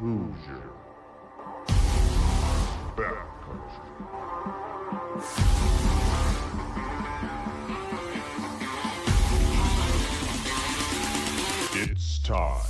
Hoosier. Backcountry. It's time.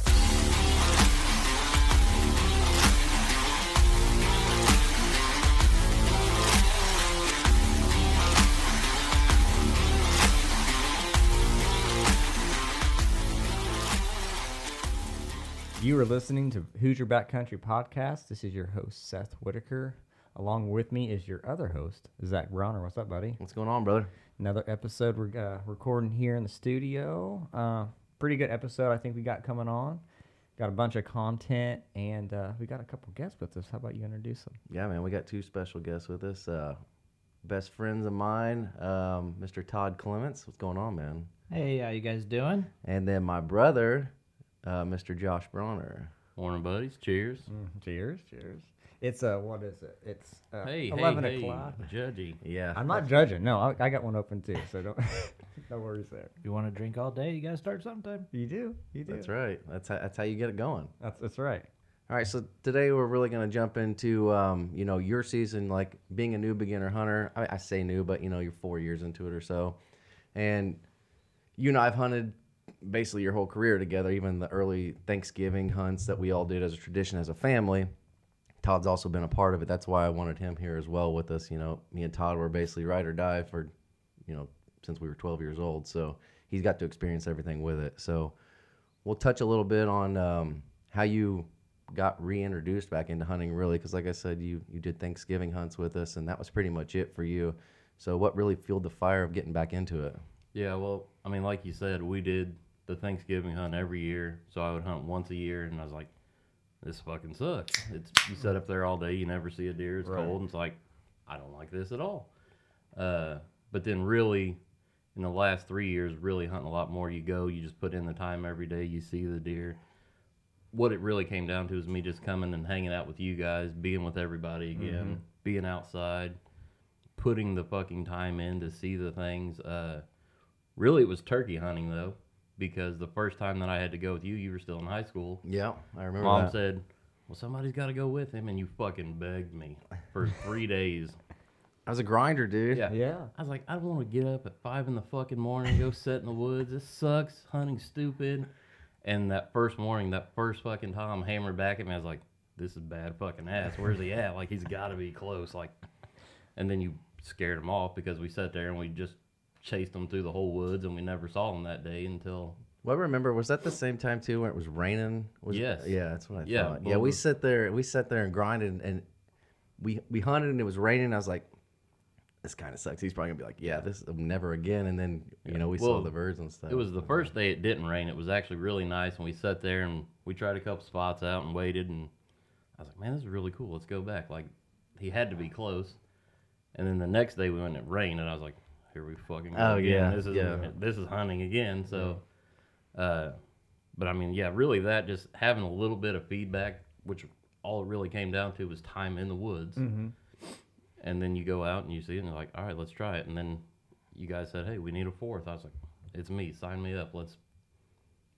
You are listening to Hoosier Backcountry Podcast. This is your host, Seth Whitaker. Along with me is your other host, Zach Brawner. What's up, buddy? What's going on, brother? Another episode we're uh, recording here in the studio. Uh, pretty good episode, I think we got coming on. Got a bunch of content, and uh, we got a couple guests with us. How about you introduce them? Yeah, man, we got two special guests with us. Uh, best friends of mine, um, Mr. Todd Clements. What's going on, man? Hey, how you guys doing? And then my brother, uh, Mr. Josh Brawner. Morning, buddies. Cheers. Cheers, cheers. It's uh, what is it? It's uh, Hey, eleven hey, o'clock. hey, judgy. Yeah. I'm not judging. No, I, I got one open too, so don't no worries there. You want to drink all day, you gotta start sometime. You do, you do. That's right. That's how, that's how you get it going. That's that's right. All right, so today we're really going to jump into, um, you know, your season, like being a new beginner hunter. I, I say new, but you know, you're four years into it or so, and you and I've hunted basically your whole career together. Even the early Thanksgiving hunts that we all did as a tradition as a family. Todd's also been a part of it. That's why I wanted him here as well with us. You know, me and Todd were basically ride or die for, you know, since we were 12 years old. So he's got to experience everything with it. So we'll touch a little bit on um, how you got reintroduced back into hunting, really, because like I said, you you did Thanksgiving hunts with us, and that was pretty much it for you. So what really fueled the fire of getting back into it? Yeah, well, I mean, like you said, we did the Thanksgiving hunt every year. So I would hunt once a year, and I was like, this fucking sucks. It's you sit up there all day, you never see a deer. It's Right. cold. And it's like, I don't like this at all. Uh, but then really, in the last three years, really hunting a lot more. You go, you just put in the time every day. You see the deer. What it really came down to is me just coming and hanging out with you guys, being with everybody again, being outside, putting the fucking time in to see the things. Uh, really, it was turkey hunting though, because the first time that I had to go with you, you were still in high school. Yeah, I remember Mom that. said, "Well, somebody's got to go with him," and you fucking begged me for three days. I was a grinder, dude. Yeah. Yeah. I was like, I don't want to get up at five in the fucking morning, go sit in the woods. This sucks. Hunting's stupid. And that first morning, that first fucking Tom hammered back at me. I was like, this is bad fucking ass. Where's he at? Like he's got to be close. Like, and then you scared him off because we sat there and we just chased them through the whole woods and we never saw them that day until Well, I remember was that the same time too when it was raining? Was it- Yes. yeah, that's what I Yeah, thought. well, Yeah, we sat there, we sat there and grinded, and we we hunted, and it was raining. I was like, this kind of sucks. He's probably gonna be like, yeah, this never again. And then you know we saw the birds and stuff. It was the first day it didn't rain. It was actually really nice, and we sat there and we tried a couple spots out and waited. And I was like, "Man, this is really cool. Let's go back." Like he had to be close. And then the next day we went and it rained, and I was like, "Here we fucking go Oh, again. yeah, This is yeah. this is hunting again." So, uh, but I mean, yeah, really that just having a little bit of feedback, which all it really came down to was time in the woods. Mm-hmm. And then you go out and you see it, and you're like, "All right, let's try it." And then you guys said, "Hey, we need a fourth. I was like, "It's me. Sign me up. Let's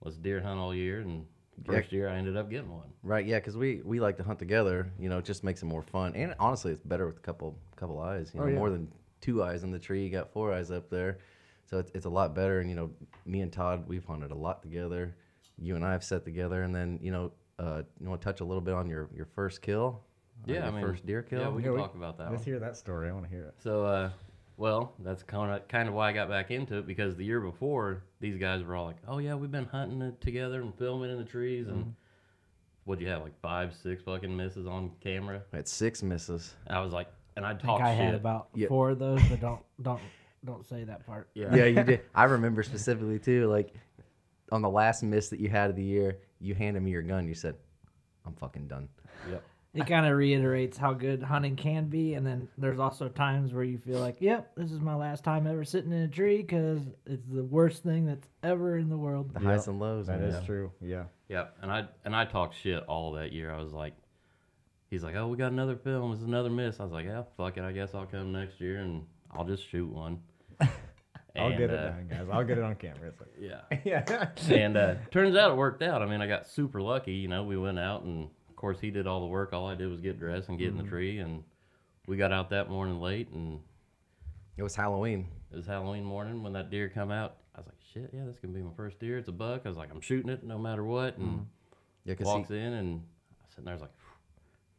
let's deer hunt all year." And Yeah. first year I ended up getting one. right. Yeah, because we we like to hunt together. You know, it just makes it more fun. And honestly, it's better with a couple couple eyes. You know, Oh, yeah. more than two eyes in the tree. You got four eyes up there, so it's it's a lot better. And you know, me and Todd, we've hunted a lot together. You and I have sat together, and then you know, uh, you want to touch a little bit on your your first kill. Uh, Yeah, your I mean, first deer kill. Yeah, we Yeah, can we- talk about that. Let's One. hear that story. I want to hear it. So, uh, well, that's kind of kind of why I got back into it because the year before these guys were all like, "Oh yeah, we've been hunting it together and filming in the trees." Mm-hmm. And what'd you have like five, six fucking misses on camera? I had six misses. I was like, and I I think talked I shit. had about Yeah. four of those, but don't don't don't say that part. yeah, Yeah, you did. I remember specifically too. Like on the last miss that you had of the year, you handed me your gun. You said, "I'm fucking done." Yep. It kind of reiterates how good hunting can be, and then there's also times where you feel like, "Yep, this is my last time ever sitting in a tree because it's the worst thing that's ever in the world." The highs and lows. That man. is true. Yeah. Yeah, and I and I talked shit all that year. I was like, he's like, oh, we got another film. It's another miss. I was like, yeah, fuck it. I guess I'll come next year and I'll just shoot one. I'll And, get it uh, done, guys. I'll get it on camera. It's like, Yeah. yeah. and uh, turns out it worked out. I mean, I got super lucky. You know, we went out and of course, he did all the work. All I did was get dressed and get in the tree, and we got out that morning late, and It was Halloween. it was Halloween morning when that deer come out. I was like, shit, yeah, this can be my first deer. It's a buck. I was like, I'm shooting it no matter what, and Yeah, cause walks he, in, and I was sitting there, I was like,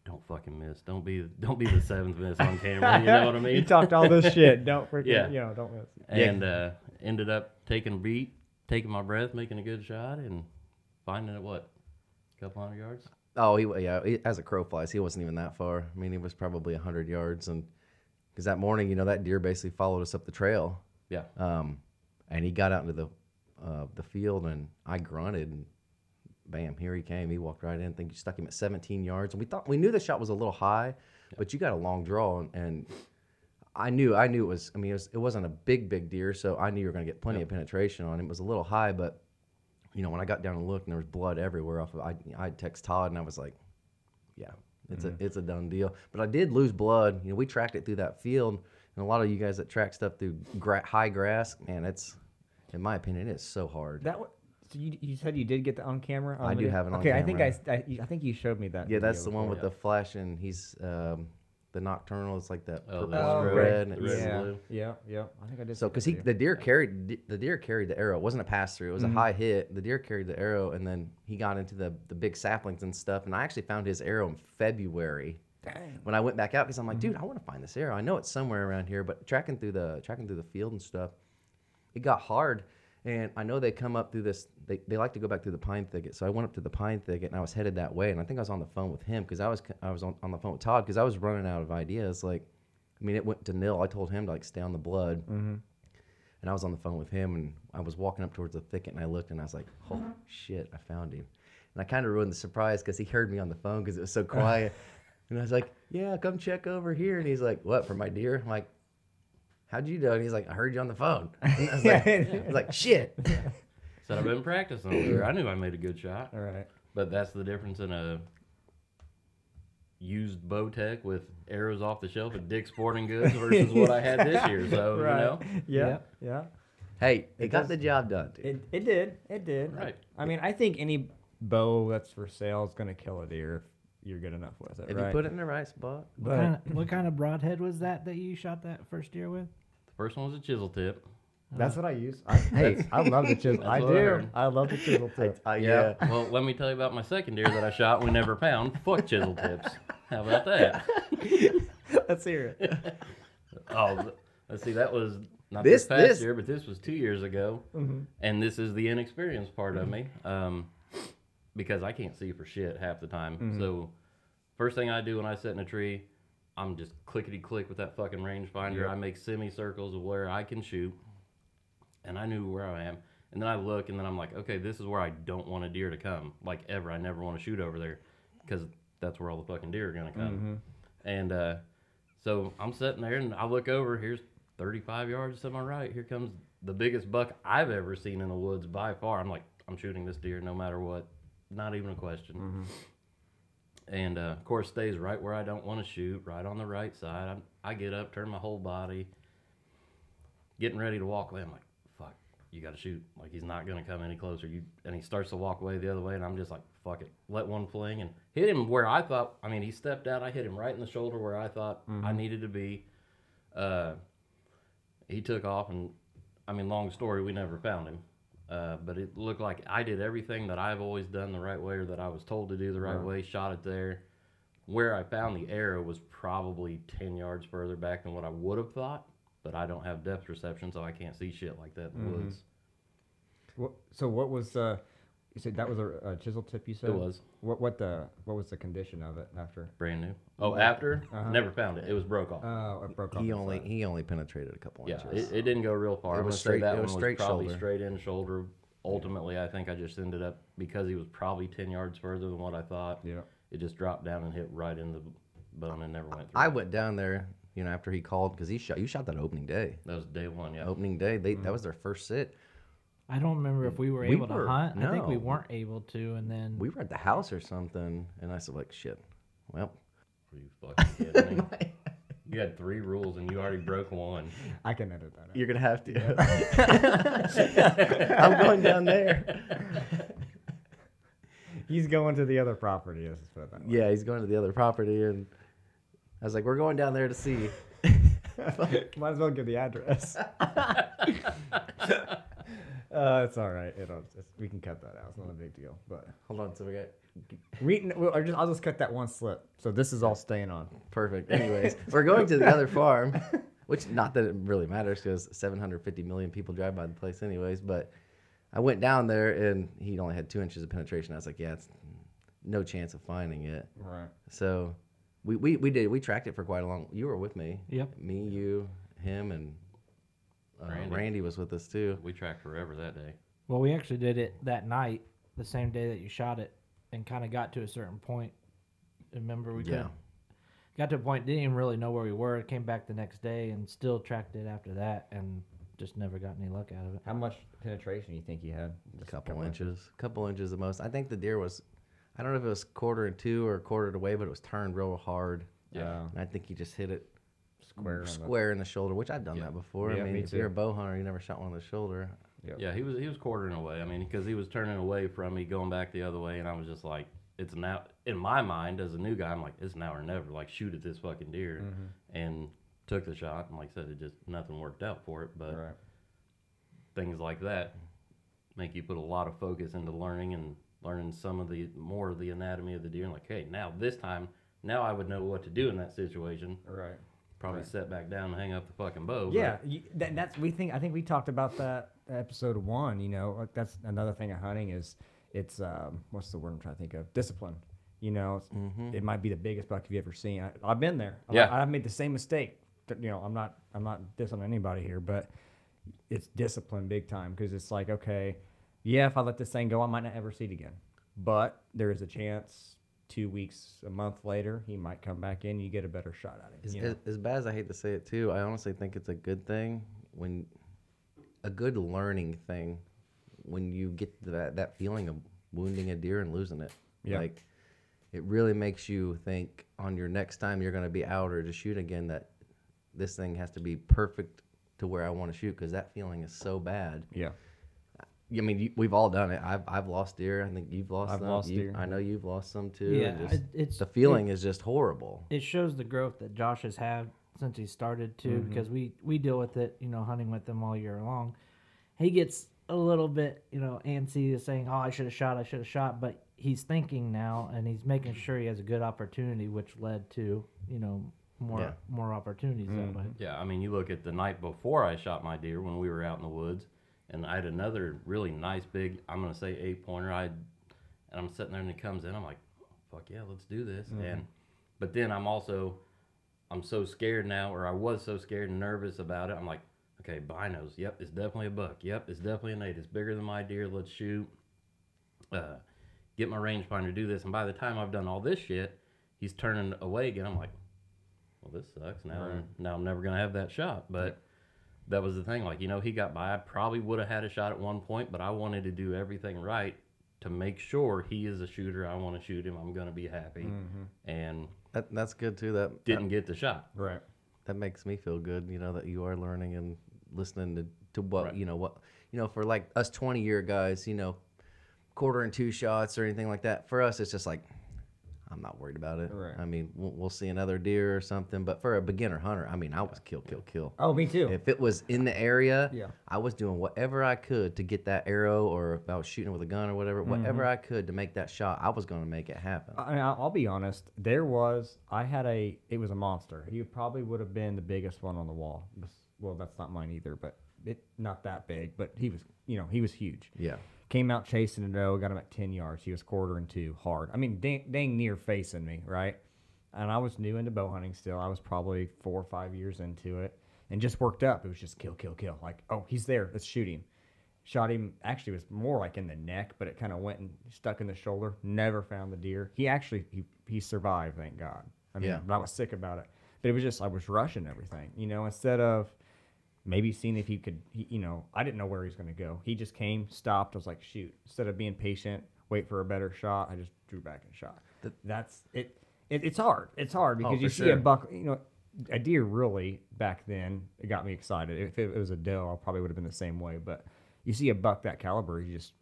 don't fucking miss. Don't be don't be the seventh miss on camera. You know what I mean? you talked all this shit. Don't forget. Yeah. You know, don't miss. and uh, ended up taking a beat, taking my breath, making a good shot, and finding it what, a couple hundred yards. oh, he yeah, he, as a crow flies, he wasn't even that far. I mean, he was probably hundred yards, and because that morning, you know, that deer basically followed us up the trail, Yeah, um, and he got out into the uh, the field, and I grunted, and bam, here he came. He walked right in. I think you stuck him at 17 yards, and we thought we knew the shot was a little high, but you got a long draw, and, and I knew I knew it was. I mean, it, was, it wasn't a big big deer, so I knew you were going to get plenty of penetration on him. It was a little high, but you know, when I got down and looked, and there was blood everywhere off of, I I text Todd, and I was like, yeah, it's a mm-hmm. it's a done deal. But I did lose blood. You know, we tracked it through that field, and a lot of you guys that track stuff through gra- high grass, man, it's in my opinion, it's so hard. That so you, you said you did get the on camera. on I do have it on Okay, I think I, camera. s- I I think you showed me that. yeah, that's the video one before. with the flash, and he's um, the nocturnal. It's like that Oh, purple the and strobe, red. the and red it's- Yeah, blue. yeah, yeah. I think I did. So, because he video. the deer carried the deer carried the arrow. It wasn't a pass through. It was Mm-hmm. a high hit. The deer carried the arrow, and then he got into the the big saplings and stuff. And I actually found his arrow in February Dang. when I went back out because I'm like, Mm-hmm. dude, I want to find this arrow. I know it's somewhere around here, but tracking through the tracking through the field and stuff, it got hard. And I know they come up through this. They, they like to go back through the pine thicket. So I went up to the pine thicket and I was headed that way. And I think I was on the phone with him because I was I was on, on the phone with Todd because I was running out of ideas. Like, I mean, it went to nil. I told him to like stay on the blood. Mm-hmm. And I was on the phone with him, and I was walking up towards the thicket, and I looked, and I was like, "Oh shit, I found him!" And I kind of ruined the surprise because he heard me on the phone because it was so quiet. and I was like, "Yeah, come check over here." And he's like, "What for my deer?" I'm like, "How'd you know?" And he's like, "I heard you on the phone." And I was like, I was like "Shit." said I've been practicing over. I knew I made a good shot, All right. but that's the difference in a used Bowtech with arrows off the shelf at Dick's Sporting Goods versus what I had this year. So right. you know, Yeah. Yeah. Yeah. Hey, it, It got does- the job done. Dude. It, it did. It did. Right. I mean, I think any bow that's for sale is gonna kill a deer if you're good enough with it. if right? you put it in the right spot, What But- kind, of, what kind of broadhead was that that you shot that first deer with? First one was a chisel tip. That's what I use. I, hey, I love the chisel. I what I do. I love the chisel tip. uh, yeah. Well, let me tell you about my second deer that I shot. We never found. Fuck chisel tips. How about that? Let's hear it. Oh, let's see. That was not This- this, past this- year, but this was two years ago, and this is the inexperienced part of me, um, because I can't see for shit half the time. So, first thing I do when I sit in a tree, I'm just clickety click with that fucking rangefinder. I make semicircles of where I can shoot, and I knew where I am. And then I look, and then I'm like, okay, this is where I don't want a deer to come, like ever. I never want to shoot over there, because that's where all the fucking deer are gonna come. And uh, so I'm sitting there, and I look over. Here's 35 yards to my right. Here comes the biggest buck I've ever seen in the woods by far. I'm like, I'm shooting this deer no matter what, not even a question. And uh, of course, stays right where I don't want to shoot, right on the right side. I, I get up, turn my whole body, getting ready to walk away. I'm like, fuck, you got to shoot. Like he's not gonna come any closer. You and he starts to walk away the other way, and I'm just like, fuck it, let one fling and hit him where I thought. I mean, he stepped out. I hit him right in the shoulder where I thought I needed to be. Uh, he took off, and I mean, long story, we never found him. Uh, but it looked like I did everything that I've always done the right way, or that I was told to do the right way. Shot it there. Where I found the arrow was probably ten yards further back than what I would have thought. But I don't have depth perception, so I can't see shit like that in the woods. What, so what was uh you said that was a, a chisel tip you said? It was What what the what was the condition of it after? brand new. Oh, after Uh-huh. never found it. It was broke off. Oh, it broke off. He the only side. he only penetrated a couple yeah, inches. it, it didn't go real far. It I'm was gonna say straight- that it one was was straight probably shoulder. straight in shoulder. Ultimately, I think I just ended up because he was probably ten yards further than what I thought. Yeah. It just dropped down and hit right in the bone and never went through. I went down there, you know, after he called because he shot. You shot that opening day. that was day one. Yeah. Opening day, they that was their first sit. I don't remember if we were We able were- to hunt. I think we weren't able to, and then We were at the house or something, and I said like, "Shit, well, Are you fucking kidding me? Oh you had three rules and you already broke one. I can edit that. Out. you're gonna have to." I'm going down there. He's going to the other property. Let's put it that way. Yeah, he's going to the other property, and I was like, "We're going down there to see." Might as well give the address. Uh, it's all right. It'll, it's, we can cut that out. It's not a big deal. But Hold on, so we got we, well, or just, I'll just cut that one slip. So this is all staying on. perfect. Anyways, we're going to the other farm, which not that it really matters because 750 million people drive by the place, anyways. But I went down there, and he only had two inches of penetration. I was like, "Yeah, it's no chance of finding it." Right. So we, we, we did. We tracked it for quite a long. You were with me. Yep. Me, you, him, and uh, Randy. Randy. was with us too. We tracked forever that day. Well, we actually did it that night, the same day that you shot it, and kind of got to a certain point. Remember, we Yeah. got to a point didn't even really know where we were. Came back the next day and still tracked it after that, and just never got any luck out of it. How much penetration you think you had? A Just couple inches, a couple inches the most. I think the deer was, I don't know if it was quarter and two or quartered away, but it was turned real hard. Yeah. And I think he just hit it Square. on the- square in the shoulder, which I've done Yeah. that before. Yeah, I mean, me if you're a bow hunter, you never shot one in the shoulder. Yep. Yeah, he was he was quartering away. I mean, because he was turning away from me, going back the other way, and I was just like, it's now in my mind as a new guy. I'm like, it's now or never. Like, shoot at this fucking deer, mm-hmm. and took the shot. And like I said, it just nothing worked out for it. But Right. things like that make you put a lot of focus into learning and learning some of the more of the anatomy of the deer. And like, hey, now this time, now I would know what to do in that situation. Right. Probably Right. set back down and hang up the fucking bow. Yeah, you, that, that's we think. I think we talked about that episode one. You know, like that's another thing of hunting is it's um, what's the word I'm trying to think of? Discipline. You know, Mm-hmm. it might be the biggest buck you've ever seen. I, I've been there. I- Yeah. I've made the same mistake. You know, I'm not I'm not dissing anybody here, but it's discipline big time because it's like okay, yeah, if I let this thing go, I might not ever see it again. But there is a chance. Two weeks, a month later, he might come back in. You get a better shot at him. As, you know? as, as bad as I hate to say it too, I honestly think it's a good thing when a good learning thing when you get that that feeling of wounding a deer and losing it. Yeah. Like it really makes you think on your next time you're going to be out or to shoot again that this thing has to be perfect to where I want to shoot because that feeling is so bad. yeah. I mean, you, we've all done it. I've I've lost deer. I think you've lost. I've some. lost You- deer. I know you've lost some too. Yeah, just- it- it's the feeling is just horrible. it shows the growth that Josh has had since he started too, mm-hmm. because we we deal with it, you know, hunting with him all year long. He gets a little bit, you know, antsy, saying, "Oh, I should have shot, I should have shot," but he's thinking now, and he's making sure he has a good opportunity, which led to, you know, more Yeah. more opportunities that mm-hmm. way. Yeah, I mean, you look at the night before I shot my deer when we were out in the woods, and I had another really nice big, I'm gonna say eight pointer. I, and I'm sitting there and he comes in. I'm like, fuck yeah, let's do this. And, but then I'm also, I'm so scared now, or I was so scared and nervous about it. I'm like, okay, binos. Yep, it's definitely a buck. Yep, it's definitely an eight. It's bigger than my deer. Let's shoot. Uh, get my rangefinder to do this. And by the time I've done all this shit, he's turning away again. I'm like, well, this sucks. Now, Right. now I'm never gonna have that shot. But that was the thing. Like, you know, he got by. I probably would have had a shot at one point, but I wanted to do everything right to make sure he is a shooter. I want to shoot him. I'm gonna be happy, mm-hmm. and That, that's good too. That didn't get the shot. Right. that makes me feel good you know that you are learning and listening to, to what Right. you know what you know for like us 20 year guys you know quarter and two shots or anything like that for us it's just like i'm not worried about it Right. i mean we'll, we'll see another deer or something but for a beginner hunter i mean i was kill kill kill Oh, me too. if it was in the area Yeah. i was doing whatever i could to get that arrow or if i was shooting with a gun or whatever Mm-hmm. whatever i could to make that shot i was going to make it happen I I'll be honest. There was I had a it was a monster. He probably would have been the biggest one on the wall. Well, that's not mine either, but it not that big. But he was, you know, he was huge. yeah Came out chasing it. Oh, got him at ten yards. He was quartering to hard. I mean, dang, dang near facing me, right? And I was new into bow hunting still. I was probably four or five years into it, and just worked up. It was just kill, kill, kill. Like, oh, he's there. Let's shoot him. Shot him. Actually, it was more like in the neck, but it kind of went and stuck in the shoulder. Never found the deer. He actually he, he survived, thank God. I mean, Yeah. but I was sick about it. But it was just I was rushing everything, you know. Instead of maybe seeing if he could, he, you know, I didn't know where he was going to go. He just came, stopped. I was like, shoot. Instead of being patient, wait for a better shot, I just drew back and shot. That's it, it. It's hard. It's hard oh, because Oh, you see a buck. You know, a deer really back then it got me excited. If it, was a doe, I probably would have been the same way. But you see a buck that caliber, you just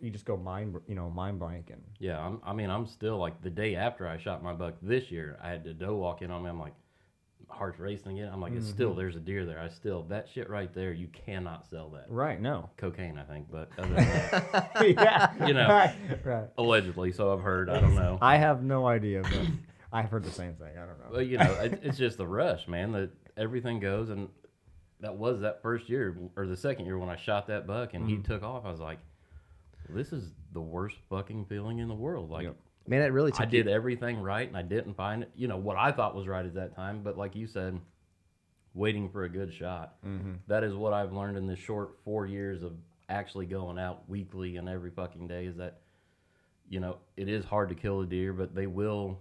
you just go mind you know mind blanking. Yeah, I'm, I mean, I'm still like the day after I shot my buck this year, I had the doe walk in on me. I'm like, heart's racing again. I'm like, it's still Mm-hmm. there's a deer there. I still that shit right there. You cannot sell that. right no Cocaine, I think, but other than that, yeah You know. right, right. allegedly. So I've heard. I don't know. I have no idea but I've heard the same thing I don't know Well, you know, it, it's just the rush, man. That everything goes, and that was that first year or the second year when I shot that buck and Mm-hmm. he took off. I was like, this is the worst fucking feeling in the world. Like. Yep. Man, it really took I you- did everything right and I didn't find it, you know, what I thought was right at that time. But like you said, waiting for a good shot. Mm-hmm. That is what I've learned in this short four years of actually going out weekly and every fucking day is that, you know, it is hard to kill a deer, but they will,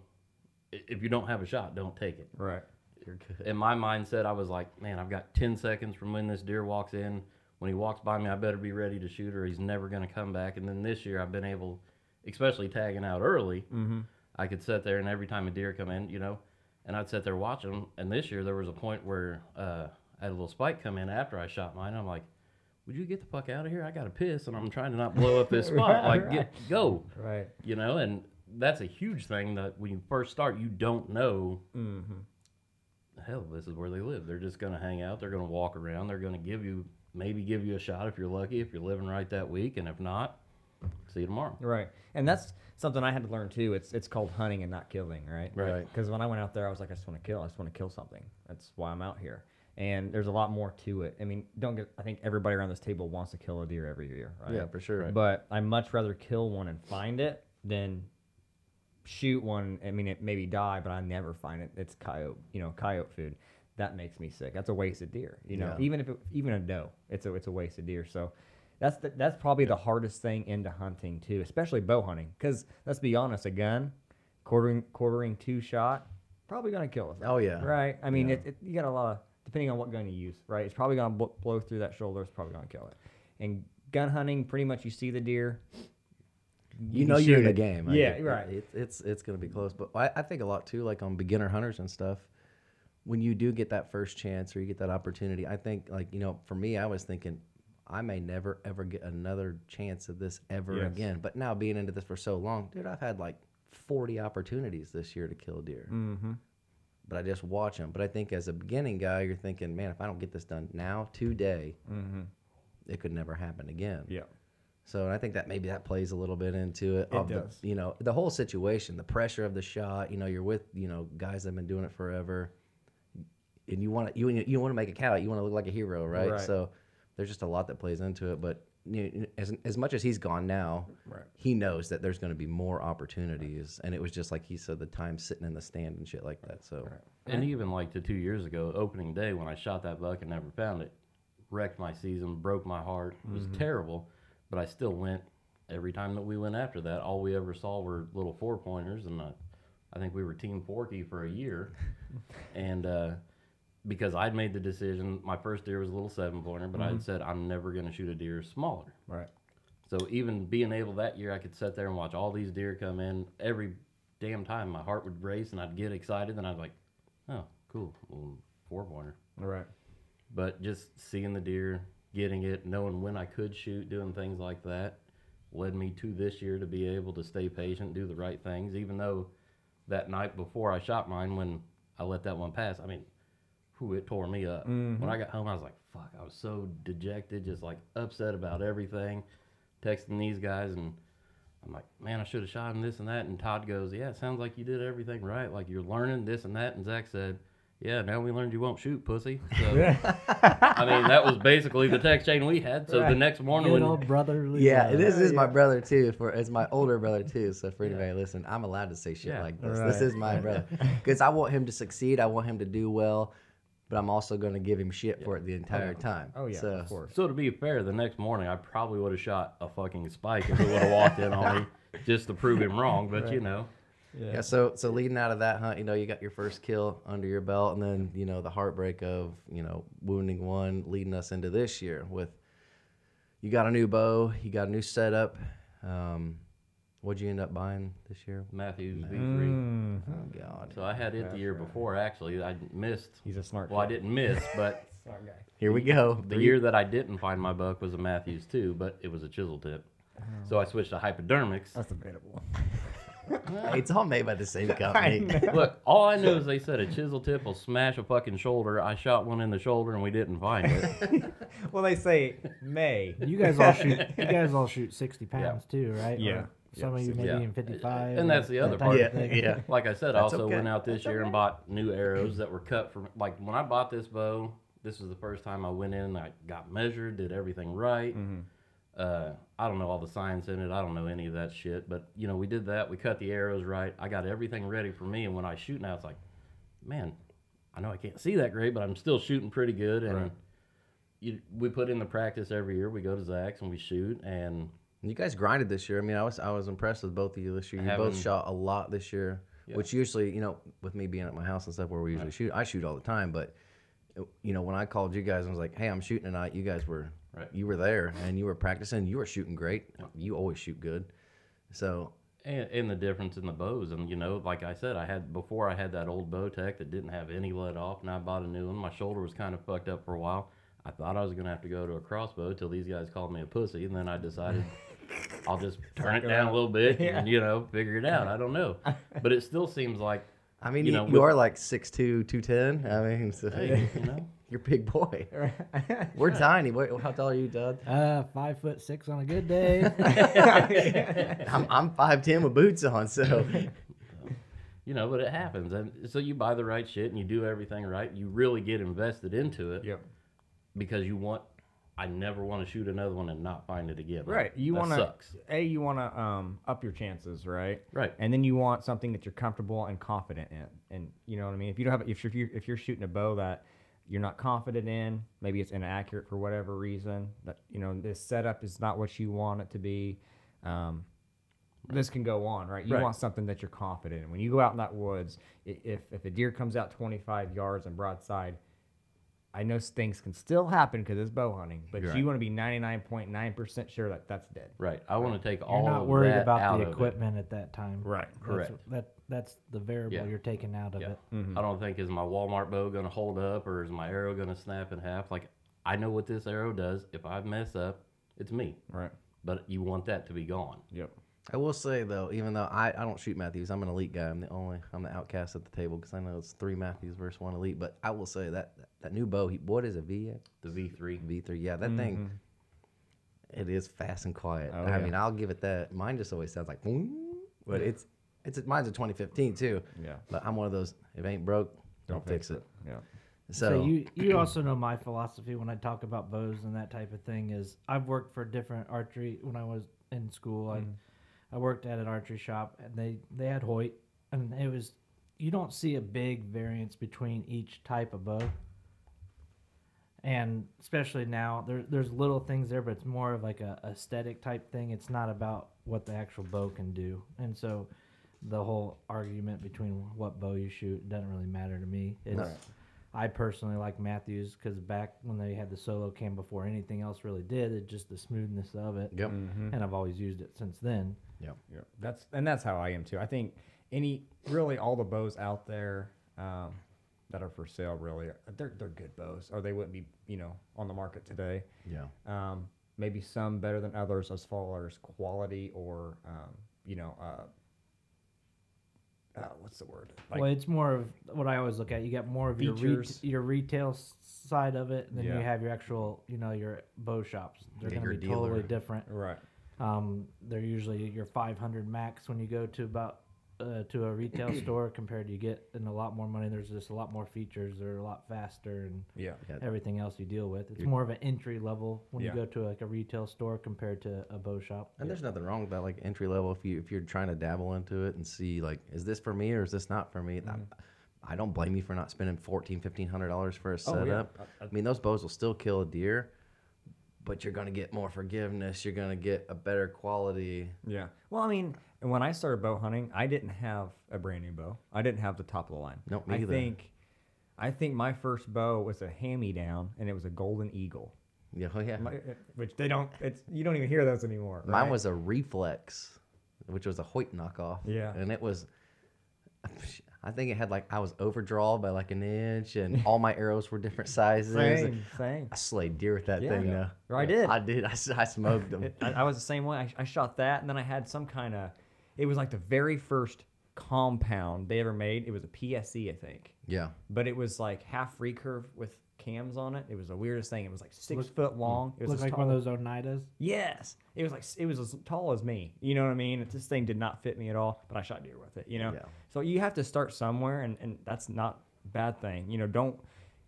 if you don't have a shot, don't take it. right You're good. In my mindset, I was like, man, I've got 10 seconds from when this deer walks in. When he walks by me, I better be ready to shoot or he's never going to come back. And then this year, I've been able, especially tagging out early, mm-hmm. I could sit there and every time a deer come in, you know, and I'd sit there watching them. And this year there was a point where uh, I had a little spike come in after I shot mine. I'm like, would you get the fuck out of here? I got to piss and I'm trying to not blow up this spot. Right, like, get, go, right you know, and that's a huge thing that when you first start, you don't know, mm-hmm. hell, this is where they live. They're just going to hang out. They're going to walk around. They're going to give you, maybe give you a shot if you're lucky, if you're living right that week. And if not, see you tomorrow. Right, and that's something I had to learn too. It's it's called hunting and not killing, right? Right. Because when I went out there, I was like, I just want to kill. I just want to kill something. That's why I'm out here. And there's a lot more to it. I mean, don't get. I think everybody around this table wants to kill a deer every year, right? Yeah, for sure. But I much rather kill one and find it than shoot one. I mean, it maybe die, but I never find it. It's coyote, you know, coyote food. That makes me sick. That's a wasted deer. You know, Yeah. even if it, even a doe, it's a it's a wasted deer. So that's the, that's probably the hardest thing into hunting too, especially bow hunting. Because let's be honest, a gun, quartering quartering to shot, probably gonna kill us. Oh, yeah. Right. I mean, it, it, you got a lot of depending on what gun you use. Right. It's probably gonna bl- blow through that shoulder. It's probably gonna kill it. And gun hunting, pretty much you see the deer. you can know you're in the it. game. Yeah, Like, it- right. It's it's it's gonna be close, but I, I think a lot too, like on beginner hunters and stuff. When you do get that first chance or you get that opportunity, I think like you know, for me, I was thinking I may never ever get another chance of this ever Yes. again. But now being into this for so long, dude, I've had like 40 opportunities this year to kill deer. Mm-hmm. But I just watch them. But I think as a beginning guy, you're thinking, man, if I don't get this done now today, Mm-hmm. it could never happen again. Yeah. So I think that maybe that plays a little bit into it. It of the- does. you know, the whole situation, the pressure of the shot. You know, you're with you know guys that have been doing it forever, and you want to you you want to make a cat out. You want to look like a hero, right? Right. So there's just a lot that plays into it. But you know, as as much as he's gone now, Right. he knows that there's going to be more opportunities. And it was just like he said, the time sitting in the stand and shit like that. So And even like the two years ago, opening day when I shot that buck and never found it, wrecked my season, broke my heart. It was terrible, but I still went every time that we went after that. All we ever saw were little four pointers, and uh, I think we were Team Forky for a year. and uh, because I'd made the decision, my first deer was a little seven pointer, but I had mm-hmm. said I'm never going to shoot a deer smaller. Right. So even being able that year, I could sit there and watch all these deer come in every damn time. My heart would race and I'd get excited, and I'd like, oh, cool, well, four pointer. Right. But just seeing the deer, getting it, knowing when I could shoot, doing things like that, led me to this year to be able to stay patient, do the right things. Even though that night before I shot mine, when I let that one pass, I mean, whew, it tore me up. Mm-hmm. When I got home, I was like, fuck, I was so dejected, just like upset about everything. Texting these guys, and I'm like, man, I should have shot him this and that. And Todd goes, yeah, it sounds like you did everything right. Like you're learning this and that. And Zach said, yeah, now we learned you won't shoot, pussy. So, I mean, that was basically the text chain we had. So the next morning, Good when, old brotherly. yeah, love. this is my brother too. For it's my older brother too. So for anybody listening, I'm allowed to say shit Yeah. like this. Right. This is my brother because I want him to succeed. I want him to do well, but I'm also going to give him shit for it the entire time. Oh yeah. So, of course. So to be fair, the next morning I probably would have shot a fucking spike if it would have walked in on me just to prove him wrong. But you know, Yeah. So so leading out of that hunt, you know, you got your first kill under your belt, and then you know the heartbreak of you know wounding one, leading us into this year with. You got a new bow, you got a new setup. Um, what'd you end up buying this year? Mathews V3. Mm, Oh God! So I had it the year before. Actually, I missed. he's a smart. Well, I didn't miss, but Smart guy. Here we go. the year that I didn't find my buck was a Mathews too, but it was a chisel tip. So I switched to hypodermics. That's debatable. Hey, it's all made by the same company. Look, all I know is they said a chisel tip will smash a fucking shoulder. I shot one in the shoulder and we didn't find it. well, they say May. You guys all shoot. You guys all shoot sixty pounds too, right? Yeah. Or Some Yeah, of you 60. maybe Yeah. even fifty-five. And that's the other type part. of thing. yeah. Like I said, I That's also okay. went out this year and bought new arrows that were cut from like when I bought this bow. This was the first time I went in. I got measured, did everything right. Uh, I don't know all the science in it. I don't know any of that shit. But you know, we did that. We cut the arrows right. I got everything ready for me. And when I shoot now, it's like, man, I know I can't see that great, but I'm still shooting pretty good. And Right. you, we put in the practice every year. We go to Zach's and we shoot. And You guys grinded this year. I mean, I was I was impressed with both of you this year. You both shot a lot this year, Yeah. which usually, you know, with me being at my house and stuff where we usually shoot, I shoot all the time. But you know, when I called you guys and was like, "Hey, I'm shooting tonight," you guys were Right. you were there and you were practicing. You were shooting great. You always shoot good. So and, and the difference in the bows and you know like i said i had before i had that old bowtech that didn't have any let off and i bought a new one my shoulder was kind of fucked up for a while i thought i was going to have to go to a crossbow till these guys called me a pussy and then i decided i'll just turn it it down a little bit Yeah. and you know figure it out i don't know but it still seems like I mean, You you, know, you with- are like 6'2", 210. I mean, so hey, you know you're a big boy. We're tiny. What, how tall are you, Doug? Uh, five foot six on a good day. I'm I'm five ten with boots on. So you know but it happens and so you buy the right shit and you do everything right you really get invested into it Yep. because you want i never want to shoot another one and not find it again Right. You want to a you want to um up your chances, right? Right. And then you want something that you're comfortable and confident in, and you know what I mean. If you don't have, if you're if you're, shooting a bow that you're not confident in, maybe it's inaccurate for whatever reason. That you know this setup is not what you want it to be. Um, this can go on, right? You Right. want something that you're confident in. When you go out in that woods, if if a deer comes out 25 yards and broadside, I know things can still happen because it's bow hunting, but You're you right. want to be 99.9% sure that that's dead. Right. I want to take You're all not of worried that about out the of it. equipment at that time. Right. That's- Correct. That that's the variable Yeah. you're taking out of Yeah. it. Mm-hmm. I don't think is my Walmart bow going to hold up or is my arrow going to snap in half. Like I know what this arrow does. If I mess up, it's me. Right. But you want that to be gone. Yep. I will say though, even though I, I don't shoot Mathews, I'm an elite guy. I'm the only I'm the outcast at the table because I know it's three Mathews versus one elite. But I will say that that new bow, he, what is it? V The V3. V three. Yeah, that thing. Mm-hmm. It is fast and quiet. Oh, I yeah. mean, I'll give it that. Mine just always sounds like, "Boing," but it's it's mine's a 2015 too. Yeah. But I'm one of those. If it ain't broke, don't, fix it. Yeah. So, So, you you also know my philosophy when I talk about bows and that type of thing is I've worked for different archery when I was in school. I mm. I worked at an archery shop and they they had Hoyt and it was you don't see a big variance between each type of bow. And especially now, there, there's little things there, but it's more of like a aesthetic type thing. It's not about what the actual bow can do. And so, the whole argument between what bow you shoot doesn't really matter to me. It's, Right. I personally like Mathews because back when they had the solo cam before anything else really did, it just the smoothness of it. yep. Mm-hmm. And I've always used it since then. Yep. Yeah, that's and that's how I am too. I think any really all the bows out there um, that are for sale really they're they're good bows, or they wouldn't be you know on the market today. Yeah. Um, maybe some better than others as far as quality or um, you know uh, uh, what's the word? Like, well, it's more of what I always look at. You get more of your re- your retail side of it, and then Yeah. you have your actual, you know, your bow shops. They're going to your be totally different. right. Um, they're usually your 500 max when you go to about uh, to a retail store compared to you get in a lot more money. There's just a lot more features. They're a lot faster and Yeah. Yeah. everything else you deal with. It's more of an entry level when Yeah. you go to like a retail store compared to a bow shop. And there's nothing wrong with that, like entry level. If you if you're trying to dabble into it and see like, is this for me or is this not for me? I, I don't blame you for not spending fourteen, fifteen hundred dollars for a Oh, yeah. setup. I mean, those bows will still kill a deer, but you're gonna get more forgiveness. You're gonna get a better quality. Yeah. Well, I mean, when I started bow hunting, I didn't have a brand new bow. I didn't have the top of the line. Nope, me I either. think, I think my first bow was a hand-me-down, and it was a golden eagle. Yeah, oh, yeah. My- uh, Which they don't. It's you don't even hear those anymore. Mine was a reflex, which was a Hoyt knockoff. Yeah. and it was. I think it had like I was overdrawn by like an inch, and all my arrows were different sizes. Same, same. I slayed deer with that Yeah. thing. Yeah. though. I did. I did. I smoked them. I, I was the same way. I, I shot that, and then I had some kind of. It was like the very first compound they ever made. It was a PSE, I think, yeah. but it was like half recurve with cams on it. It was the weirdest thing. It was like six Look- foot long. It was Looked as like one of those Oneidas. Yes, it was like it was as tall as me. You know what I mean? This thing did not fit me at all, but I shot deer with it. You know, Yeah. so you have to start somewhere, and and that's not a bad thing. You know, don't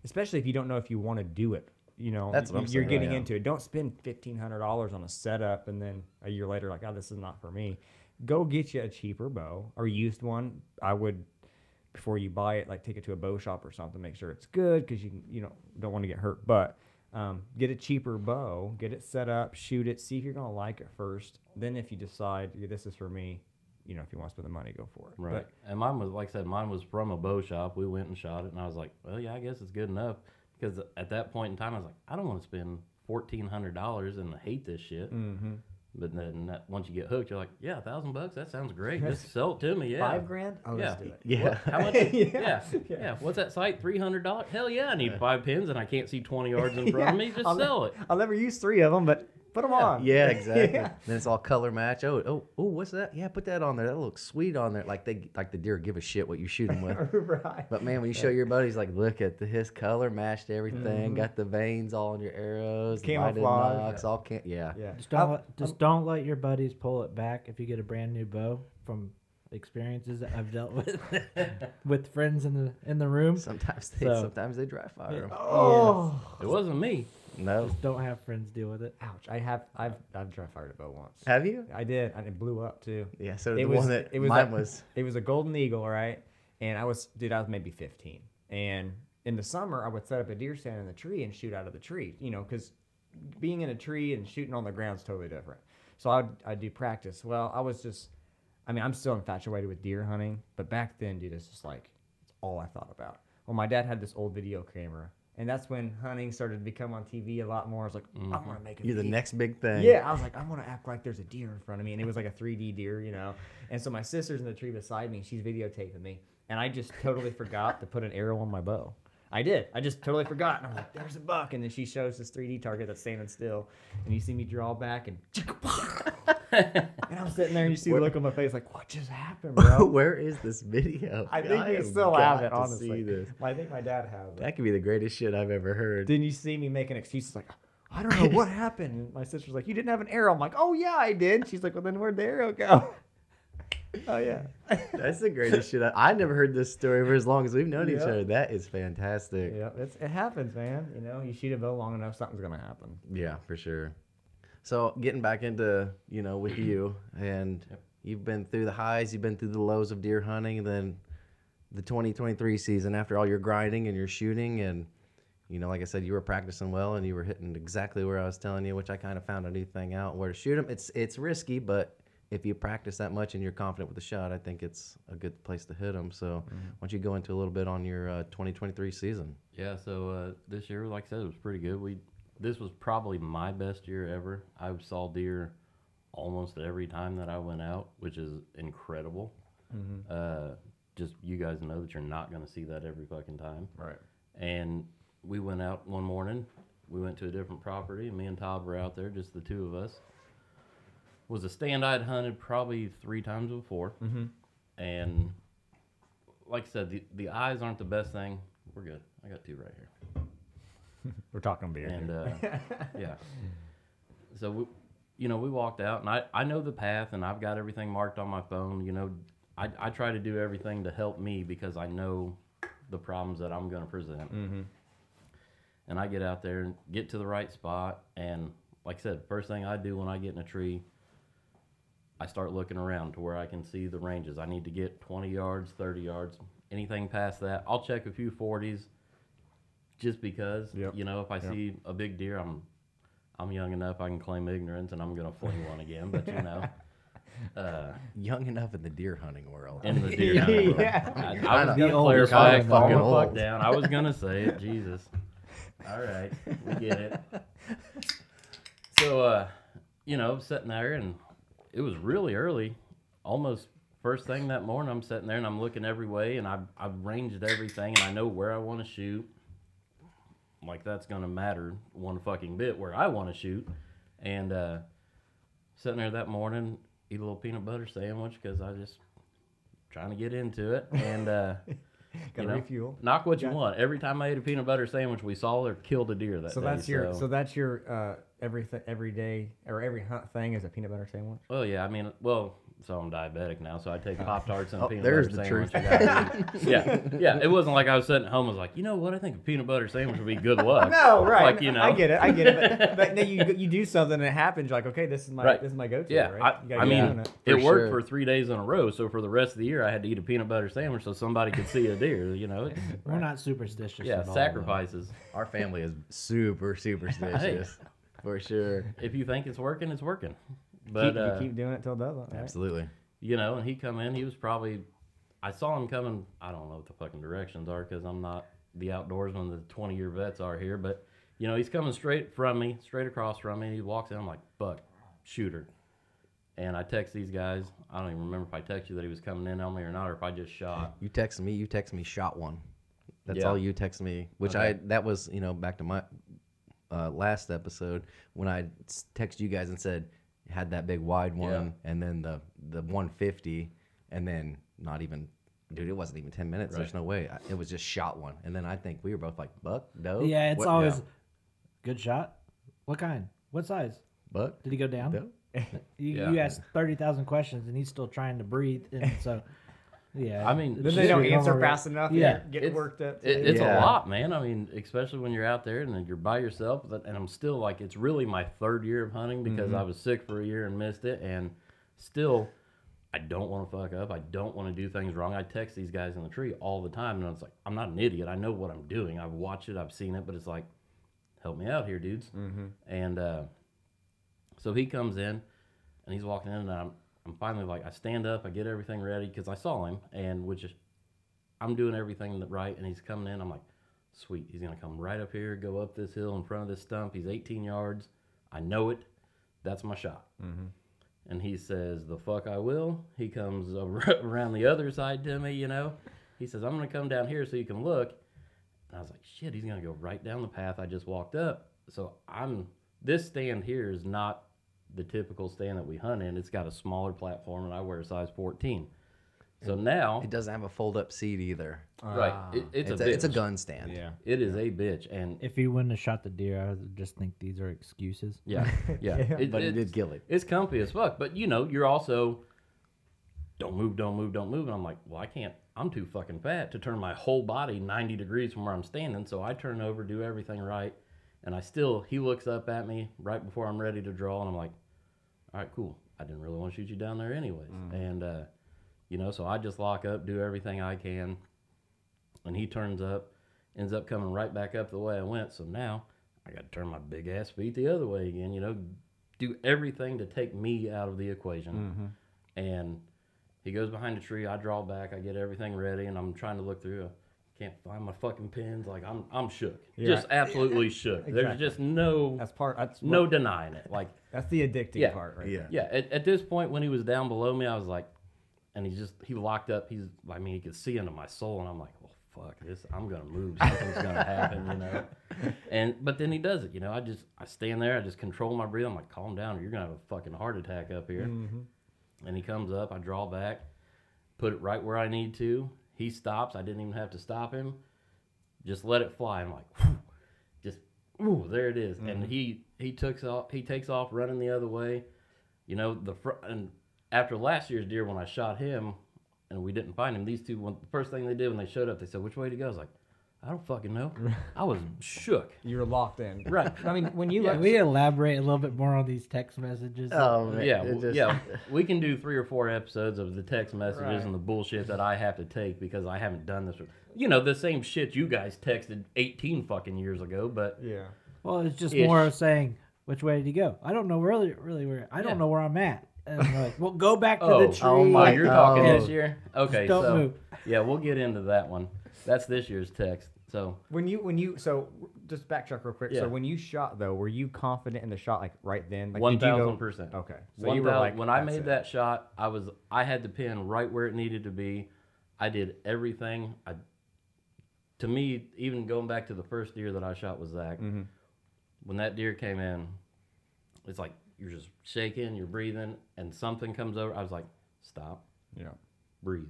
especially if you don't know if you want to do it. You know, That's what you- I'm you're saying, getting yeah. into it. Don't spend fifteen hundred dollars on a setup, and then a year later, like, oh, this is not for me. Go get you a cheaper bow or used one. I would before you buy it, like take it to a bow shop or something, make sure it's good because you can, you know don't want to get hurt. But um, get a cheaper bow, get it set up, shoot it, see if you're gonna like it first. Then if you decide yeah, this is for me, you know if you want to spend the money, go for it. Right. But and mine was like I said, mine was from a bow shop. We went and shot it, and I was like, well, yeah, I guess it's good enough. Because at that point in time, I was like, I don't want to spend fourteen hundred dollars and hate this shit. mm-hmm. But then that, once you get hooked, you're like, yeah, a thousand bucks. That sounds great. Just sell it to me. Yeah. five grand, oh, Yeah. let's do it. Yeah. What? How much? Yeah. yeah. yeah. What's that site? Three hundred dollars? Hell yeah! I need five pins, and I can't see twenty yards in front of me. Just I'll ne- sell it. I'll never use three of them, but put them on. Yeah, exactly. Yeah. Then it's all color match. Oh, oh, oh, what's that? Yeah, put that on there. That looks sweet on there. Like they, like the deer give a shit what you shoot them with. right. But man, when you show your buddies, like, look at the his color matched everything. Mhm. Got the vanes all on your arrows, Camouflage. nocks, all can yeah. Yeah. Just don't I'll- let, just don't let your buddies pull it back if you get a brand new bow from experiences that I've dealt with with friends in the in the room. Sometimes they, So- sometimes they dry fire 'em. Oh. It wasn't me. No, Just Don't have friends deal with it. Ouch! I have I've I've dry fired a bow once. have you? I did, and it blew up too. Yeah. So It the was- one that it was mine like- was. It was a golden eagle, right? And I was, dude, I was maybe 15. And in the summer, I would set up a deer stand in the tree and shoot out of the tree, you know, because being in a tree and shooting on the ground is totally different. So I'd, I'd do practice. Well, I was just, I mean, I'm still infatuated with deer hunting, but back then, dude, it's just like, it's all I thought about. Well, my dad had this old video camera, and that's when hunting started to become on TV a lot more. I was like, I want to make a You're the next big thing. yeah, I was like, I want to act like there's a deer in front of me, and it was like a 3D deer, you know. And so my sister's in the tree beside me, she's videotaping me, and I just totally forgot to put an arrow on my bow. I did. I just totally forgot. And I'm like, there's a buck, and then she shows this 3D target that's standing still, and you see me draw back, and and I'm sitting there, and you see the look on my face, like, what just happened, bro? Where is this video? I think you still have it, honestly. I think my dad has it. That could be the greatest shit I've ever heard. Then you see me making excuses like, I don't know what happened. And my sister's like, You didn't have an arrow. I'm like, Oh, yeah, I did. She's like, Well, then where'd the arrow go? Oh, yeah. That's the greatest shit. I, I never heard this story for as long as we've known each other. That is fantastic. yeah, it's, it happens, man. You know, you shoot a bow long enough, something's going to happen. Yeah, for sure. So getting back into you know with you and you've been through the highs, you've been through the lows of deer hunting, then the 2023 season after all your grinding and your shooting and you know like I said you were practicing well and you were hitting exactly where I was telling you, which I kind of found a new thing out where to shoot them. It's it's risky, but if you practice that much and you're confident with the shot, I think it's a good place to hit them. So, why don't you go into a little bit on your uh, 2023 season? Yeah, so uh, this year, like I said, it was pretty good. We this was probably my best year ever. I saw deer almost every time that I went out, which is incredible. Uh, just you guys know that you're not going to see that every fucking time. Right. And we went out one morning. We went to a different property. Me and Todd were out there, just the two of us. Was a stand I'd hunted probably three times before, Mm-hmm. and like I said, the the eyes aren't the best thing. We're good. I got two right here. We're talking beer. And uh, yeah, so we, you know, we walked out, and I I know the path, and I've got everything marked on my phone. You know, I I try to do everything to help me because I know the problems that I'm going to present. Mhm. And I get out there and get to the right spot, and like I said, first thing I do when I get in a tree. I start looking around to where I can see the ranges. I need to get 20 yards, 30 yards, anything past that. I'll check a few 40s just because, Yep. you know, if I Yep. see a big deer, I'm I'm young enough I can claim ignorance and I'm going to fling one again, but you know, uh, Young enough in the deer hunting world. in the deer hunting world. Yeah. I, You're I was going to clarify kinda it. Calm fucking the fuck down. I was going to say it. Jesus. All right. We get it. So, uh, you know, sitting there and it was really early, almost first thing that morning, I'm sitting there and I'm looking every way, and I've I've ranged everything, and I know where I want to shoot. Like that's gonna matter one fucking bit where I want to shoot, and uh, sitting there that morning, eat a little peanut butter sandwich because I just trying to get into it, and uh, Gotta you know, refuel. Knock what you want. Every time I ate a peanut butter sandwich, we saw or killed a deer that day. So day. that's your so- so that's your uh everything every day or every hunt thing is a peanut butter sandwich. Well, yeah, I mean, well, so I'm diabetic now, so I take oh. Pop Tarts and Oh, peanut there's butter the sandwich. truth. I gotta yeah, yeah. It wasn't like I was sitting at home. I was like, you know what? I think a peanut butter sandwich would be good luck. No, right. Like you know, I get it. I get it. But, but then you you do something and it happens. You're like, okay, this is my Right. this is my go-to. Yeah, right? You I, I mean, it, it. For worked sure. for three days in a row. So for the rest of the year, I had to eat a peanut butter sandwich so somebody could see a deer. You know, We're not superstitious. yeah, at all, though. sacrifices. Our family is super superstitious, for sure. If you think it's working, it's working. Keep, But you uh, keep doing it till it doesn't. Right? Absolutely. you know, and he come in. He was probably, I saw him coming. I don't know what the fucking directions are because I'm not the outdoorsman the 20 year vets are here. But you know, he's coming straight from me, straight across from me. He walks in. I'm like, Buck, shooter. And I text these guys. I don't even remember if I texted you that he was coming in on me or not, or if I just shot. You text me. You text me. Shot one. That's Yeah. all you text me. Which Okay. I that was you know back to my uh, last episode when I texted you guys and said had that big wide one and then the the 150 and then not even dude it wasn't even 10 minutes there's no way I, it was just shot one and then I think we were both like buck doe Yeah, it's What- always yeah. good shot. What kind? What size? buck Did he go down? doe You, Yeah. you asked thirty thousand questions, and he's still trying to breathe. And so, yeah. I mean, Then they don't answer normal- fast enough. Yeah. Yeah, get It's- worked up. It, it's Yeah. a lot, man. I mean, especially when you're out there and then you're by yourself. but- And I'm still like, it's really my third year of hunting because I was sick for a year and missed it. And still, I don't want to fuck up. I don't want to do things wrong. I text these guys in the tree all the time. And it's like, I'm not an idiot. I know what I'm doing. I've watched it, I've seen it. But it's like, help me out here, dudes. And uh, so he comes in and he's walking in. And I'm, I'm finally like, I stand up, I get everything ready because I saw him. And which is, I'm doing everything right, and he's coming in. I'm like, sweet. He's gonna come right up here, go up this hill in front of this stump. He's 18 yards. I know it. That's my shot. Mm-hmm. And he says, "The fuck I will." He comes around the other side to me. You know, he says, "I'm gonna come down here so you can look." And I was like, "Shit, he's gonna go right down the path I just walked up." So I'm this stand here is not the typical stand that we hunt in. It's got a smaller platform, and I wear a size 14. So now, it doesn't have a fold up seat either right, ah. it, it's, it's, a, a, it's a gun stand Yeah. It is a bitch, and If he wouldn't have shot the deer, I would just think these are excuses. yeah, yeah. Yeah. It- but he it's- did kill it It's comfy as fuck, but you know, you're also don't move, don't move, don't move, and I'm like, well, I can't. I'm too fucking fat to turn my whole body 90 degrees from where I'm standing, so I turn over, do everything right, and I still. He looks up at me right before I'm ready to draw, and I'm like, all right, cool. I didn't really want to shoot you down there anyways, and uh, you know, so I just lock up, do everything I can, and he turns up, ends up coming right back up the way I went. So now I got to turn my big ass feet the other way again. You know, do everything to take me out of the equation. And he goes behind a tree. I draw back. I get everything ready, and I'm trying to look through. I can't find my fucking pins. Like I'm, I'm shook. Yeah. Just absolutely shook. There's just no, That's part. That's no what- denying it. Like That's the addicting Yeah. part, right? Yeah. there. yeah, at, at this point when he was down below me, I was like, and he just he locked up. He's I mean he could see into my soul, and I'm like, well, fuck this. I'm gonna move. Something's gonna happen, you know. And but then he does it, you know. I just I stand there. I just control my breathing. I'm like, calm down, or you're gonna have a fucking heart attack up here. Mm-hmm. And he comes up. I draw back, put it right where I need to. He stops. I didn't even have to stop him. Just let it fly. I'm like, whew, just ooh, there it is. And mm-hmm. he he took off. He takes off running the other way. You know the fr- and after last year's deer when I shot him and we didn't find him, these two the first thing they did when they showed up, they said, "Which way to go?" I was like, "I don't fucking know." I was shook. You're locked in. Right. I mean, when you Yeah, look, we elaborate a little bit more on these text messages. oh man, Yeah, it just- yeah. We can do three or four episodes of the text messages Right. and the bullshit that I have to take because I haven't done this. with- You know, the same shit you guys texted 18 fucking years ago, but yeah. Well, it's just Ish. more of saying which way did he go? I don't know really, really where. I don't Yeah. know where I'm at. And they're like, well, go back to Oh, the tree. oh oh, my you're oh talking Oh. this year? Okay, don't so move. yeah, we'll get into that one. That's this year's text. So When you when you so just backtrack real quick. Yeah. So when you shot though, were you confident in the shot like right then? Like, one did you go- thousand percent. Okay. So One you were thou- like when I made it." that shot, I was I had the pin right where it needed to be. I did everything. I to me, even going back to the first deer that I shot with Zach, Mm-hmm. when that deer came in, it's like you're just shaking, you're breathing, and something comes over. I was like, stop, Yeah. breathe,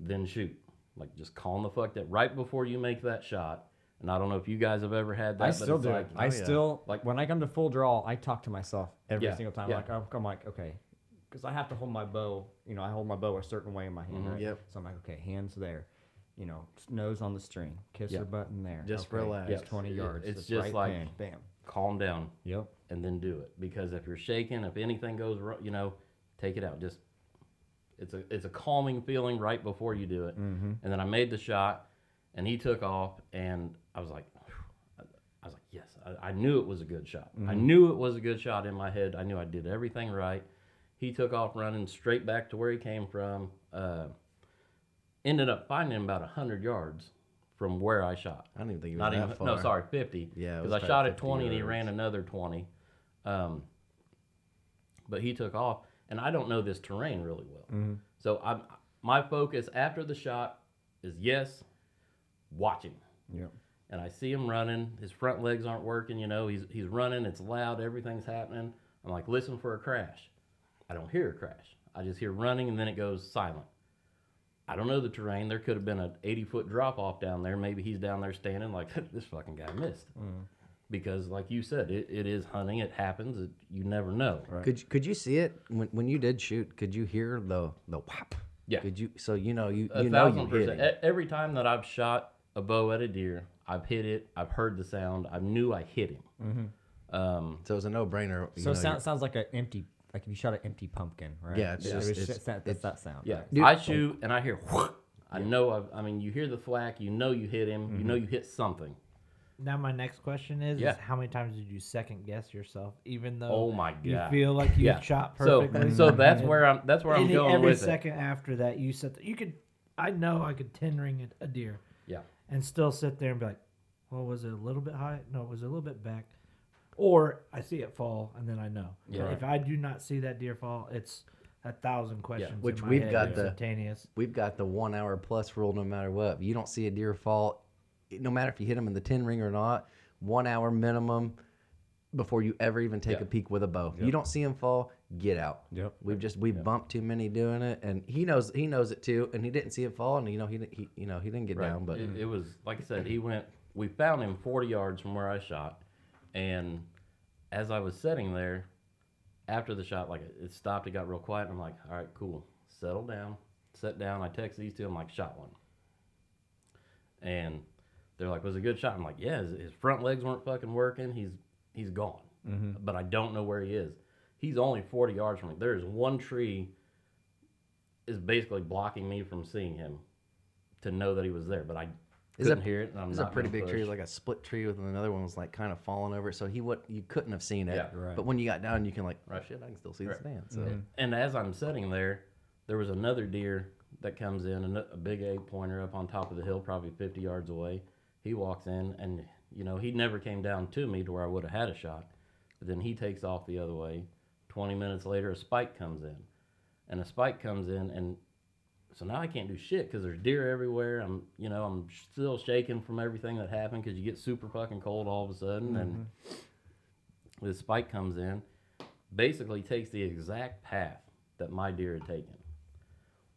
then shoot. Like just calm the fuck down right before you make that shot. And I don't know if you guys have ever had that. I but still it's do. like, I yeah. still Like- like when I come to full draw, I talk to myself every Yeah, single time. yeah. Like I'm, I'm like okay, because I have to hold my bow. You know, I hold my bow a certain way in my hand. Mhm. Right? Yep. So I'm like, okay, hands there. You know, nose on the string, kiss Yeah. her button there. Just okay, relax. It's 20 yards. it's It's just right like- pin, bam. calm down. Yep. and then do it because if you're shaking if anything goes wrong you know take it out just it's a it's a calming feeling right before you do it. Mm-hmm. and then i made the shot and he took off and i was like i was like yes i, I knew it was a good shot. I knew it was a good shot in my head. I knew i did everything right. He took off running straight back to where he came from uh, ended up finding him about 100 yards from where i shot. I don't even think he was not that even far. no sorry 50 Yeah, because i shot at 20 and he ran another 20 um, but he took off and i don't know this terrain really well Mm-hmm. so i'm my focus after the shot is yes watching Yep. and i see him running his front legs aren't working you know he's, he's running it's loud everything's happening i'm like listen for a crash i don't hear a crash i just hear running and then it goes silent I don't know the terrain. There could have been an 80 foot drop off down there. Maybe he's down there standing like this fucking guy missed. Because, like you said, it, it is hunting. It happens. It, you never know. Could you- could you see it when when you did shoot? Could you hear the the whap? Yeah. Could you? So you know you A you know you thousand hit percent. it. Every time that I've shot a bow at a deer, I've hit it. I've heard the sound. I knew I hit him. Um, So it was a no brainer. So it sounds, sounds like an empty, like if you shot an empty pumpkin, right? Yeah, it's It just- was it's- just that, that's that sound. yeah. right? Dude- I shoot and I hear. I know. I've, I mean, you hear the thwack. You know you hit him. You know you hit something. Now my next question is, Yeah. is how many times did you second guess yourself, even though Oh my God. you feel like you Yeah. shot So, perfectly? so so that's And- where I'm. That's where I'm going every with it. second after that, you said you could. I know I could ten ring a, a deer Yeah. and still sit there and be like, "Well, was it a little bit high? No, it was a little bit back." Or I see it fall, and then I know. Yeah. If I do not see that deer fall, it's a thousand questions. in Which my we've head got the- We've got the one hour plus rule. No matter what, you don't see a deer fall, no matter if you hit them in the ten ring or not. One hour minimum before you ever even take Yeah. a peek with a bow. You don't see him fall, get out. Yep. We've just we have bumped too many doing it, and he knows he knows it too, and he didn't see it fall, and you know he didn't- he you know he didn't get down, but it, it was like I said, he went. We found him 40 yards from where I shot, and as I was sitting there, after the shot, like it stopped, it got real quiet. And I'm like, all right, cool, settle down, sit down. I text these two. I'm like, shot one, and they're like, was a good shot? I'm like, yeah. His, his front legs weren't fucking working. He's he's gone, mm-hmm. but I don't know where he is. He's only 40 yards from me. There is one tree is basically blocking me from seeing him to know that he was there, but I Is couldn't that- hear it. And I'm It's a pretty gonna big tree, push. like a split tree with another one was like kind of falling over. So he would you couldn't have seen it. Yeah. Right. But when you got down, you can like, Right. oh shit, I can still see Right. the stand. So mm-hmm. And as I'm sitting there, there was another deer that comes in, a big eight pointer up on top of the hill, probably 50 yards away. He walks in, and you know he never came down to me to where I would have had a shot. But then he takes off the other way. 20 minutes later, a spike comes in, and a spike comes in, and so now I can't do shit because there's deer everywhere. I'm, you know, I'm still shaking from everything that happened because you get super fucking cold all of a sudden, and mm-hmm. this spike comes in, basically takes the exact path that my deer had taken.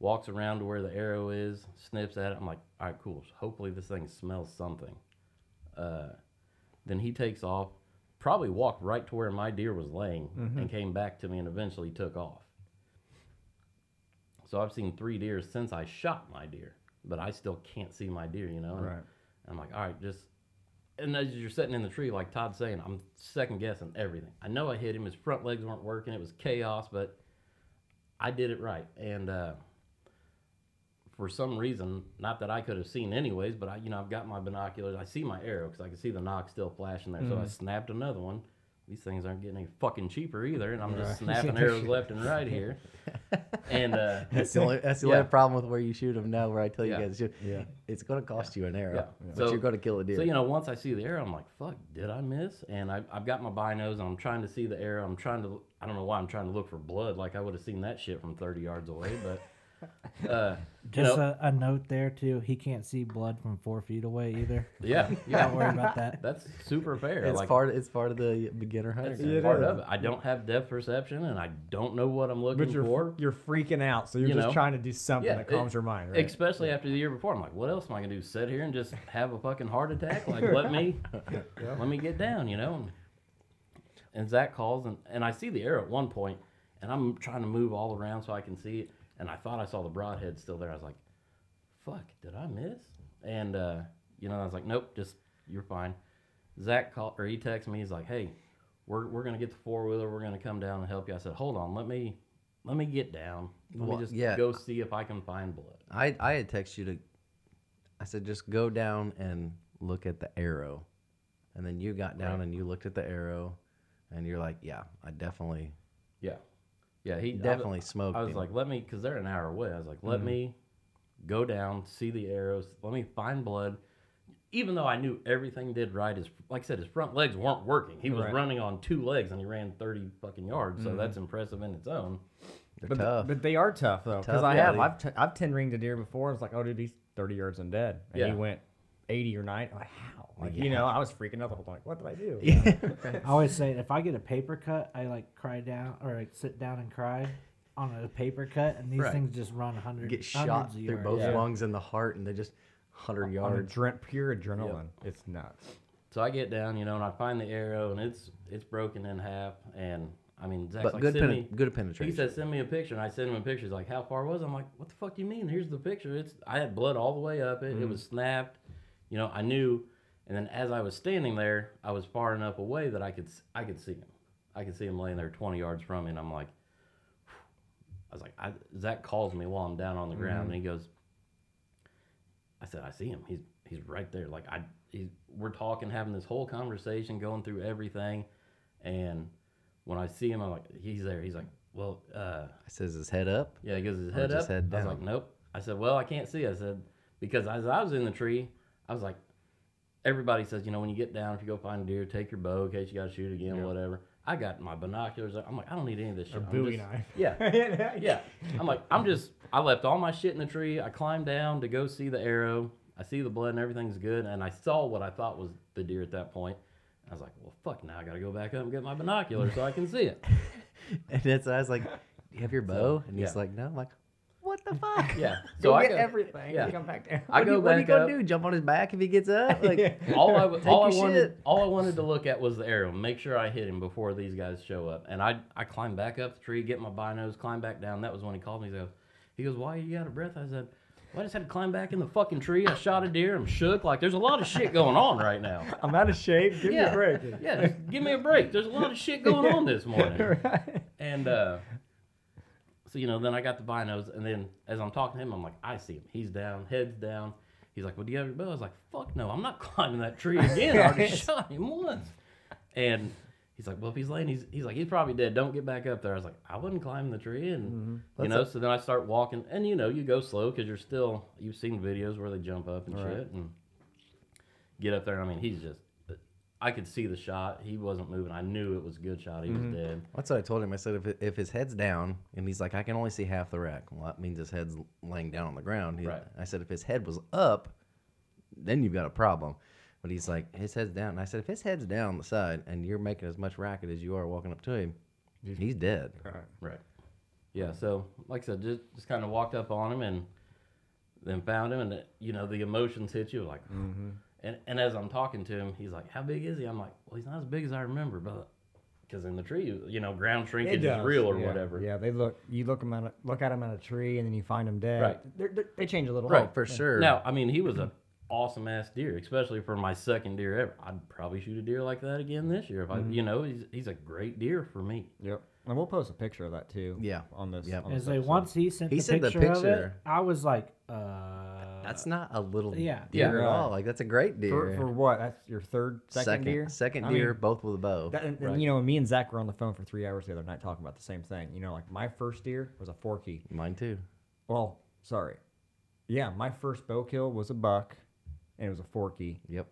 Walks around to where the arrow is, sniffs at it. I'm like, all right, cool. Hopefully this thing smells something. Uh, then he takes off, probably walked right to where my deer was laying and came back to me and eventually took off. So I've seen three deer since I shot my deer, but I still can't see my deer, you know? And Right. I'm like, all right, just. And as you're sitting in the tree, like Todd's saying, I'm second guessing everything. I know I hit him. His front legs weren't working. It was chaos, but I did it right. And uh, for some reason, not that I could have seen anyways, but I, you know, I've got my binoculars. I see my arrow because I can see the nock still flashing there. So I snapped another one, these things aren't getting any fucking cheaper either, and I'm just Right. snapping arrows left and right here. And uh, That's the only that's the Yeah. only problem with where you shoot them now. Where I tell you Yeah. guys to shoot, Yeah. it's going to cost you an arrow, Yeah. but So- you're going to kill a deer. So you know, once I see the arrow, I'm like, "Fuck, did I miss?" And I, I've got my binos, and I'm trying to see the arrow. I'm trying to, I don't know why I'm trying to look for blood. Like I would have seen that shit from 30 yards away, but uh, you Just know, a, a note there too. He can't see blood from four feet away either. yeah, yeah. Don't worry about that. that's super fair. it's like, part it's part of the beginner hunter. that's guide. It part is. of it. I don't have depth perception, and I don't know what I'm looking But you're for. you're freaking out, so you're You just know? trying to do something Yeah, that calms it- your mind, right? Especially after the year before, I'm like, what else am I gonna do? Sit here and just have a fucking heart attack? Like, let me, let me get down, you know? And, and Zach calls, and, and I see the arrow at one point, and I'm trying to move all around so I can see it, and I thought I saw the broadhead still there. I was like, fuck, did I miss? And uh, you know, I was like, nope, just you're fine. Zach called, or he texted me. He's like, hey, we're we're gonna get the four wheeler. We're gonna come down and help you. I said, hold on, let me let me get down. Let Well, me just yeah. go see if I can find blood. I I had texted you to. I said just go down and look at the arrow, and then you got down Right. and you looked at the arrow, and you're like, yeah, I definitely yeah. He I definitely smoked. I was him. like, let me, because they're an hour away. I was like, let Mm-hmm. me go down, see the arrows. Let me find blood. Even though I knew everything did right, his like I said, his front legs weren't working. He was Right. running on two legs and he ran thirty fucking yards. Mm-hmm. So that's impressive in its own. they're but, tough. but they are tough though, because I have I've t- I've ten ringed a deer before. It's like, oh, dude, he's thirty yards and dead, and he went eighty or ninety. Like how? Like you know, I was freaking out the whole time. Like, what did I do? yeah. I always say if I get a paper cut, I like cry down or like sit down and cry on a paper cut, and these Right. things just run hundred get shot through yards. both Yeah. lungs and the heart, and they just hundred On yards. adre- pure adrenaline. It's nuts. So I get down, you know, and I find the arrow and it's it's broken in half. And I mean, Zach's But like, good, send pen- me. good penetration. He said, "Send me a picture," and I sent him a picture. He's like, "How far was?" it?" I'm like, "What the fuck do you mean? Here's the picture. It's I had blood all the way up it. Mm-hmm. It was snapped. You know, I knew." And then as I was standing there, I was far enough away that I could I could see him. I could see him laying there 20 yards from me, and I'm like, I was like, I, Zach calls me while I'm down on the ground, Mm-hmm. and he goes, I said, I see him. He's he's right there. Like I, he's we're talking, having this whole conversation, going through everything, and when I see him, I'm like, he's there. He's like, well, uh, I says his head up. yeah, he goes his head up. head I was like, nope. I said, well, I can't see. I said because as I was in the tree, I was like, everybody says, you know, when you get down, if you go find a deer, take your bow in case you got to shoot again, whatever. I got my binoculars. I'm like, I don't need any of this shit. A Bowie just- knife. Yeah, yeah. I'm like, I'm just. I left all my shit in the tree. I climbed down to go see the arrow. I see the blood and everything's good, and I saw what I thought was the deer at that point. I was like, well, fuck. Now I got to go back up and get my binoculars so I can see it. And that's I was like, you have your bow?" And he's yeah. like, "No." I'm like, "What the fuck?" Yeah. Go So I get go, everything. yeah. Yeah. Come back down. I What, go you, what are you gonna up. do? Jump on his back if he gets up? Like, all I, all I wanted, shit. all I wanted to look at was the arrow. Make sure I hit him before these guys show up. And I, I climbed back up the tree, get my binos, climb back down. That was when he called me. He goes, he goes, why are you out of breath? I said, well, I just had to climb back in the fucking tree. I shot a deer. I'm shook. Like there's a lot of shit going on right now. I'm out of shape. Give me a break. Yeah, just give me a break. There's a lot of shit going on this morning. right. And uh, so you know, then I got the binos, and then as I'm talking to him, I'm like, I see him. He's down, head's down. He's like, Well, do you have your bow? I was like, Fuck no, I'm not climbing that tree again. I already shot him once. And he's like, Well, if he's laying, he's he's like, he's probably dead. Don't get back up there. I was like, I wouldn't climb the tree, and mm-hmm. you know. So then I start walking, and you know, you go slow because you're still. You've seen videos where they jump up and Right. shit, and get up there. I mean, he's just. I could see the shot. He wasn't moving. I knew it was a good shot. He was mm-hmm. dead. That's what I told him. I said, if, it, if his head's down, and he's like, I can only see half the rack. Well, that means his head's laying down on the ground. He- Right. I said, if his head was up, then you've got a problem. But he's like, his head's down. And I said, if his head's down on the side, and you're making as much racket as you are walking up to him, he's dead. Right. Right. Yeah. So, like I said, just just kind of walked up on him and then found him, and it- you know the emotions hit you like. Mm-hmm. And and as I'm talking to him, he's like, "How big is he?" I'm like, "Well, he's not as big as I remember, but because in the tree, you know, ground shrinkage is real or yeah. whatever." Yeah, they look. You look them at a, look at them at a tree, and then you find them dead. Right. They're, they're, they change a little. Right. For sure. Now, I mean, he was a awesome ass deer, especially for my second deer ever. I'd probably shoot a deer like that again this year if I, you know, he's he's a great deer for me. Yep. And we'll post a picture of that too. Yeah. On this. Yep. on And this so once he sent He the, sent the picture of it, picture. I was like, uh, That's not a little yeah. deer Yeah. at all. Like that's a great deer. For, for what? That's your third, second, deer. second I deer, mean, both with a bow. That, and, and, you know, me and Zach were on the phone for three hours the other night talking about the same thing. You know, like my first deer was a forky. Mine too. Well, sorry. Yeah, my first bow kill was a buck, and it was a forky. Yep.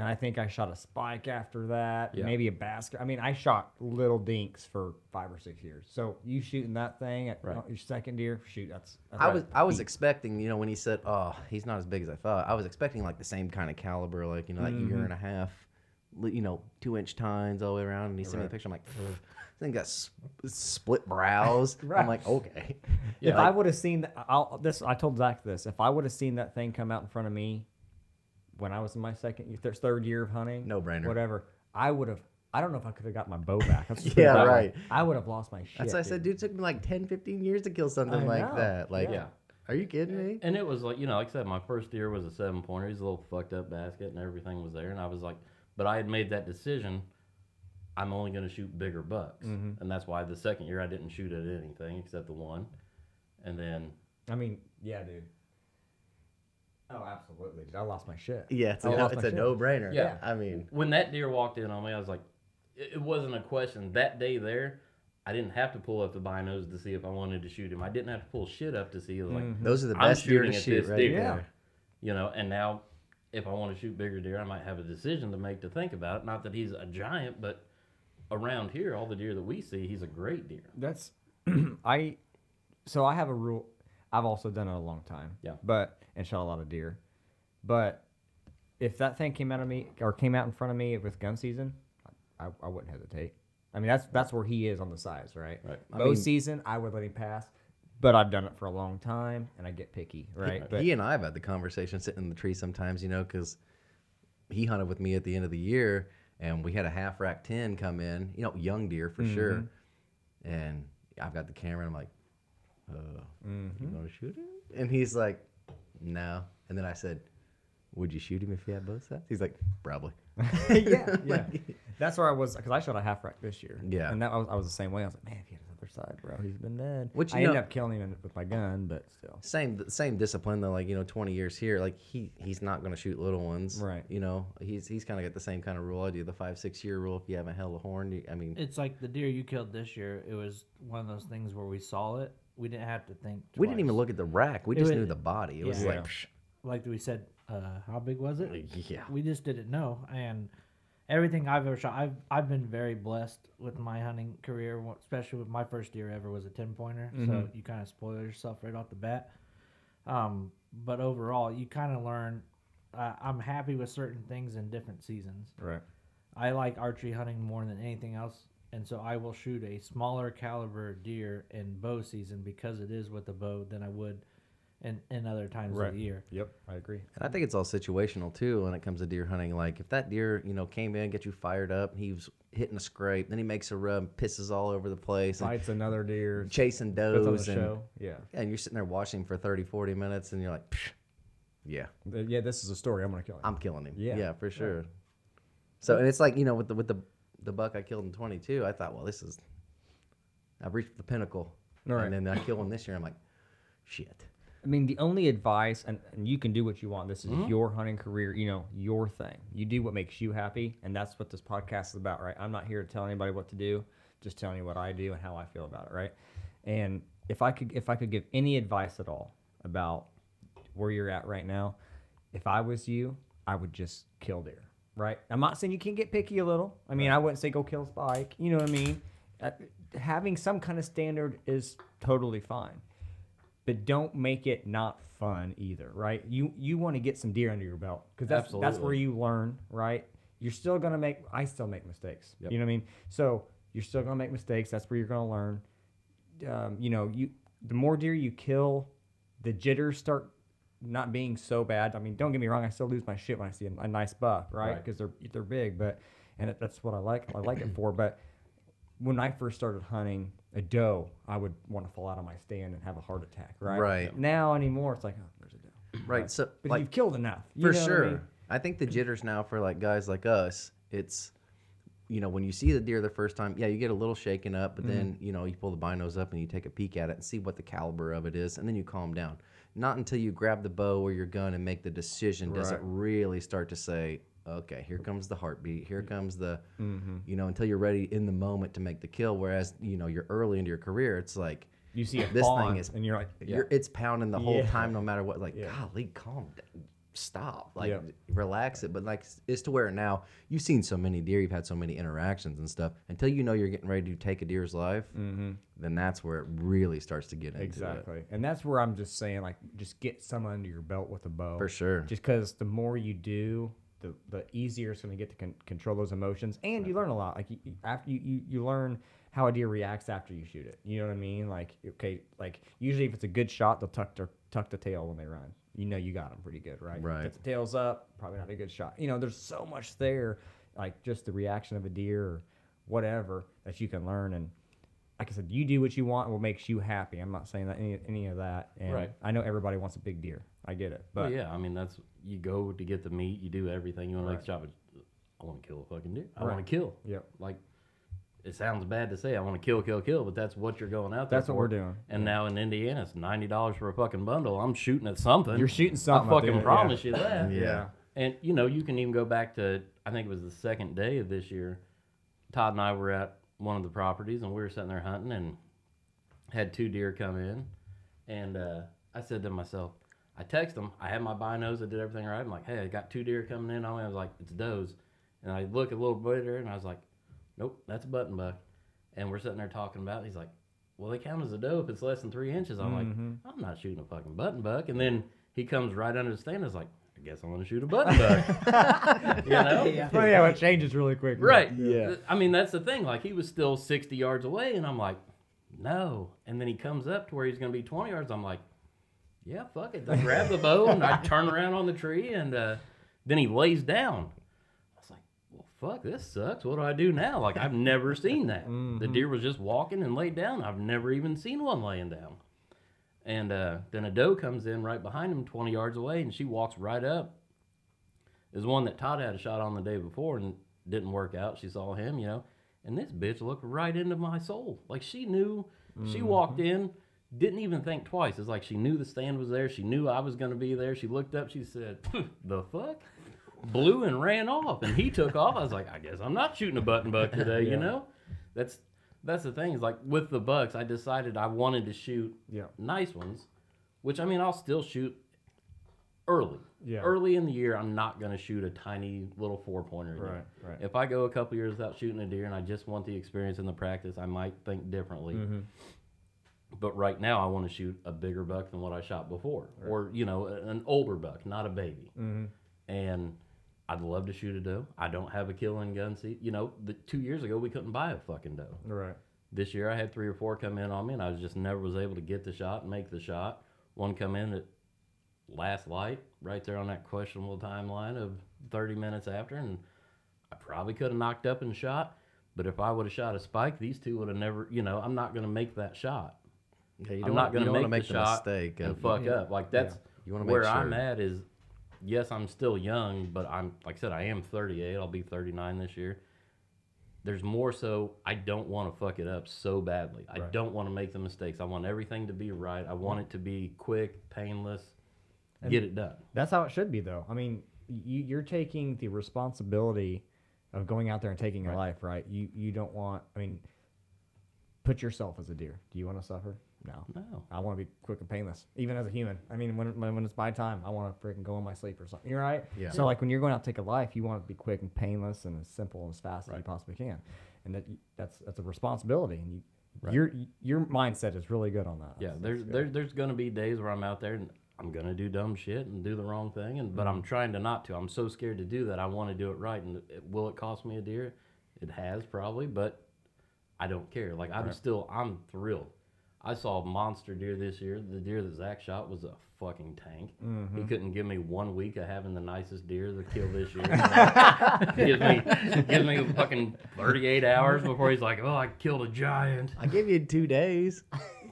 And I think I shot a spike after that, Yeah. maybe a basket. I mean, I shot little dinks for five or six years. So you shooting that thing at Right. your second deer, shoot, that's. that's I right. was I was expecting, you know, when he said, "Oh, he's not as big as I thought," I was expecting like the same kind of caliber, like you know, that year mm-hmm. and a half, you know, two inch tines all the way around. And he sent me the picture. I'm like, then got split brows. Right. I'm like, okay, if Yeah. I would have seen that, I'll, this I told Zach this. If I would have seen that thing come out in front of me when I was in my second, thir- third year of hunting, No-brainer. whatever, I would have. I don't know if I could have got my bow back. Let's just put it Yeah, that way. right. I would have lost my shit. that's why I said, dude, it took me like 10, 15 years to kill something I like know. that. Like, Yeah. are you kidding me? And it was like, you know, like I said, my first deer was a seven pointer. He's a little fucked up basket and everything was there. And I was like, but I had made that decision. I'm only going to shoot bigger bucks. Mm-hmm. And that's why the second year I didn't shoot at anything except the one. And then, I mean, yeah, dude. Oh, absolutely, dude. I lost my shit. Yeah, it's I a, lost it's my a shit. no brainer. Yeah. I mean, when that deer walked in on me, I was like, it, it wasn't a question. That day there, I didn't have to pull up the binos to see if I wanted to shoot him. I didn't have to pull shit up to see. Like, mm-hmm. those are the I'm best deer to shooting at shoot this right deer. Yeah. there. you know, and now if I want to shoot bigger deer, I might have a decision to make to think about it. Not that he's a giant, but around here, all the deer that we see, he's a great deer. That's I. So I have a rule. I've also done it a long time. Yeah. But and shot a lot of deer, but if that thing came out of me or came out in front of me with gun season, I, I wouldn't hesitate. I mean that's that's where he is on the size, right? Right. I mean- season, I would let him pass, but I've done it for a long time and I get picky, right? But he and I have had the conversation sitting in the tree sometimes, you know, because he hunted with me at the end of the year, and we had a half rack ten come in, you know, young deer for sure. Mm-hmm. And I've got the camera, and I'm like, uh, Mm-hmm. you want to shoot him? And he's like, no. And then I said, would you shoot him if he had both sides? He's like, probably. yeah, yeah. That's where I was because I shot a half rack this year. Yeah. and that I was, I was the same way. I was like, man, if he had his other side, bro, he's been dead. Which, I you ended up killing him with my gun, but still. Same same discipline though, like you know, twenty years here, like he he's not gonna shoot little ones, Right. You know, he's he's kind of got the same kind of rule I do, the five six year rule. If you haven't held a horn, you, I mean, It's like the deer you killed this year. It was one of those things where we saw it. We didn't have to think. we didn't even look at the rack. We It just was- knew the body. It was yeah. like, Yeah. psh, Like we said, uh, how big was it? yeah. We just didn't know, and everything I've ever shot, I've I've been very blessed with my hunting career, wh- especially with my first deer ever was a ten pointer. So you kind of spoil yourself right off the bat. Um, but overall, you kind of learn. Uh, I'm happy with certain things in different seasons. Right. I like archery hunting more than anything else, and so I will shoot a smaller caliber deer in bow season because it is with the bow than I would in, in other times Right. of the year. Yep, I agree. And I think it's all situational too when it comes to deer hunting. Like if that deer, you know, came in, get you fired up, he was hitting a scrape, then he makes a rub, pisses all over the place, and Fights another deer. chasing puts on the does, and, show. Yeah. and you're sitting there watching for 30, 40 minutes, and you're like, Psh, yeah, Uh, Yeah, this is a story. I'm gonna kill him. I'm killing him. Yeah. Yeah, for sure. So and it's like you know with the with the the buck I killed in 22, I thought, well, this is I've reached the pinnacle, Right. and then I kill him this year. I'm like, shit. I mean, the only advice, and, and you can do what you want. This is mm-hmm. your hunting career, you know, your thing. You do what makes you happy, and that's what this podcast is about, right? I'm not here to tell anybody what to do, just telling you what I do and how I feel about it, right? And if I could, if I could give any advice at all about where you're at right now, if I was you, I would just kill deer, right? I'm not saying you can't get picky a little. I mean, I wouldn't say go kill spike. You know what I mean? Uh, having some kind of standard is totally fine but don't make it not fun either, right? You you want to get some deer under your belt because that's that's where you learn, right? You're still gonna make. I still make mistakes. Yep. You know what I mean? So you're still gonna make mistakes. That's where you're gonna learn. Um, you know, you the more deer you kill, the jitters start not being so bad. I mean, don't get me wrong. I still lose my shit when I see a, a nice buck, right? Right. Because they're they're big, but and it, that's what I like. I like it for. But when I first started hunting a doe, I would want to fall out of my stand and have a heart attack, right? Right. Now anymore, it's like, oh, there's a doe. Right. So But like you've killed enough. you for know what I sure. mean? I, think the jitters now for like guys like us, it's you know when you see the deer the first time, yeah, you get a little shaken up, but then Mm-hmm. you know you pull the binos up and you take a peek at it and see what the caliber of it is, and then you calm down. Not until you grab the bow or your gun and make the decision does it really start to say, okay, here comes the heartbeat. Here comes the, Mm-hmm. you know, until you're ready in the moment to make the kill. Whereas, you know, you're early into your career, it's like, You see a This thing is- and you're like, yeah. you're, it's pounding the whole Yeah. time, no matter what. Like, Yeah. golly, calm down. Stop. Like, Yep. relax it. But, like, it's to where now you've seen so many deer, you've had so many interactions and stuff. Until you know you're getting ready to take a deer's life, mm-hmm. then that's where it really starts to get into it. Exactly. And that's where I'm just saying, like, just get some under your belt with a bow. For sure. Just because the more you do, the, the easier it's going to get to con- control those emotions. And you learn a lot. Like, you- after you, you, you learn how a deer reacts after you shoot it. You know what I mean? Like, okay, like, usually if it's a good shot, they'll tuck their, tuck the tail when they run. You know you got them pretty good, right? Right. If the tail's up, probably not a good shot. You know, there's so much there, like just the reaction of a deer or whatever that you can learn. And like I said, you do what you want and what makes you happy. I'm not saying that any, any of that. And Right. I know everybody wants a big deer. I get it. But But yeah, I mean that's you go to get the meat, you do everything. You want to make the. But I want to kill a fucking deer. I Right. want to kill. Yep. Like it sounds bad to say I want to kill, kill, kill, but that's what you're going out there. That's what we're doing. And now in Indiana, it's ninety dollars for a fucking bundle. I'm shooting at something. You're shooting something I fucking there, promise yeah. you that. Yeah. And you know, you can even go back to I think it was the second day of this year. Todd and I were at one of the properties and we were sitting there hunting and had two deer come in. And uh, I said to myself, I text them. I had my binos. I did everything right. I'm like, hey, I got two deer coming in on me. I was like, it's does. And I look a little bit better and I was like, nope, that's a button buck. And we're sitting there talking about. It. He's like, well, they count as a doe if it's less than three inches. I'm like, I'm not shooting a fucking button buck. And then he comes right under the stand. and is like, I guess I'm gonna shoot a button buck. you know? Yeah. Well, yeah, it changes really quick. Right. Yeah. I mean, that's the thing. Like, he was still 60 yards away, and I'm like, no. And then he comes up to where he's going to be 20 yards. I'm like, yeah, fuck it. I grab the bow, and I turn around on the tree, and uh, then he lays down. I was like, well, fuck, this sucks. What do I do now? Like, I've never seen that. The deer was just walking and laid down. I've never even seen one laying down. And uh, then a doe comes in right behind him, 20 yards away, and she walks right up is one that Todd had a shot on the day before and didn't work out. She saw him, you know, and this bitch looked right into my soul. Like she knew, she walked in, didn't even think twice. It's like she knew the stand was there. She knew I was going to be there. She looked up, she said, "The fuck." Blew and ran off, and he took off. I was like, I guess I'm not shooting a button buck today. You know, that's that's the thing. Is like with the bucks, I decided I wanted to shoot Yeah. nice ones, which I mean I'll still shoot early. Yeah. Early in the year, I'm not going to shoot a tiny little four pointer. Right, right. If I go a couple years without shooting a deer and I just want the experience and the practice, I might think differently. Mm-hmm. But right now, I want to shoot a bigger buck than what I shot before, or you know, an older buck, not a baby. Mm-hmm. And I'd love to shoot a doe. I don't have a killing gun seat. You know, the, two years ago we couldn't buy a fucking doe. Right. This year I had three or four come in on me, and I just never was able to get the shot and make the shot. One come in at last light, right there on that questionable timeline of 30 minutes after, and I probably could have nocked up and shot. But if I would have shot a spike, these two would have never. You know, I'm not going to make that shot. Yeah, you I'm don't, going to make, make the, the shot mistake and fuck up. Like that's You wanna make where I'm at. Is yes, I'm still young, but I'm like I said, I am 38. I'll be 39 this year. There's more so I don't want to fuck it up so badly. I Right. don't want to make the mistakes. I want everything to be right. I want it to be quick, painless. get it done. That's how it should be, though. I mean, you, you're taking the responsibility of going out there and taking a life, right? You you don't want. I mean, put yourself as a deer. Do you want to suffer? No. No. I want to be quick and painless, even as a human. I mean, when, when, when it's my time, I want to freaking go in my sleep or something. You're right. Yeah. So like when you're going out to take a life, you want to be quick and painless and as simple and as fast as you possibly can, and that that's that's a responsibility. And you, Right. your your mindset is really good on that. Yeah, That's- there's there, there's gonna be days where I'm out there and I'm gonna do dumb shit and do the wrong thing, and but Mm-hmm. I'm trying to not to. I'm so scared to do that. I want to do it right, and it, will it cost me a deer? It has probably, but I don't care. Like I'm still I'm thrilled. I saw a monster deer this year. The deer that Zach shot was a fucking tank. Mm-hmm. He couldn't give me one week of having the nicest deer to kill this year. gives me gives me fucking 38 hours before he's like, oh, I killed a giant. I gave you two days.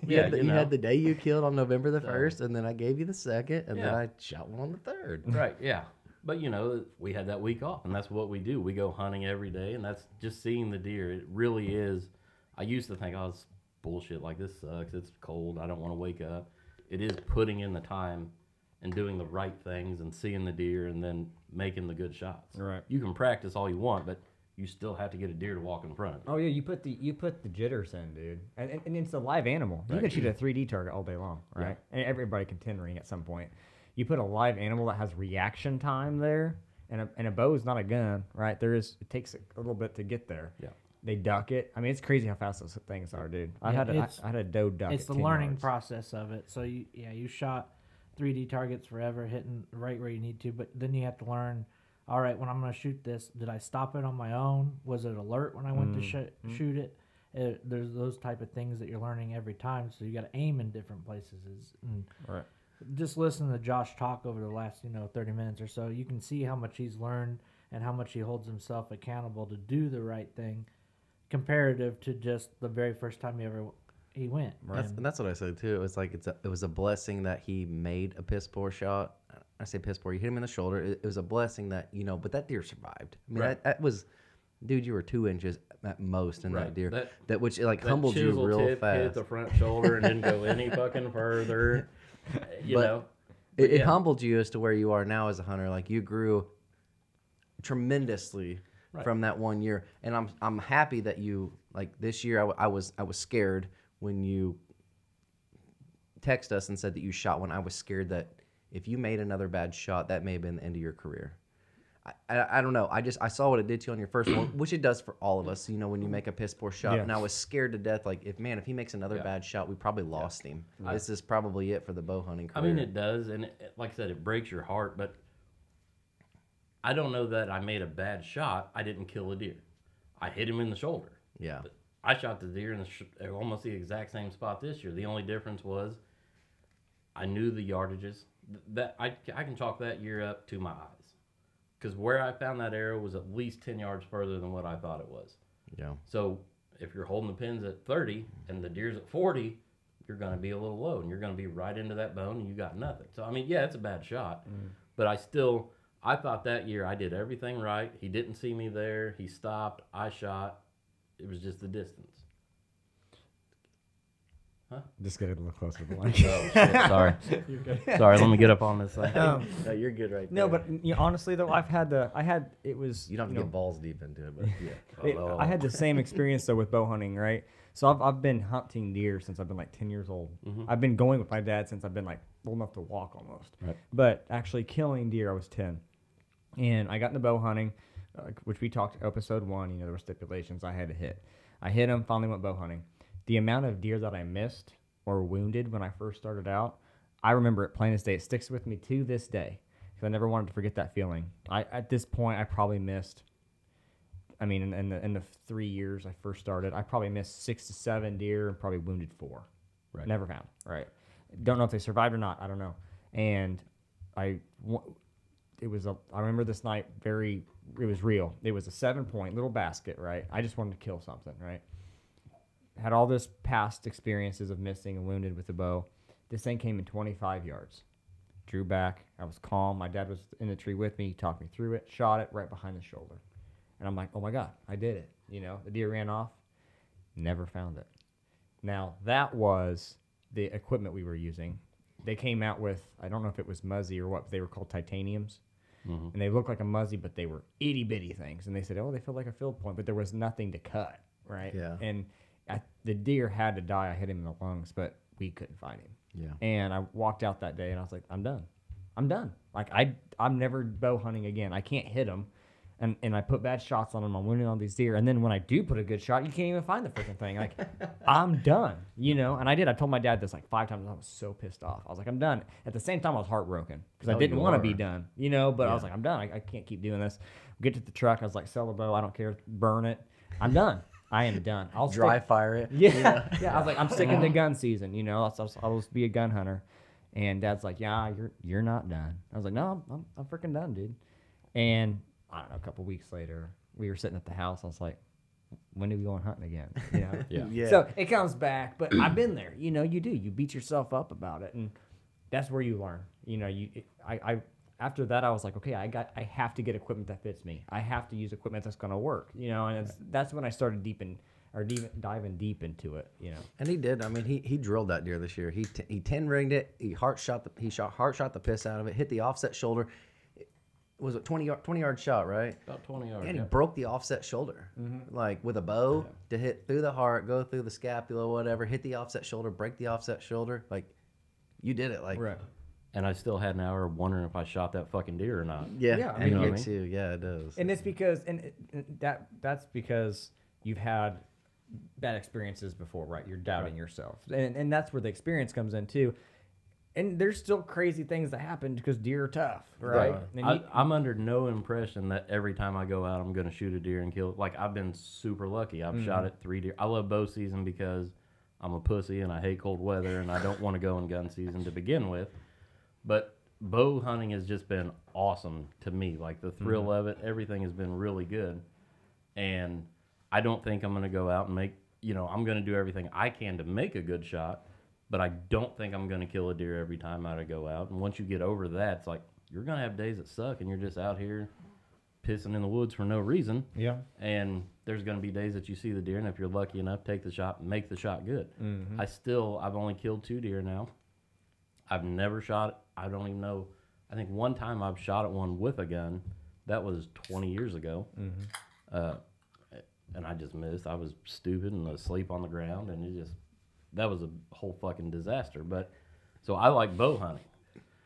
You, Yeah, had, the, you you had the day you killed on November the first, and then I gave you the second, and then I shot one on the third. Right, yeah. But you know, we had that week off, and that's what we do. We go hunting every day, and that's just seeing the deer. It really is. I used to think, I it's bullshit. Like this sucks. It's cold. I don't want to wake up. it is putting in the time and doing the right things and seeing the deer and then making the good shots. Right. You can practice all you want, but you still have to get a deer to walk in front of you. Oh yeah, you put the you put the jitters in, dude, and, and, and it's a live animal. You can shoot a 3D target all day long, right? And everybody can ten ring at some point. You put a live animal that has reaction time there, and a, and a bow is not a gun, right? There is it takes a little bit to get there. Yeah. They duck it. I mean, it's crazy how fast those things are, dude. I Yeah, had a, I, it's- I had a doe duck. it's at the 10 learning yards. process of it. So you yeah, you shot 3D targets forever, hitting right where you need to, but then you have to learn. All right, when I'm going to shoot this, did I stop it on my own? Was it alert when I went to mm, sh- mm. shoot it? Uh, there's those type of things that you're learning every time. So you got to aim in different places. Is and Right. just listen to Josh talk over the last you know 30 minutes or so. You can see how much he's learned and how much he holds himself accountable to do the right thing, comparative to just the very first time he ever he went. That's, And- and that's what I said too. It was like it's a, it was a blessing that he made a piss poor shot. I say piss poor. You hit him in the shoulder. It, it was a blessing that you know, but that deer survived. I mean, Right. that, that was, dude, you were two inches at most in that deer. That- That, which like That humbled you real tip fast. hit the front shoulder and didn't go any fucking further. You But know, it, it yeah. humbled you as to where you are now as a hunter. Like you grew tremendously from that one year, and I'm I'm happy that you like this year. I, w- I was I was scared when you text us and said that you shot one. I was scared that if you made another bad shot, that may have been the end of your career. I, I, I don't know. I just I saw what it did to you on your first one, which it does for all of us. You know, when you make a piss poor shot, and I was scared to death. Like if man, if he makes another Yeah. bad shot, we probably lost him. This is probably it for the bow hunting I mean, it does, and it- like I said, it breaks your heart. But I don't know that I made a bad shot. I didn't kill a deer. I hit him in the shoulder. yeah. But I shot the deer in the sh- uh, almost the exact same spot this year. The only difference was I knew the yardages. That I, I can chalk that year up to my eyes, because where I found that arrow was at least ten yards further than what I thought it was. Yeah. So if you're holding the pins at 30 and the deer's at 40, you're going to be a little low and you're going to be right into that bone and you got nothing. So, I mean, yeah, it's a bad shot, mm. but I still, I thought that year I did everything right. He didn't see me there. He stopped. I shot. It was just the distance. Huh? Just get a little closer to the mic. Oh, shit. Sorry. Sorry. Let me get up on this thing. Um, No, you're good right no, but you know, honestly though, I've had the I had it was you don't have to know, get balls deep into it, but yeah. It- Oh, I had the same experience though with bow hunting, right? So I've, I've been hunting deer since I've been like 10 years old. I've been going with my dad since I've been like old enough to walk almost. Right. But actually killing deer, I was 10. And I got into bow hunting, uh, which we talked episode one, you know, there were stipulations I had to hit. I hit them, finally went bow hunting. The amount of deer that I missed or wounded when I first started out, I remember it plain as day. It sticks with me to this day because I never wanted to forget that feeling. I At this point, I probably missed I mean, in, in the in the three years I first started, I probably missed six to seven deer and probably wounded four. Right. Never found. Right. Don't know if they survived or not. I don't know. And I, it was a. I remember this night very. It was real. It was a seven point little basket. Right. I just wanted to kill something. Right. Had all this past experiences of missing and wounded with the bow. This thing came in 25 yards. Drew back. I was calm. My dad was in the tree with me. He talked me through it. Shot it right behind the shoulder. And I'm like, oh my God, I did it. You know, the deer ran off, never found it. Now, that was the equipment we were using. They came out with, I don't know if it was Muzzy or what, but they were called titaniums. Mm-hmm. And they looked like a Muzzy, but they were itty bitty things. And they said, oh, they feel like a field point, but there was nothing to cut, right? Yeah. And I, the deer had to die. I hit him in the lungs, but we couldn't find him. Yeah. And I walked out that day and I was like, I'm done. I'm done. Like I, I'm never bow hunting again. I can't hit them. And, and I put bad shots on them. I'm winning on these deer. And then when I do put a good shot, you can't even find the freaking thing. Like, I'm done, you know? And I did. I told my dad this like five times. I was so pissed off. I was like, I'm done. At the same time, I was heartbroken because I Oh, didn't want to be done, you know? But I was like, I'm done. I, I can't keep doing this. Get to the truck. I was like, sell the bow. I don't care. Burn it. I'm done. I am done. I'll stick- Dry fire it. yeah, yeah. I was like, I'm sticking to gun season. You know, I'll, I'll, I'll just be a gun hunter. And Dad's like, Yeah, you're you're not done. I was like, No, I'm I'm, I'm freaking done, dude. And I don't know. A couple weeks later, we were sitting at the house. I was like, When do we go on hunting again? You know. Yeah. Yeah. So it comes back, but I've been there. You know, you do. You beat yourself up about it, and that's where you learn. You know, you I, I after that I was like, okay, I got I have to get equipment that fits me. I have to use equipment that's going to work. You know, and it's, that's when I started deep in are deep, diving deep into it. You know. And he did. I mean, he he drilled that deer this year. He t- he ten ringed it. He heart shot the he shot heart shot the piss out of it. Hit the offset shoulder. It was a 20 yard 20 yard shot, right? About 20 yards. And he yeah. broke the offset shoulder, mm-hmm. like with a bow to hit through the heart, go through the scapula, whatever. Hit the offset shoulder, break the offset shoulder. Like, you did it. Like, right. And I still had an hour wondering if I shot that fucking deer or not. yeah, Yeah, I and mean, you know what I gets you. Yeah, it does. and it's because and it- and that that's because you've had bad experiences before right you're doubting yourself and, and that's where the experience comes in too and there's still crazy things that happen because deer are tough right, And I, I'm under no impression that every time I go out, I'm going to shoot a deer and kill. it. Like I've been super lucky. I've mm. shot at three deer. I love bow season because I'm a pussy and I hate cold weather and I don't want to go in gun season to begin with. But bow hunting has just been awesome to me. Like the thrill mm-hmm. of it, everything has been really good. And I don't think I'm going to go out and make. You know, I'm going to do everything I can to make a good shot but I don't think I'm going to kill a deer every time I go out. And once you get over that, it's like you're going to have days that suck, and you're just out here pissing in the woods for no reason. yeah And there's going to be days that you see the deer, and if you're lucky enough, take the shot, make the shot good. I still, I've only killed two deer now. I've never shot. I don't even know. I think one time I've shot at one with a gun. That was 20 years ago. Uh, and I just missed. I was stupid and asleep on the ground, and it just that was a whole fucking disaster. But so I like bow hunting.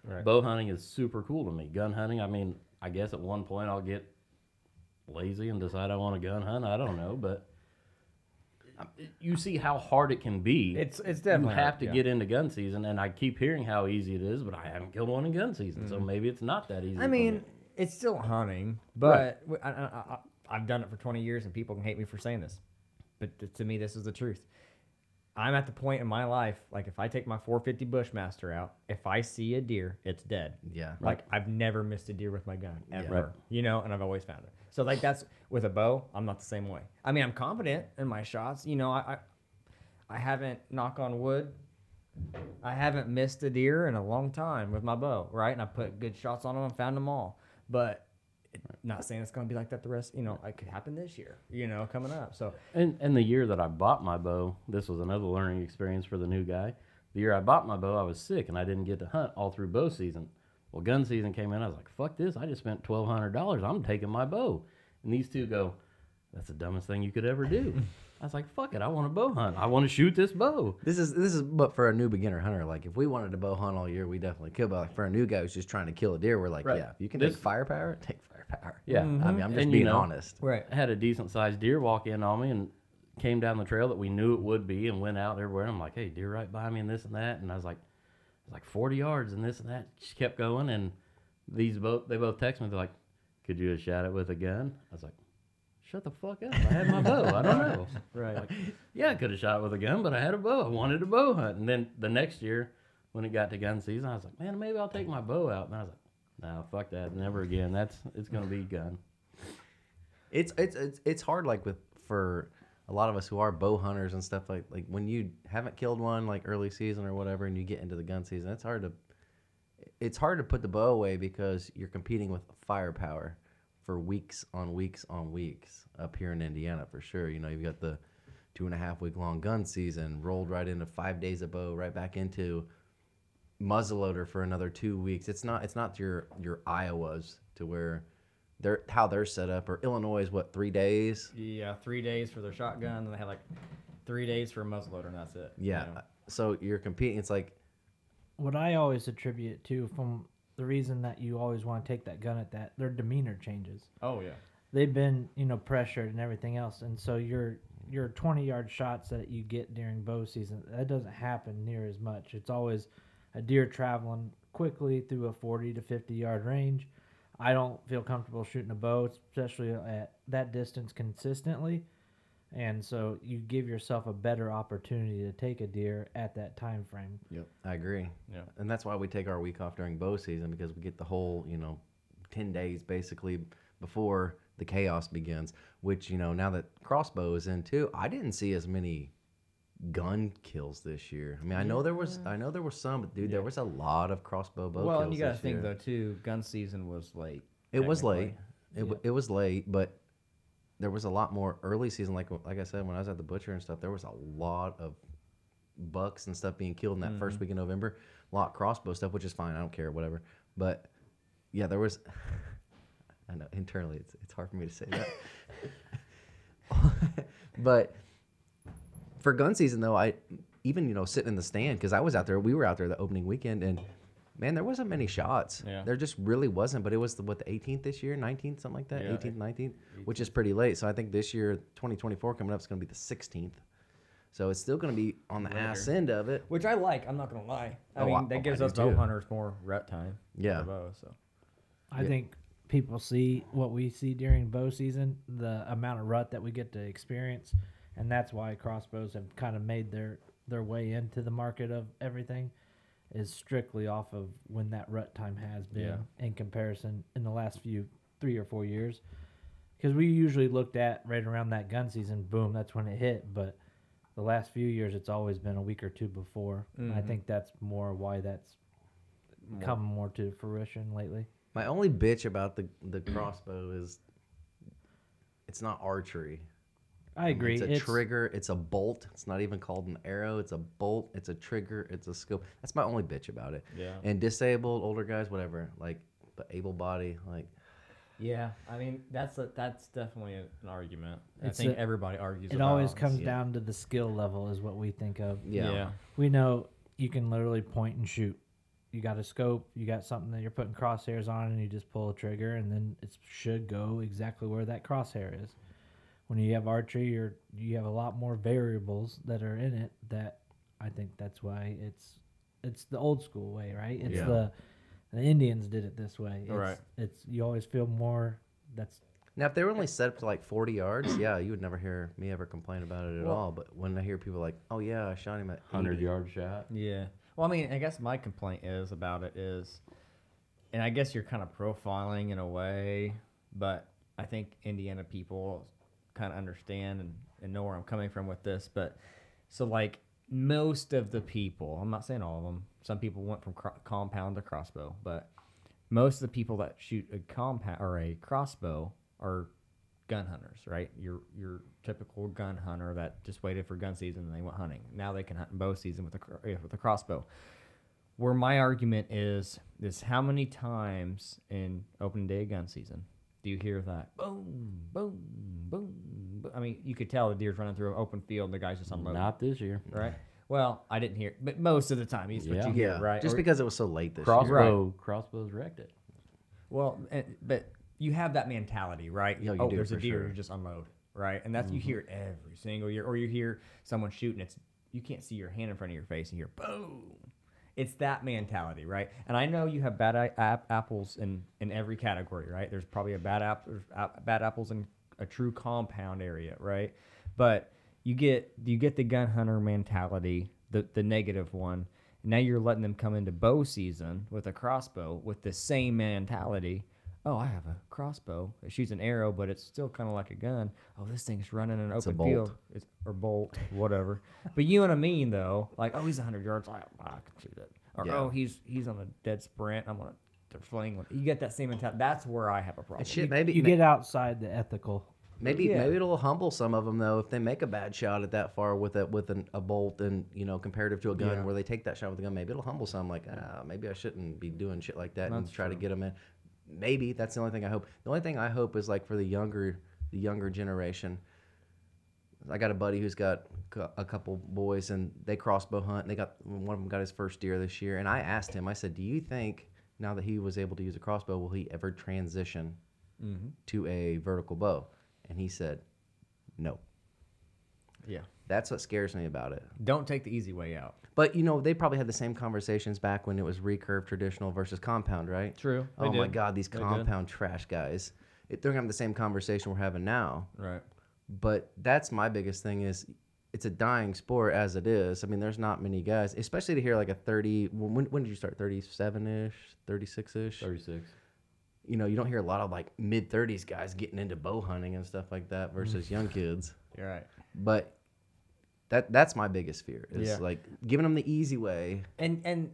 Right. Bow hunting is super cool to me. Gun hunting, I mean, I guess at one point I'll get lazy and decide I want to gun hunt. I don't know, but you see how hard it can be. it's it's definitely you have hard, to yeah. get into gun season, and I keep hearing how easy it is, but I haven't killed one in gun season, so maybe it's not that easy. Mm-hmm. I for me. mean, it's still hunting, but I've done it for 20 years, and people can hate me for saying this, but to me, this is the truth. I'm at the point in my life, like if I take my 450 Bushmaster out, if I see a deer, it's dead. yeah. Like I've never missed a deer with my gun ever, Right. you know, and I've always found it. So like that's with a bow, I'm not the same way. I mean, I'm confident in my shots. You know, I I, I haven't knock on wood. I haven't missed a deer in a long time with my bow, right? And I put good shots on them and found them all. But not saying it's going to be like that the rest. You know, it could happen this year. You know, coming up. So And and the year that I bought my bow, this was another learning experience for the new guy. The year I bought my bow, I was sick and I didn't get to hunt all through bow season. Well, gun season came in, I was like, "Fuck this! I just spent twelve hundred dollars. I'm taking my bow." And these two go, "That's the dumbest thing you could ever do." I was like, "Fuck it! I want to bow hunt. I want to shoot this bow." This is this is but for a new beginner hunter. Like if we wanted to bow hunt all year, we definitely could. But like for a new guy who's just trying to kill a deer, we're like, Right. yeah, if you can This- take firepower, take firepower. Yeah. I mm-hmm. mean, I'm just And, you being know, honest. right. I had a decent sized deer walk in on me and came down the trail that we knew it would be and went out everywhere. I'm like, hey, deer right by me and this and that. And I was like, it's like 40 yards and this and that. She kept going. And these both, they both text me. They're like, could you have shot it with a gun? I was like, shut the fuck up. I had my bow. I don't know. Right. Like, yeah, I could have shot it with a gun, but I had a bow. I wanted a bow hunt. And then the next year, when it got to gun season, I was like, man, maybe I'll take my bow out. And I was like, no, fuck that. Never again. That's, it's to be gun. It's it's it's it's hard like with for a lot of us who are bow hunters and stuff like like when you haven't killed one like early season or whatever and you get into the gun season, it's hard to it's hard to put the bow away because you're competing with firepower for weeks on weeks on weeks up here in Indiana for sure. You know, you've got the two and a half week long gun season rolled right into five days of bow, right back into muzzleloader for another two weeks. It's not it's not your your Iowas to where they're how they're set up or Illinois is what three days. Yeah, three days for their shotgun, and they have like three days for a muzzleloader, and that's it. you Yeah, know. so you're competing. It's like what I always attribute to from the reason that you always want to take that gun at that their demeanor changes. Oh yeah. They've been you know pressured and everything else, and so your your twenty yard shots that you get during bow season that doesn't happen near as much. It's always a deer traveling quickly through a forty to fifty yard range. I don't feel comfortable shooting a bow, especially at that distance consistently. And so you give yourself a better opportunity to take a deer at that time frame. Yep, I agree. Yeah. and that's why we take our week off during bow season because we get the whole you know ten days basically before the chaos begins. Which you know now that crossbow is in too, I didn't see as many gun kills this year. I mean, I know there was, I know there was some, but dude, there was a lot of crossbow bow Well, kills. and you got to think year. though too. Gun season was late. It was late. It, w it was late, but there was a lot more early season. Like like I said, when I was at the butcher and stuff, there was a lot of bucks and stuff being killed in that first mm-hmm. week in November. A lot of crossbow stuff, which is fine. I don't care, whatever. But yeah, there was. I know internally it's it's hard for me to say that. but for gun season though, I even you know sitting in the stand because I was out there. We were out there the opening weekend, and man, there wasn't many shots. Yeah. There just really wasn't. But it was the, what the 18th this year, 19th, something like that, Yeah. 18th, 19th, which is pretty late. So I think this year, 2024 coming up is going to be the 16th. So it's still going to be on the ass end of it. Which I like. I'm not gonna lie. I Oh, mean, I- that oh, gives I us bow hunters more rut time. Yeah. bow, so I think people see what we see during bow season, the amount of rut that we get to experience, and that's why crossbows have kind of made their their way into the market of everything, is strictly off of when that rut time has been Yeah. in comparison in the last few three or four years. Because we usually looked at right around that gun season, boom, that's when it hit. But the last few years, it's always been a week or two before. And I mm-hmm. think that's more why that's come more to fruition lately. My only bitch about the the crossbow is it's not archery. I um, agree. It's a trigger. It's a bolt. It's not even called an arrow. It's a bolt. It's a trigger. It's a scope. That's my only bitch about it. Yeah. And disabled, older guys, whatever. Like, but able body, like, yeah. I mean, that's a, that's definitely an argument. It's I think a- everybody argues. It about always comes yeah. down to the skill level, is what we think of. yeah. yeah. We know you can literally point and shoot. You got a scope, you got something that you're putting crosshairs on, and you just pull a trigger, and then it should go exactly where that crosshair is. When you have archery, you're you have a lot more variables that are in it. That I think that's why it's it's the old school way, right? It's Yeah. the the Indians did it this way. It's, Right. It's you always feel more. That's Now, if they were only set up to like 40 yards, yeah, you would never hear me ever complain about it at Well- all. But when I hear people like, oh, yeah, I shot him at 100 80. yard shot. Yeah. Well, I mean, I guess my complaint is about it is, and I guess you're kind of profiling in a way, but I think Indiana people kind of understand and, and know where I'm coming from with this. But so, like, most of the people, I'm not saying all of them, some people went from cro- compound to crossbow, but most of the people that shoot a compound or a crossbow are gun hunters, right? Your your typical gun hunter that just waited for gun season and they went hunting. Now they can hunt in bow season with a eh, with a crossbow. Where my argument is is how many times in opening day gun season do you hear that boom boom boom? boom? I mean, you could tell the deer's running through an open field and the guy's just unloading, Not this year. right? Well, I didn't hear, it, but most of the time, it's what Yeah. you Yeah, hear, right? just Or- because it was so late this year. Crossbow, crossbows wrecked it. Well, and, but you have that mentality, right? Yeah, you oh, do, there's a deer, sure. Mm-hmm. you just unload, right? And that's you hear it every single year, or you hear someone shooting. It's you can't see your hand in front of your face, and you hear boom. It's that mentality, right? And I know you have bad ap- apples in in every category, right? There's probably a bad app, ap- bad apples in a true compound area, right? But you get you get the gun hunter mentality, the the negative one. Now you're letting them come into bow season with a crossbow with the same mentality. Oh, I have a crossbow. It shoots an arrow, but it's still kind of like a gun. Oh, this thing's running in an It's a open bolt. field. It's, or bolt, whatever. but you know what I mean, though. Like, oh, he's 100 yards. I, I can shoot it. Or Yeah. oh, he's he's on a dead sprint. I'm gonna to fling one. You get that same mentality. That's where I have a problem. Shit, maybe you ma- get outside the ethical. Maybe Yeah. maybe it'll humble some of them though if they make a bad shot at that far with a with an, a bolt and you know comparative to a gun Yeah. where they take that shot with a gun. Maybe it'll humble some like ah maybe I shouldn't be doing shit like that and That's try to get them in. Maybe that's the only thing I hope. The only thing I hope is like for the younger the younger generation. I got a buddy who's got a couple boys and they crossbow hunt. And they got one of them got his first deer this year, and I asked him. I said, "Do you think now that he was able to use a crossbow, will he ever transition Mm-hmm. to a vertical bow?" And he said, "No." yeah. That's what scares me about it. Don't take the easy way out. But you know, they probably had the same conversations back when it was recurve traditional versus compound, right? True. Oh my did. God, these They did. compound trash guys. It, they're gonna have the same conversation we're having now. Right. But that's my biggest thing is it's a dying sport as it is. I mean, there's not many guys, especially to hear like a 30. When, when did you start? 37 ish, 36 ish. 36. You know, you don't hear a lot of like mid 30s guys getting into bow hunting and stuff like that versus young kids. You're right. But that that's my biggest fear is Yeah. like giving them the easy way. and and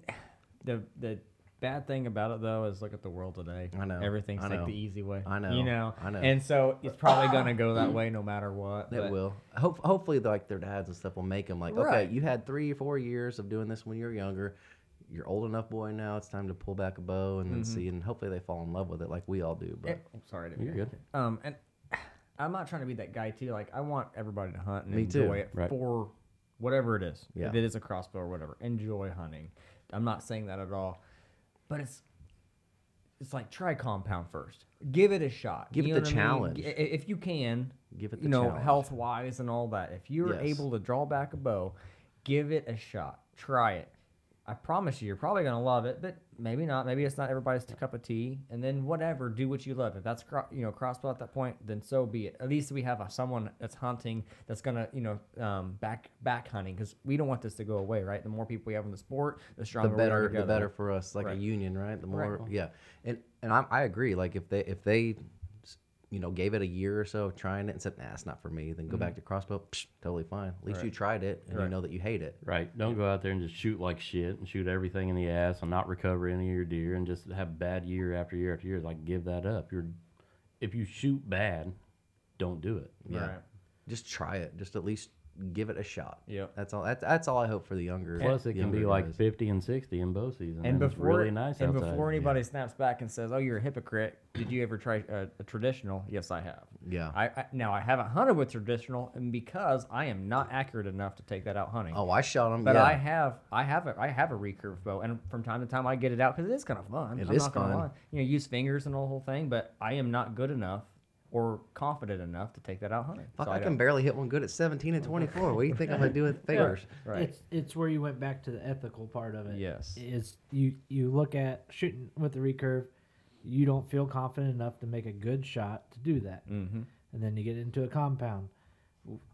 the the bad thing about it though is look at the world today. I know, everything's I like the easy way. I know, You know. I know. And so it's probably gonna go that way no matter what. It but- will. Hope, hopefully, like their dads and stuff will make them like, Right. okay, you had three or four years of doing this when you were younger. You're old enough, boy. Now it's time to pull back a bow and then Mm-hmm. see. And hopefully, they fall in love with it like we all do. But Eh, oh, sorry, didn't You're good. to- Um, and I'm not trying to be that guy too. Like I want everybody to hunt and Me too. enjoy it Right. for whatever it is. Yeah. If it is a crossbow or whatever, enjoy hunting. I'm not saying that at all, but it's it's like try compound first. Give it a shot. Give it the know what I mean? challenge. If you can, Give it you the know, challenge. health wise and all that. If you're Yes. able to draw back a bow, give it a shot. Try it. I promise you, you're probably gonna love it, but maybe not. Maybe it's not everybody's cup of tea. And then whatever, do what you love. If that's cro- you know crossbow at that point, then so be it. At least we have a, someone that's hunting that's gonna you know um, back back hunting because we don't want this to go away, right? The more people we have in the sport, the the stronger are better, the better for us, like Right. a union, right? The more, Right. yeah. And and I, I agree. Like if they if they, you know, gave it a year or so of trying it and said, nah, it's not for me, then go back to crossbow. Psh, totally fine. At least you Mm-hmm. Tried it and you know that you hate it. Right. Don't go out there and just shoot like shit and shoot everything in the ass and not recover any of your deer and just have bad year after year after year. Like give that up. You're if you shoot bad, don't do it. Yeah. Right. Just try it. Just at least give it a shot. Yeah, That's all. That's, that's all I hope for the younger. Plus, it can be younger like guys. 50 and 60 in bow season. And it's before really nice and outside. before anybody snaps back and says, "Oh, you're a hypocrite," did you ever try a, a traditional? Yes, I have. Yeah. I, I now I haven't hunted with traditional, and because I am not accurate enough to take that out hunting. Oh, I shot them. But yeah. I have, I have a, I have a recurve bow, and from time to time I get it out because it is kind of fun. It I'm is not gonna fun. lie. You know, use fingers and the whole thing, but I am not good enough or confident enough to take that out hunting. Fuck, So I, don't- can barely hit one good at 17 and 24. What do you think I'm gonna do with fingers? Right. It's it's where you went back to the ethical part of it. Yes. Is you you look at shooting with the recurve, you don't feel confident enough to make a good shot to do that, Mhm. and then you get into a compound.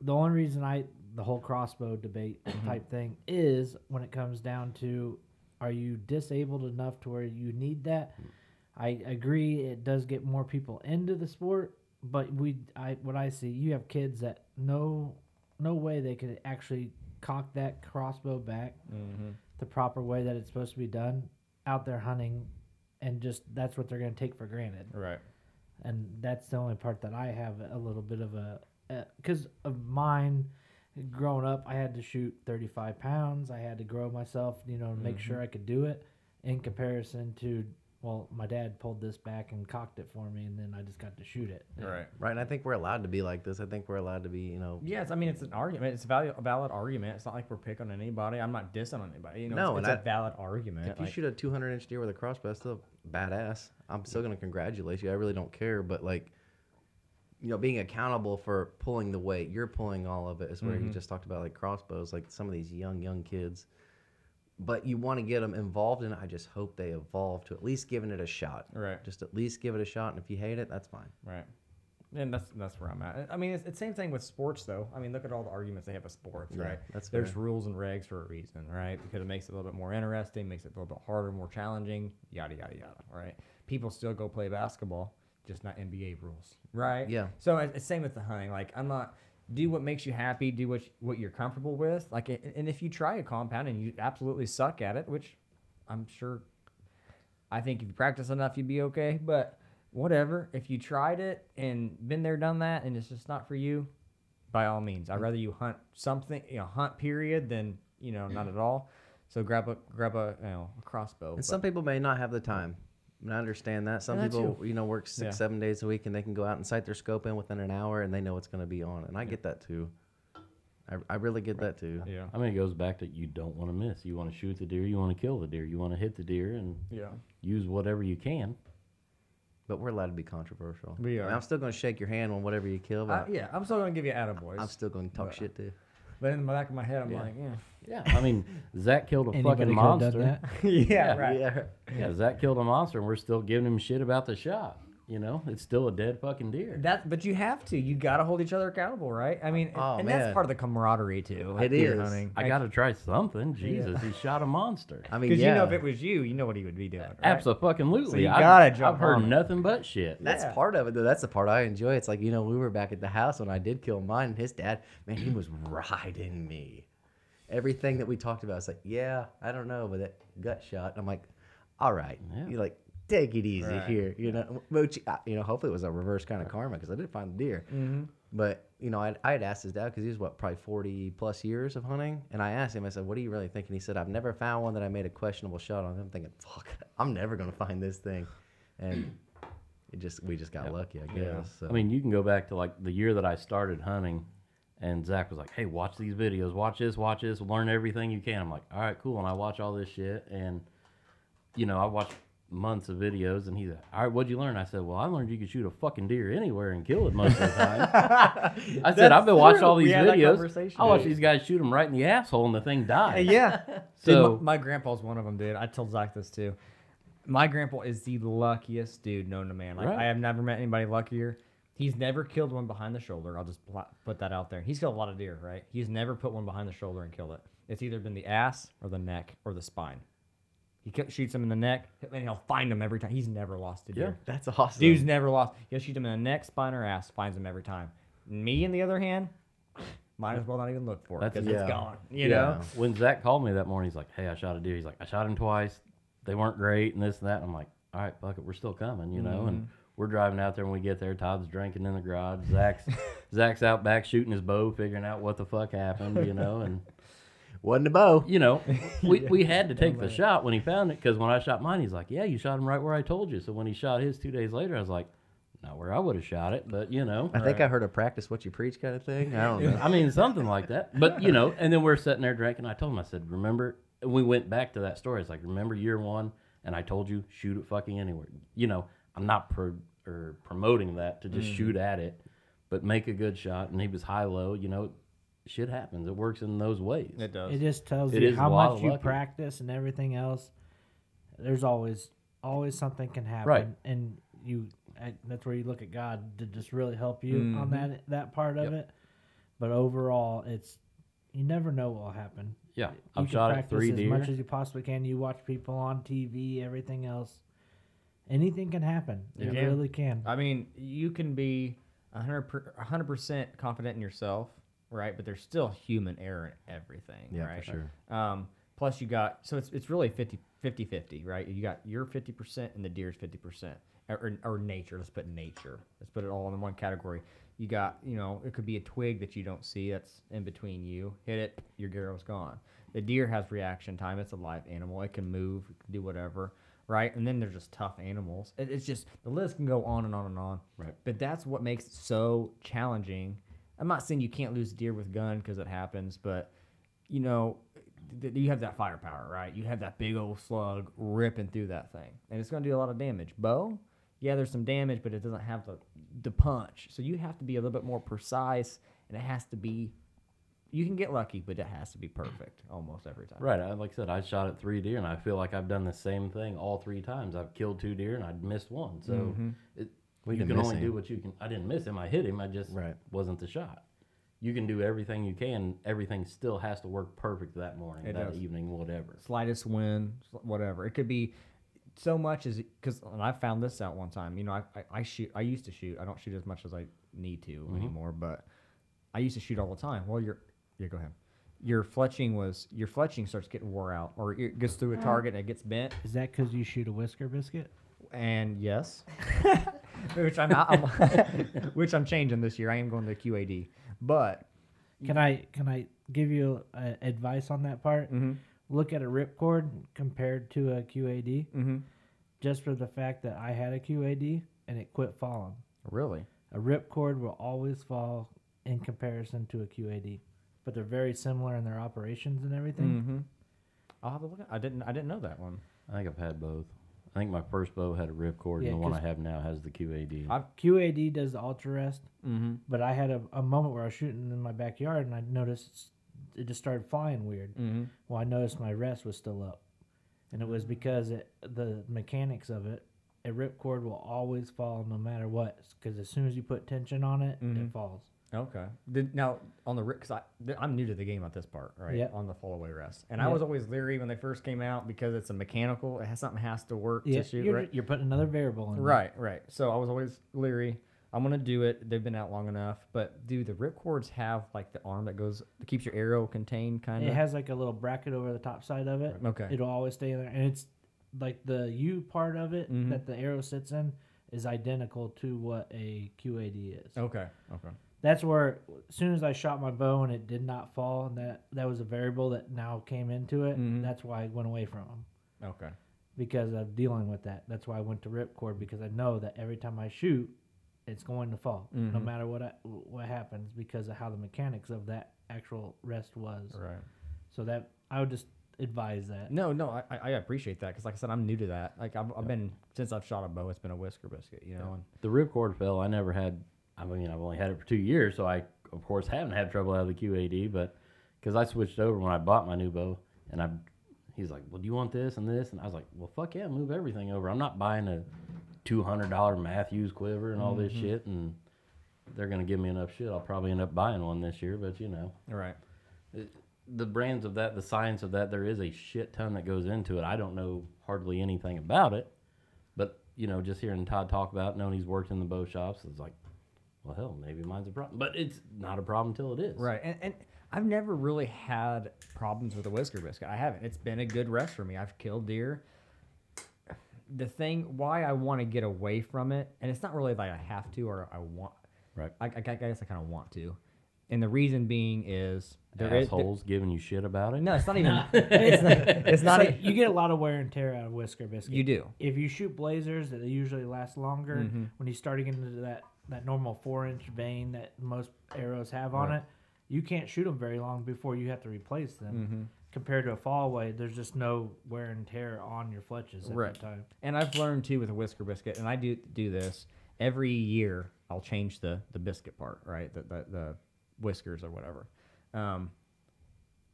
The only reason I the whole crossbow debate type thing is when it comes down to are you disabled enough to where you need that? I agree it does get more people into the sport, but we I what I see you have kids that no no way they could actually cock that crossbow back mm-hmm. the proper way that it's supposed to be done out there hunting and just that's what they're going to take for granted. Right. and that's the only part that I have a little bit of a because of mine growing up I had to shoot 35 pounds. I had to grow myself you know make mm-hmm. sure I could do it in comparison to well my dad pulled this back and cocked it for me and then I just got to shoot it Right. Right. And I think we're allowed to be like this. I think we're allowed to be, you know. Yes, I mean it's an argument. It's a valid, a valid argument. It's not like we're picking on anybody. I'm not dissing on anybody. You know, No, it's, and it's a I- valid argument. If you like- shoot a 200 inch deer with a crossbow, that's still badass. I'm still gonna congratulate you. I really don't care, but like, you know, being accountable for pulling the weight, you're pulling all of it. Is where Mm-hmm. you just talked about like crossbows, like some of these young young kids. But you want to get them involved in it. I just hope they evolve to at least giving it a shot. Right. Just at least give it a shot, and if you hate it, that's fine. Right. And that's that's where I'm at. I mean, it's the same thing with sports, though. I mean, look at all the arguments they have with sports, Yeah, right? that's There's fair. rules and regs for a reason, right? Because it makes it a little bit more interesting, makes it a little bit harder, more challenging, yada yada yada, right? People still go play basketball, just not NBA rules, right? Yeah. So it's it's same with the hunting. Like I'm not do what makes you happy, do what what you're comfortable with. Like, and if you try a compound and you absolutely suck at it, which I'm sure I think if you practice enough, you'd be okay. But whatever, if you tried it and been there, done that, and it's just not for you, by all means, I'd mm. rather you hunt something, you know, hunt period than you know not mm. at all. So grab a grab a you know a crossbow. And but- some people may not have the time. And I understand that. Some people, too. you know, work six, Yeah. seven days a week and they can go out and sight their scope in within an hour and they know it's going to be on. And I get that too. I, I really get that too. yeah, I mean, it goes back to you don't want to miss. You want to shoot the deer. You want to kill the deer. You want to hit the deer and yeah, use whatever you can. But we're allowed to be controversial. We I mean, are. I'm still going to shake your hand on whatever you kill, I, yeah. I'm still gonna give you attaboys. I'm still going to talk but- shit too. But in the back of my head, I'm Yeah. like, yeah, Yeah. I mean, Zach killed a anybody fucking could have monster. done that yeah, right. Yeah. Yeah, Zach killed a monster, and we're still giving him shit about the shot. You know, it's still a dead fucking deer. That, but you have to. You got to hold each other accountable, right? I mean, Oh, and man. that's part of the camaraderie too. like It deer is. hunting. I got to try something. Jesus, he shot a monster. I mean, because yeah. you know if it was you, you know what he would be doing. Right? Absolutely. So you I've- gotta jump I've heard on it. nothing but shit. That's Yeah. part of it, though. That's the part I enjoy. It's like, you know, we were back at the house when I did kill mine, and his dad, man, he was riding me. Everything that we talked about, it's like, yeah, I don't know, but that gut shot. I'm like, all right, Yeah. you're like, take it easy Right. here, you know. Which uh, you know, hopefully it was a reverse kind of karma because I did find the deer. Mm-hmm. But you know, I I had asked his dad because he was what probably forty plus years of hunting, and I asked him, I said, "What do you really think?" And he said, "I've never found one that I made a questionable shot on." I'm thinking, "Fuck, I'm never gonna find this thing," and it just we just got lucky, I guess. Yeah. So. I mean, you can go back to like the year that I started hunting, and Zach was like, "Hey, watch these videos, watch this, watch this, learn everything you can." I'm like, "All right, cool." And I watch all this shit, and you know, I watched months of videos, and he's like, "All right, what'd you learn?" I said, "Well, I learned you could shoot a fucking deer anywhere and kill it most of the time." I said, "I've been watching all these videos. conversation. I watch these guys shoot them right in the asshole, and the thing dies." yeah. So- Dude, my, my grandpa's one of them, dude. I told Zach this too. My grandpa is the luckiest dude known to man. Like Right. I have never met anybody luckier. He's never killed one behind the shoulder. I'll just pl- put that out there. He's killed a lot of deer, right? He's never put one behind the shoulder and killed it. It's either been the ass or the neck or the spine. He shoots him in the neck, and he'll find him every time. He's never lost a deer. Yeah, that's awesome. Dude's never lost. He'll shoot him in the neck, spine, or ass. Finds him every time. Me, on the other hand, might as well not even look for it because yeah. it's gone. You Yeah. know. when Zach called me that morning, he's like, "Hey, I shot a deer." He's like, "I shot him twice. They weren't great, and this and that." I'm like, "All right, fuck it, we're still coming," you know. And mm-hmm. we're driving out there, and we get there. Todd's drinking in the garage. Zach's Zach's out back shooting his bow, figuring out what the fuck happened, you know. And wasn't a bow. you know, we we had to take the shot when he found it because when I shot mine, he's like, "Yeah, you shot him right where I told you." So when he shot his two days later, I was like, "Not where I would have shot it, but you know." I think I heard a practice what you preach kind of thing. I don't know. I mean, something like that. But you know, and then we're sitting there drinking. I told him, I said, "Remember?" And we went back to that story. It's like, "Remember year one?" And I told you, shoot it fucking anywhere. You know, I'm not pro- or promoting that to just mm-hmm. shoot at it, but make a good shot. And he was high low. You know, shit happens. It works in those ways. It does. It just tells It you how much you lucky. practice and everything else. There's always always something can happen, Right. and you that's where you look at God to just really help you on that that part of Mm-hmm. Yep. it. But overall, it's you never know what will happen. Yeah, You I've can shot practice three as deer. much as you possibly can. You watch people on TV, everything else. Anything can happen. You it can. really can. I mean, you can be 100 percent confident in yourself, right? But there's still human error in everything, Yeah, for right? sure. Um, plus, you got so it's it's really 50 50 50, right? You got your 50 percent and the deer's 50 percent, or, or nature. Let's put nature. Let's put it all in one category. You got, you know, it could be a twig that you don't see that's in between you. Hit it, your arrow's gone. The deer has reaction time. It's a live animal. It can move, it can do whatever, right? And then there's just tough animals. It, it's just the list can go on and on and on. Right. But that's what makes it so challenging. I'm not saying you can't lose a deer with gun because it happens, but you know, th- you have that firepower, right? You have that big old slug ripping through that thing, and it's going to do a lot of damage. Bow, yeah, there's some damage, but it doesn't have the the punch. So you have to be a little bit more precise, and it has to be. You can get lucky, but it has to be perfect almost every time. Right. I, like I said, I shot at three deer, and I feel like I've done the same thing all three times. I've killed two deer, and I'd missed one. So Mm-hmm. it, We you can miss only do what you can. I didn't miss him. I hit him. I just Right. wasn't the shot. You can do everything you can. Everything still has to work perfect that morning, It that does. evening, whatever. slightest wind, whatever. It could be so much as because and I found this out one time. You know, I, I, I shoot. I used to shoot. I don't shoot as much as I need to Mm-hmm. anymore, but I used to shoot all the time. Well, you're yeah, go ahead. Your fletching was your fletching starts getting wore out, or it gets through a target and it gets bent. Is that because you shoot a whisker biscuit? And yes, which I'm, I'm which I'm changing this year. I am going to QAD, but Can I can I give you uh, advice on that part? Mm-hmm. Look at a ripcord compared to a QAD, mm-hmm. just for the fact that I had a QAD and it quit falling. really, A ripcord will always fall in comparison to a QAD, but they're very similar in their operations and everything. mm-hmm. I'll have a look. At, I didn't. I didn't know that one. I think I've had both. I think my first bow had a ripcord, Yeah, and the one I have now has the QAD. I've- QAD does the ultra rest, Mm-hmm. but I had a, a moment where I was shooting in my backyard and I noticed it just started flying weird. Mm-hmm. Well, I noticed my rest was still up, and it was because it, the mechanics of it. A ripcord will always fall no matter what, because as soon as you put tension on it, Mhm. it falls. Okay. Did, now on the rip, because I I'm new to the game at this part, right? Yeah. On the fall away rest, and I was always leery when they first came out because it's a mechanical. It has something has to work Yeah, to shoot, you're, right? you're putting another variable in. there. Right, right. So I was always leery. I'm gonna do it. They've been out long enough, but do the ripcords have like the arm that goes that keeps your arrow contained, kind of. It has like a little bracket over the top side of it. Okay. It'll always stay in there, and it's like the U part of it Mhm. that the arrow sits in is identical to what a QAD is. Okay. Okay. That's where as soon as I shot my bow and it did not fall, and that that was a variable that now came into it. Mhm. That's why I went away from them Okay. because of dealing with that. That's why I went to ripcord because I know that every time I shoot, it's going to fall, no Mhm. matter what I, what happens because of how the mechanics of that actual rest was. Right. So that I would just advise that. No, no, I, I I appreciate that because, like I said, I'm new to that. Like I've, I've been since I've shot a bow, it's been a whisker biscuit, you know. And The ripcord fell. I never had. I mean, I've only had it for two years, so I of course haven't had trouble out of the QAD. But because I switched over when I bought my new bow, and I, he's like, "Well, do you want this and this?" And I was like, "Well, fuck yeah, move everything over. I'm not buying a two hundred dollar Mathews quiver and all this mm-hmm. shit." And they're gonna give me enough shit. I'll probably end up buying one this year. But you know, right. The brands of that, the science of that, there is a shit ton that goes into it. I don't know hardly anything about it, but you know, just hearing Todd talk about, knowing he's worked in the bow shops, it's like, well, hell, maybe mine's a problem, but it's not a problem until it is. Right. And, and I've never really had problems with a whisker biscuit. I haven't. It's been a good rest for me. I've killed deer. The thing why I want to get away from it, and it's not really like I have to or I want. Right. I, I, I guess I kind of want to, and the reason being is there is- Assholes giving you shit about it. no, it's not even. it's not. It's not. So a- you get a lot of wear and tear out of whisker biscuit. you do. If you shoot blazers, they usually last longer. Mm-hmm. When you start getting into that that normal four inch vane that most arrows have on Right. it, you can't shoot them very long before you have to replace them. Mm-hmm. Compared to a fall away, there's just no wear and tear on your fletches at Right. the time. And I've learned too with a whisker biscuit, and I do do this every year. I'll change the the biscuit part, right? The the, the whiskers or whatever. Um,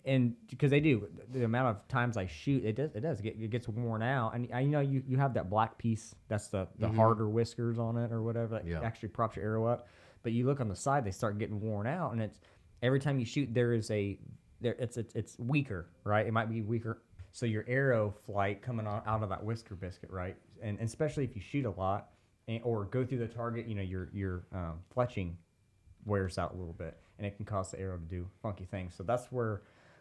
and because they do the amount of times I shoot, it does it does get it gets worn out, and I you know you, you have that black piece that's the the harder whiskers on it or whatever that Yeah. actually props your arrow up. But you look on the side, they start getting worn out, and it's every time you shoot, there is a there it's it's, it's weaker, right? It might be weaker. So your arrow flight coming on, out of that whisker biscuit, right? And, and especially if you shoot a lot and, or go through the target, you know, your your um, fletching wears out a little bit, and it can cause the arrow to do funky things. So that's where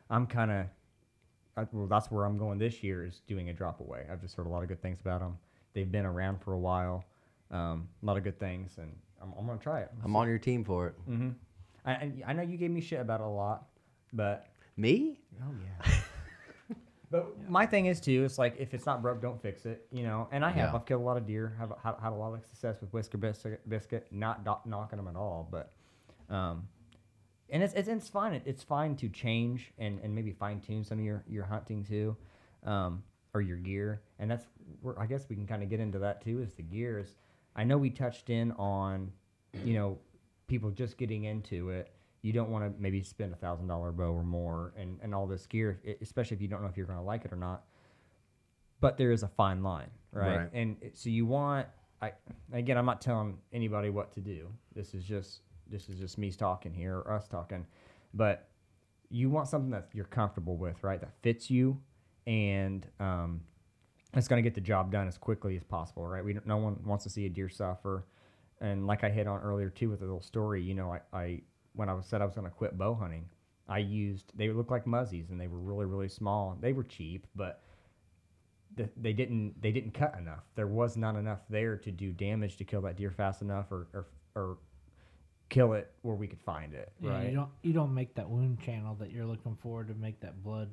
I'm kind of, well, that's where I'm going this year is doing a drop away. I've just heard a lot of good things about them. They've been around for a while, um, a lot of good things, and I'm, I'm gonna try it. I'm on your team for it. Mm-hmm. I, I know you gave me shit about it a lot, but Me? Oh yeah. but my thing is too. It's like if it's not broke, don't fix it. You know. And I have. Yeah. I've killed a lot of deer. Have had, had a lot of success with whisker biscuit. biscuit not do- knocking them at all, but um, and it's it's, it's fine. It, it's fine to change and, and maybe fine tune some of your your hunting too, um, or your gear. And that's where I guess we can kind of get into that too. Is the gears. I know we touched in on, you know, people just getting into it. You don't want to maybe spend a thousand dollar bow or more and, and all this gear, especially if you don't know if you're going to like it or not. But there is a fine line, right? Right. And so you want. I again, I'm not telling anybody what to do. This is just this is just me talking here or us talking, but you want something that you're comfortable with, right? That fits you, and um, it's going to get the job done as quickly as possible, right? We don't, no one wants to see a deer suffer, and like I hit on earlier too with the little story, you know, I, I when I was said I was going to quit bow hunting, I used they looked like muzzies and they were really really small. They were cheap, but the, they didn't they didn't cut enough. There was not enough there to do damage to kill that deer fast enough or or, or kill it where we could find it, Yeah, right? You don't you don't make that wound channel that you're looking for to make that blood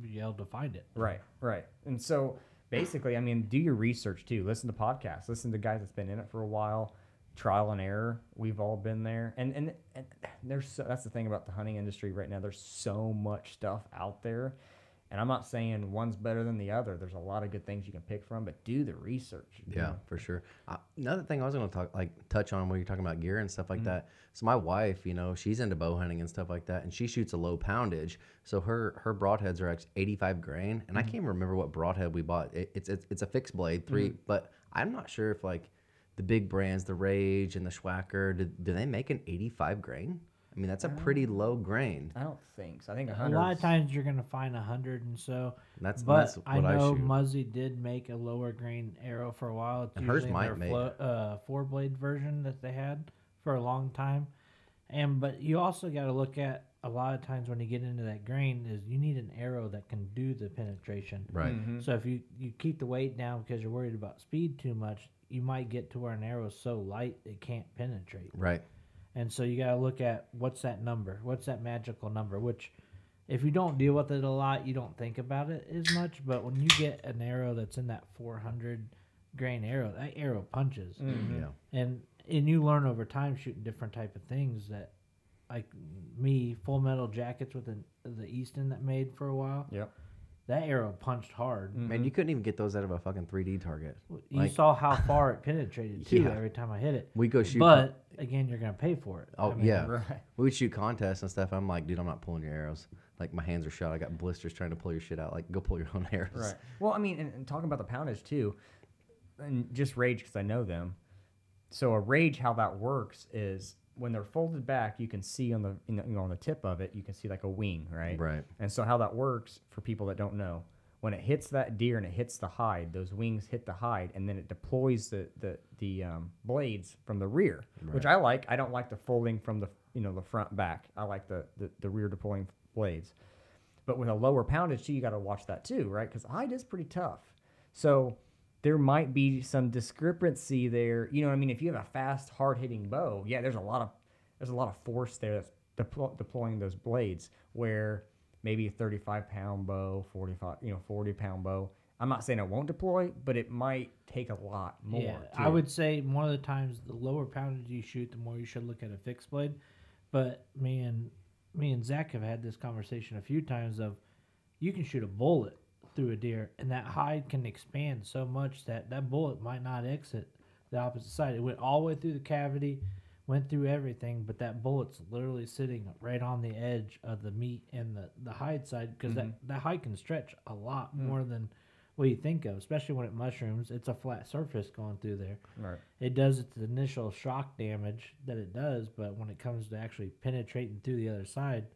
be able to find it. Right, right. And so basically, I mean, do your research too. Listen to podcasts. Listen to guys that's been in it for a while. Trial and error. We've all been there. And and, and there's so, that's the thing about the hunting industry right now. There's so much stuff out there. And I'm not saying one's better than the other. There's a lot of good things you can pick from, but do the research. Yeah, know? for sure. Uh, another thing I was going to talk, like, touch on when you're talking about gear and stuff like Mm-hmm. that. So my wife, you know, she's into bow hunting and stuff like that, and she shoots a low poundage. So her her broadheads are actually 85 grain, and I Mm-hmm. can't remember what broadhead we bought. It, it's, it's it's a fixed blade 3 Mm-hmm. but I'm not sure if like the big brands, the Rage and the Swhacker, do, do they make an 85 grain? I mean, that's a pretty low grain. I don't think so. I think A 100. lot of times you're gonna find a hundred and so. That's But that's what I I, know shoot. Muzzy did make a lower grain arrow for a while. It's And hers usually in might their make flo- uh, four blade version that they had for a long time. And but you also got to look at a lot of times when you get into that grain is you need an arrow that can do the penetration. Right. So if you you keep the weight down because you're worried about speed too much, you might get to where an arrow is so light it can't penetrate. Right. And so you got to look at what's that number? What's that magical number? Which, if you don't deal with it a lot, you don't think about it as much. But when you get an arrow that's in that 400 grain arrow, that arrow punches. Mm-hmm. Mm-hmm. Yeah. And and you learn over time shooting different type of things that, like me, full metal jackets with the the Easton that made for a while. Yep. That arrow punched hard. Man, mm-hmm. you couldn't even get those out of a fucking 3D target. You Like- saw how far it penetrated too Yeah. every time I hit it. We go shoot. But again, you're gonna pay for it. Oh I mean, yeah, Right. we would shoot contests and stuff. I'm like, dude, I'm not pulling your arrows. Like my hands are shot. I got blisters trying to pull your shit out. Like, go pull your own arrows. Right. Well, I mean, and, and talking about the poundage too, and just rage because I know them. So a rage, how that works is when they're folded back, you can see on the, you know, you know, on the tip of it, you can see like a wing, right? Right. And so how that works for people that don't know, when it hits that deer and it hits the hide, those wings hit the hide, and then it deploys the the the um, blades from the rear, which I like. I don't like the folding from the you know the front back. I like the the, the rear deploying blades. But with a lower poundage, too, you got to watch that too, right? Because hide is pretty tough. So there might be some discrepancy there. You know what I mean? If you have a fast, hard hitting bow, yeah, there's a lot of there's a lot of force there that's deplo- deploying those blades. Where maybe a 35 pound bow, 45, you know, 40 pound bow. I'm not saying it won't deploy, but it might take a lot more. Yeah, I would say one of the times the lower poundage you shoot, the more you should look at a fixed blade. But me and me and Zach have had this conversation a few times of you can shoot a bullet through a deer and that hide can expand so much that that bullet might not exit the opposite side. It went all the way through the cavity, went through everything, but that bullet's literally sitting right on the edge of the meat and the, the hide side because that, mm-hmm. that hide can stretch a lot mm. more than what you think of, especially when it mushrooms. It's a flat surface going through there. Right. It does its initial shock damage that it does, but when it comes to actually penetrating through the other side,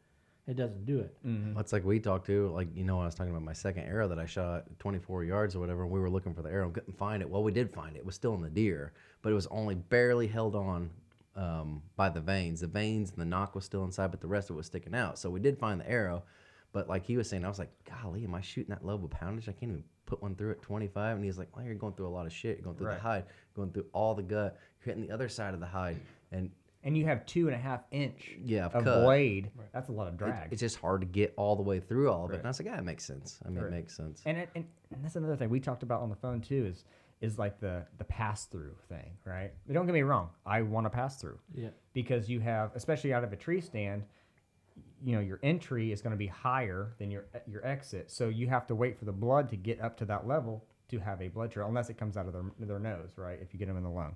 it doesn't do it. That's like we talked to, like, you know, I was talking about my second arrow that I shot 24 yards or whatever, and we were looking for the arrow and couldn't find it. Well, we did find it. It was still in the deer, but it was only barely held on um, by the vanes. The vanes and the nock was still inside, but the rest of it was sticking out. So we did find the arrow, but like he was saying, I was like, golly, am I shooting that low of poundage? I can't even put one through at 25. And he's like, well, you're going through a lot of shit. You're going through Right. the hide, going through all the gut, you're hitting the other side of the hide. And And you have two and a half inch Yeah, of of cut. blade. That's a lot of it- drag. it's just hard to get all the way through all of it. Right. And I was like, yeah, it makes sense. I mean, Right. it makes sense. and, it, and and that's another thing we talked about on the phone too is is like the the pass through thing, right? But don't get me wrong, I want to pass through Yeah. because you have, especially out of a tree stand, you know your entry is going to be higher than your your exit, so you have to wait for the blood to get up to that level to have a blood trail, unless it comes out of their their nose, right? If you get them in the lung.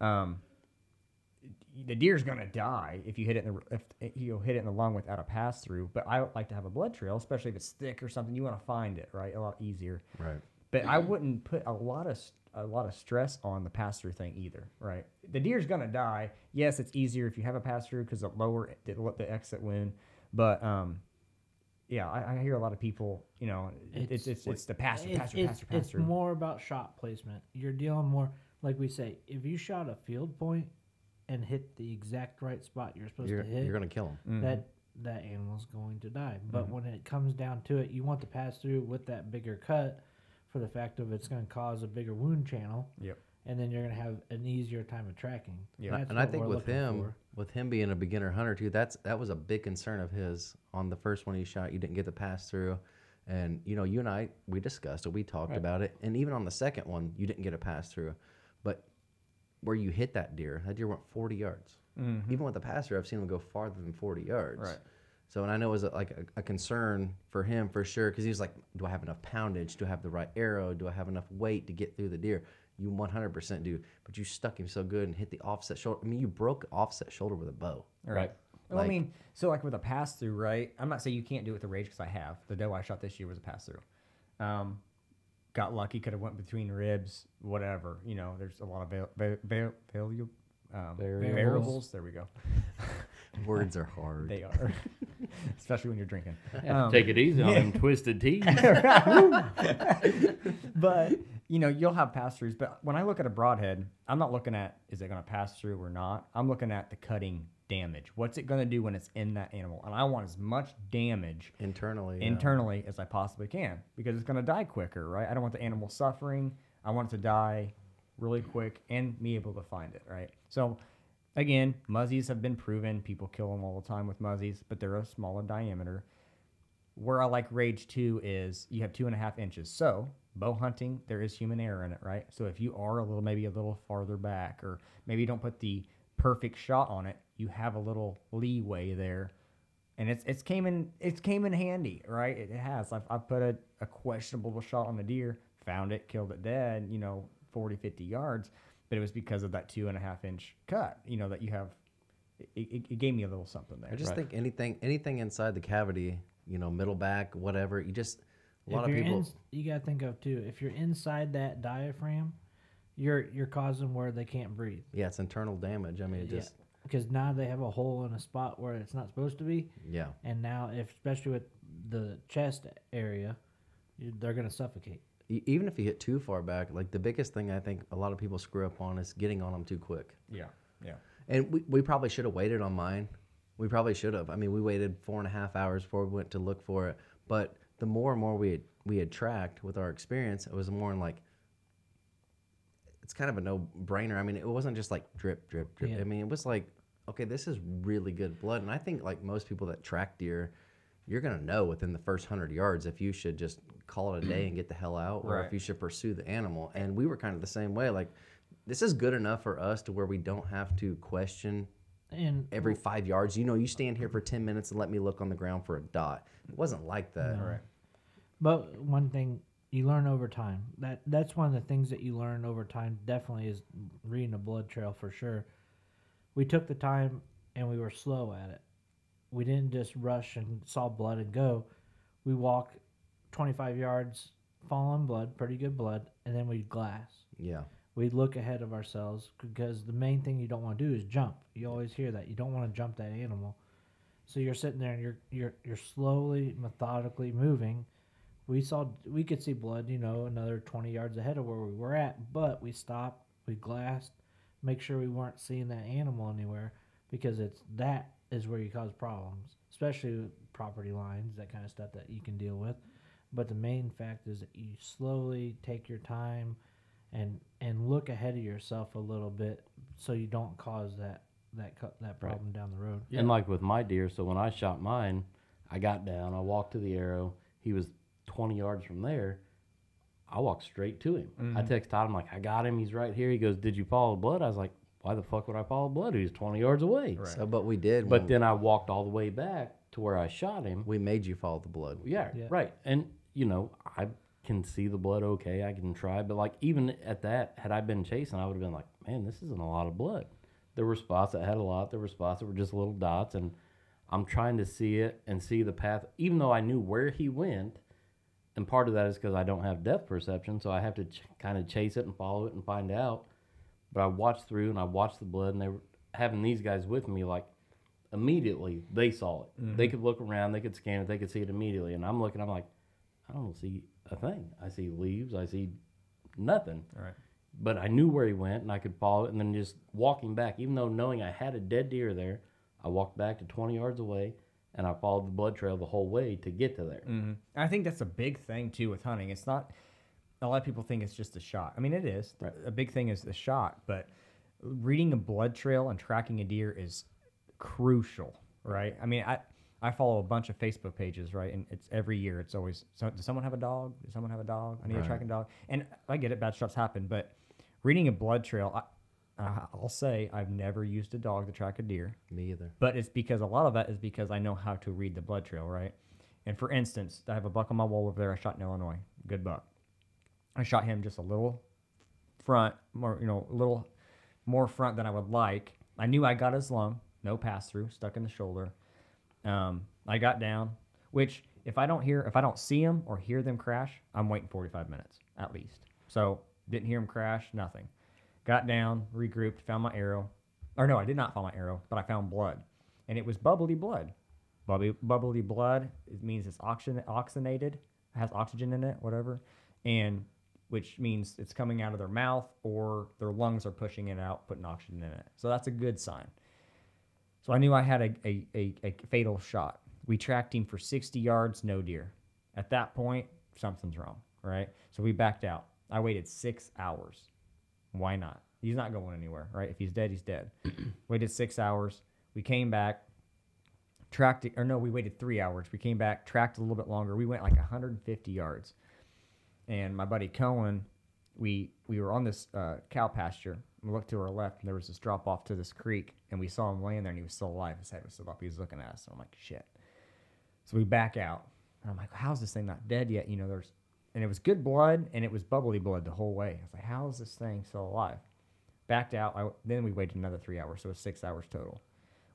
Um, the deer's gonna die if you hit it in the if you hit it in the lung without a pass through. But I like to have a blood trail, especially if it's thick or something. You want to find it right a lot easier. Right. But I wouldn't put a lot of s- a lot of stress on the pass through thing either. Right. The deer's gonna die. Yes, it's easier if you have a pass through because the lower the, the exit wound. But um, yeah, I, I hear a lot of people. You know, it's it's it's, the pass through, pass through, pass through, pass through. it's through. more about shot placement. You're dealing more, like we say, if you shot a field point and hit the exact right spot you're supposed You're, to hit, you're gonna kill him. Mm-hmm. that that animal's going to die. But when it comes down to it, you want to pass through with that bigger cut for the fact of it's going to cause a bigger wound channel, Yep. and then you're going to have an easier time of tracking. Yeah. That's and I think with him, for. with him being a beginner hunter too, that's that was a big concern of his on the first one he shot. You didn't get the pass through, and you know, you and I we discussed it, we talked about it, and even on the second one, you didn't get a pass through, but where you hit that deer, that deer went 40 yards. Even with the passer, I've seen him go farther than 40 yards. Right. So, and I know it was a, like a, a concern for him for sure because he was like, "Do I have enough poundage? Do I have the right arrow? Do I have enough weight to get through the deer?" You 100% do, but you stuck him so good and hit the offset shoulder. I mean, you broke offset shoulder with a bow. Right. Well, I mean, so like with a pass through, right? I'm not saying you can't do it with the rage because I have. The doe I shot this year was a pass through. Um, got lucky, could have went between ribs, whatever. You know, there's a lot of val- val- val- valu- um, Variables. variables. There we go. Words are hard. They are, especially when you're drinking. Um, Take it easy on them twisted teeth. but you know, you'll have pass throughs, but when I look at a broadhead, I'm not looking at is it going to pass through or not. I'm looking at the cutting damage. What's it going to do when it's in that animal? And I want as much damage Internally. yeah. internally as I possibly can because it's going to die quicker, right? I don't want the animal suffering. I want it to die really quick and me able to find it, right? So, again, muzzies have been proven. People kill them all the time with muzzies, but they're a smaller diameter. Where I like Rage 2 is you have two and a half inches. So, bow hunting, there is human error in it, right? So, if you are a little, maybe a little farther back, or maybe you don't put the perfect shot on it, you have a little leeway there and it's it's came in it's came in handy, right? It has. I've, I've put a, a questionable shot on a deer, found it, killed it dead, you know, 40, 50 yards, but it was because of that two and a half inch cut, you know, that you have. It, it, it gave me a little something there. I just Right. think anything anything inside the cavity, you know, middle back, whatever. You just a lot if of you're people. in, you gotta think of too. If you're inside that diaphragm, you're you're causing where they can't breathe. yeah, it's internal damage. I mean, it Yeah. just because now they have a hole in a spot where it's not supposed to be, yeah. and now if especially with the chest area, you, they're gonna suffocate. E- Even if you hit too far back, like the biggest thing I think a lot of people screw up on is getting on them too quick. yeah, yeah. And we, we probably should have waited on mine. We probably should have. I mean, we waited four and a half hours before we went to look for it. But the more and more we had, we had tracked with our experience, it was more in like, it's kind of a no brainer. I mean, it wasn't just like drip, drip, drip. Yeah. I mean, it was like, okay, this is really good blood. And I think like most people that track deer, you're going to know within the first 100 yards if you should just call it a day and get the hell out or Right. if you should pursue the animal. And we were kind of the same way. Like, this is good enough for us to where we don't have to question And every five yards. You know, you stand here for 10 minutes and let me look on the ground for a dot. It wasn't like that. Right. But one thing you learn over time. That that's one of the things that you learn over time. Definitely is reading a blood trail for sure. We took the time and we were slow at it. We didn't just rush and saw blood and go. We walk 25 yards, following blood, pretty good blood, and then we'd glass. Yeah. We'd look ahead of ourselves because the main thing you don't want to do is jump. You always hear that. You don't want to jump that animal. So you're sitting there and you're you're you're slowly, methodically moving. We saw we could see blood, you know, another 20 yards ahead of where we were at, but we stopped, we glassed, make sure we weren't seeing that animal anywhere because it's that is where you cause problems, especially property lines, that kind of stuff that you can deal with. But the main fact is that you slowly take your time and and look ahead of yourself a little bit so you don't cause that that co- that Right. problem down the road. And like with my deer, so when I shot mine, I got down, I walked to the arrow. He was 20 yards from there. I walked straight to him. I mm-hmm. text Todd, I'm like, I got him. He's right here. He goes, Did you follow blood? I was like, Why the fuck would I follow blood? He's 20 yards away. Right. So, but we did. But then I walked all the way back to where I shot him. we made you follow the blood. Yeah, Yeah. right. And you know, I can see the blood okay. I can try, but like even at that, had I been chasing, I would have been like, man, this isn't a lot of blood. There were spots that had a lot. There were spots that were just little dots, and I'm trying to see it and see the path, even though I knew where he went. And part of that is because I don't have depth perception, so I have to ch- kind of chase it and follow it and find out. But I watched through and I watched the blood, and they were having these guys with me, like immediately they saw it. They mm-hmm. could look around, they could scan it, they could see it immediately. And I'm looking, I'm like, I don't see a thing. I see leaves, I see nothing. Right. But I knew where he went and I could follow it. And then just walking back, even though knowing I had a dead deer there, I walked back to 20 yards away and I followed the blood trail the whole way to get to there. hmm I think that's a big thing too with hunting. It's not a lot of people think it's just a shot. I mean, it is. Right. A big thing is the shot, but reading a blood trail and tracking a deer is crucial, right? I mean, I I follow a bunch of Facebook pages, right? And it's every year. It's always so. Does someone have a dog? Does someone have a dog? I need a tracking dog. And I get it. Bad shots happen, but reading a blood trail, I- I'll say I've never used a dog to track a deer. Me either. But it's because a lot of that is because I know how to read the blood trail, right? And for instance, I have a buck on my wall over there. I shot in Illinois, good buck. I shot him just a little front, more you know, a little more front than I would like. I knew I got his lung, no pass through, stuck in the shoulder. Um, I got down, which if I don't hear, if I don't see them or hear them crash, I'm waiting 45 minutes at least. So didn't hear them crash, nothing. Got down, regrouped, found my arrow. Or no, I did not find my arrow, but I found blood, and it was bubbly blood. Bubbly, bubbly blood. It means it's oxygen, oxygenated, has oxygen in it, whatever. And which means it's coming out of their mouth or their lungs are pushing it out, putting oxygen in it. So that's a good sign. So I knew I had a, a, a, a fatal shot. We tracked him for 60 yards, no deer. At that point, something's wrong, right? So we backed out. I waited six hours. Why not? He's not going anywhere, right? If he's dead, he's dead. waited six hours. We came back, tracked it, or no, we waited three hours. We came back, tracked a little bit longer. We went like 150 yards. And my buddy Cohen, we we were on this uh, cow pasture. We looked to our left, and there was this drop off to this creek, and we saw him laying there, and he was still alive. His head was still up. He was looking at us. And I'm like, shit. So we back out, and I'm like, how's this thing not dead yet? You know, there's, and it was good blood, and it was bubbly blood the whole way. I was like, how is this thing still alive? Backed out. I, then we waited another three hours, so it was six hours total.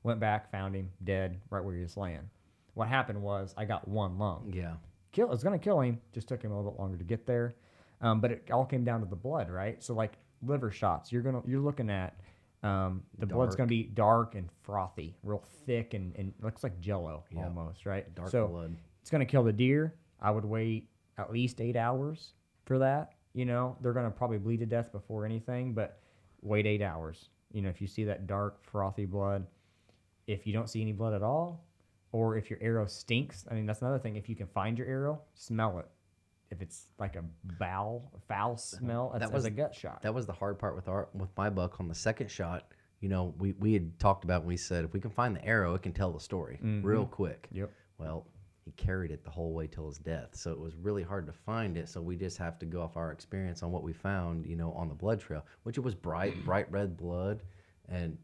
Went back, found him dead right where he was laying. What happened was I got one lung Yeah. kill. It was gonna kill him. Just took him a little bit longer to get there. Um, but it all came down to the blood, right? So like liver shots, you're gonna you're looking at um, the blood's gonna be dark and frothy, real thick and, and looks like Jello Yeah. almost, right? Dark so blood. it's gonna kill the deer. I would wait at least eight hours for that. You know, they're gonna probably bleed to death before anything, but wait eight hours. You know, if you see that dark frothy blood, if you don't see any blood at all, or if your arrow stinks, I mean that's another thing. If you can find your arrow, smell it. If it's like a foul foul smell, that's, That was- a gut shot. That was the hard part with our with my buck on the second shot. You know, we, we had talked about when we said if we can find the arrow, it can tell the story mm-hmm. real quick. Yep. Well, he carried it the whole way till his death, so it was really hard to find it. So we just have to go off our experience on what we found, you know, on the blood trail, which it was bright, bright red blood, and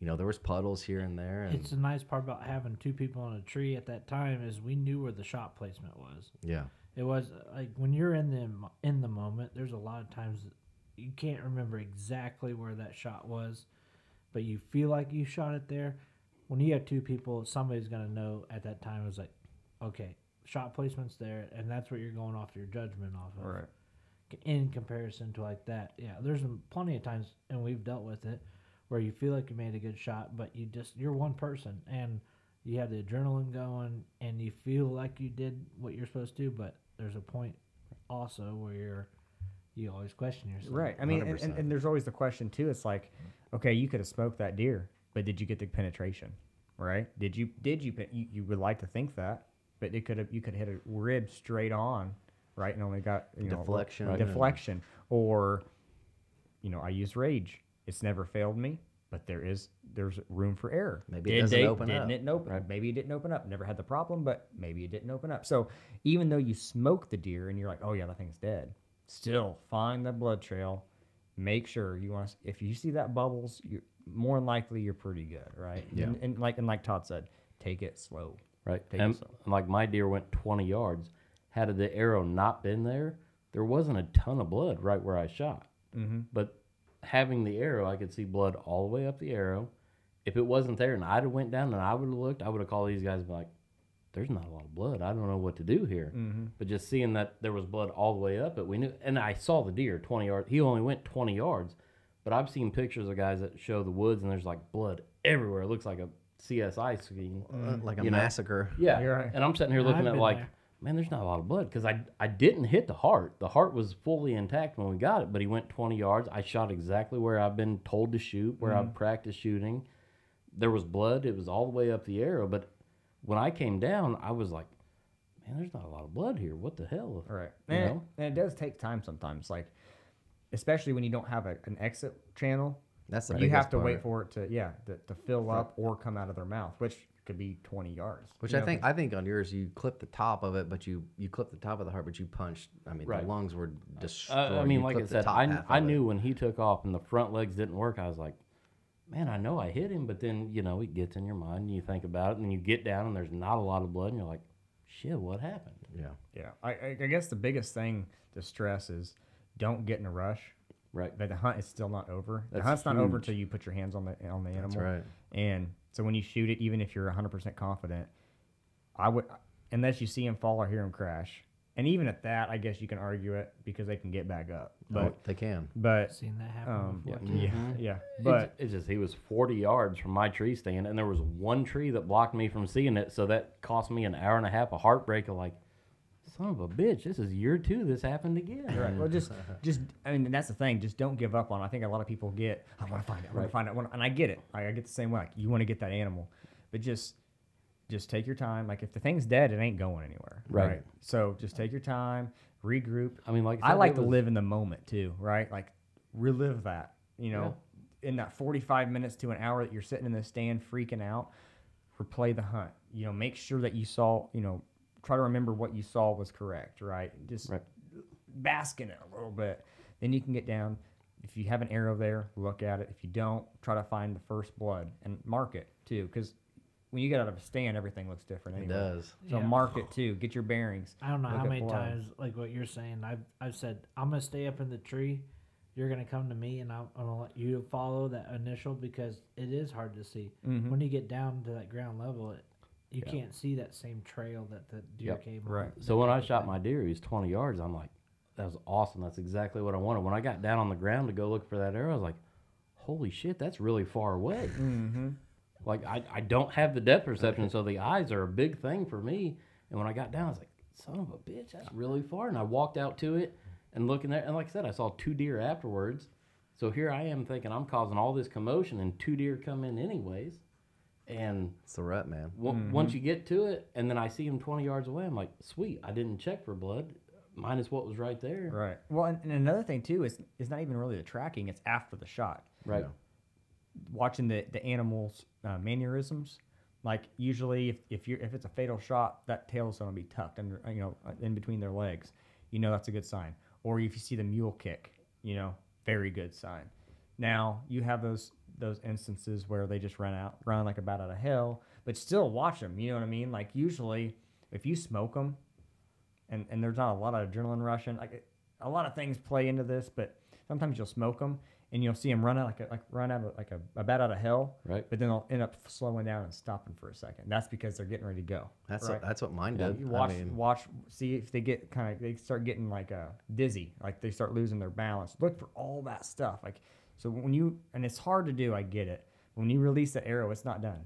you know there was puddles here and there, and It's the nice part about having two people on a tree at that time is we knew where the shot placement was. yeah, It was uh, like when you're in the in the moment. There's a lot of times you can't remember exactly where that shot was, but you feel like you shot it there. When you have two people, somebody's gonna know at that time. It was like, okay, shot placement's there, and that's what you're going off your judgment off of. Right. In comparison to like that, yeah, there's plenty of times, and we've dealt with it, where you feel like you made a good shot, but you just you're one person, and you have the adrenaline going, and you feel like you did what you're supposed to, but there's a point also where you're always question yourself. Right. I mean, and, and, and there's always the question too. It's like, okay, you could have smoked that deer, but did you get the penetration? Right? Did you? Did you? You, you would like to think that, but it could have. You could hit a rib straight on, right, and only got you know Deflection. right, deflection, or you know, I use rage. It's never failed me, but there is there's room for error. Maybe it Did doesn't they- open didn't up. It open, Maybe it didn't open up. Never had the problem, but maybe it didn't open up. So even though you smoke the deer and you're like, oh yeah, that thing's dead, still find the blood trail. Make sure you want. to If you see that bubbles, you're more than likely you're pretty good, right? Yeah. And, and like and like Todd said, take it slow. Right. Take it And slow. like my deer went 20 yards. Had the arrow not been there, there wasn't a ton of blood right where I shot. Mm-hmm. But having the arrow, I could see blood all the way up the arrow. If it wasn't there and I'd have went down and I would have looked, I would have called these guys and be like, there's not a lot of blood. I don't know what to do here. Mm-hmm. But just seeing that there was blood all the way up it, we knew. And I saw the deer 20 yards. He only went 20 yards. But I've seen pictures of guys that show the woods and there's like blood everywhere. It looks like a CSI scene. Uh, like a know? massacre. Yeah, You're right. and I'm sitting here I've looking at like, there. Man, there's not a lot of blood because I I didn't hit the heart. The heart was fully intact when we got it, but he went 20 yards. I shot exactly where I've been told to shoot, where Mm-hmm. I've practiced shooting. There was blood. It was all the way up the arrow, but when I came down, I was like, man, there's not a lot of blood here. What the hell? Right. You And, know? and it does take time sometimes, like especially when you don't have a, an exit channel. That's the you have to wait for it to yeah to, to fill up or come out of their mouth, which could be 20 yards. Which you I know, think I think on yours you clip the top of it, but you you clip the top of the heart, but you punched. I mean, Right. the lungs were destroyed. Uh, I mean, You like I said, I, I of it. knew when he took off and the front legs didn't work, I was like, man, I know I hit him, but then, you know, it gets in your mind and you think about it and then you get down and there's not a lot of blood and you're like, shit, what happened? Yeah. Yeah, I, I, I guess the biggest thing to stress is don't get in a rush. Right. But the hunt is still not over. the That's hunt's not over huge. until you put your hands on the on the animal. That's right. And so when you shoot it, even if you're 100% confident, I would, unless you see him fall or hear him crash, and even at that, I guess you can argue it because they can get back up. But oh, they can. but Seen that happen um, before. yeah, too. yeah, yeah. But But it's just he was 40 yards from my tree stand, and there was one tree that blocked me from seeing it. So that cost me an hour and a half of heartbreak. Of like, son of a bitch, this is year two. This happened again. Right. Well, just, just, I mean, that's the thing. Just don't give up on. it. I think a lot of people get. I want to find it. I want Right. to find it. And I get it. I, I get the same way. Like, you want to get that animal, but just, just take your time. Like if the thing's dead, it ain't going anywhere. Right. So just take your time, regroup. I mean, like I I like it to live in the moment too. Right. Like relive that. You know, in that forty-five minutes to an hour that you're sitting in the stand freaking out, replay the hunt. You know, make sure that you saw. You know, try to remember what you saw was correct. Right. Just Right. bask in it a little bit. Then you can get down. If you have an arrow there, look at it. If you don't, try to find the first blood and mark it too, because when you get out of a stand, everything looks different. It does. So Yeah. mark it too. Get your bearings. I don't know how many blood. times, like what you're saying, I've I've said I'm gonna stay up in the tree. You're gonna come to me, and I'm, I'm gonna let you follow that initial because it is hard to see Mhm. when you get down to that ground level. It, you can't see that same trail that the deer Yep. came. on. Right. So when I shot my deer, he was 20 yards. I'm like, that was awesome. That's exactly what I wanted. When I got down on the ground to go look for that arrow, I was like, holy shit, that's really far away. Mm-hmm. Like I, I don't have the depth perception, so the eyes are a big thing for me. And when I got down, I was like, son of a bitch, that's really far. And I walked out to it and looking there, and like I said, I saw two deer afterwards. So here I am thinking I'm causing all this commotion, and two deer come in anyways. And It's the rut, man. w- once you get to it, and then I see him 20 yards away, I'm like, sweet, I didn't check for blood, minus what was right there. Right. Well, and, and another thing too is is not even really the tracking; it's after the shot. Right. Watching the the animals' uh, mannerisms. Like usually, if if you are if it's a fatal shot, that tail's going to be tucked under, you know, uh, in between their legs. You know that's a good sign. Or if you see the mule kick, you know, very good sign. Now you have those those instances where they just run out, run like a bat out of hell, but still watch them. You know what I mean? Like usually, if you smoke them, and and there's not a lot of adrenaline rushing. Like a lot of things play into this, but sometimes you'll smoke them and you'll see them run out like a, like run out of like a, a bat out of hell. Right. But then they'll end up slowing down and stopping for a second. That's because they're getting ready to go. That's right? what, that's what mine did. you watch, I mean, watch, see if they get kind of, they start getting like uh, dizzy, like they start losing their balance. Look for all that stuff. Like, so when you, and it's hard to do, I get it. When you release the arrow, it's not done.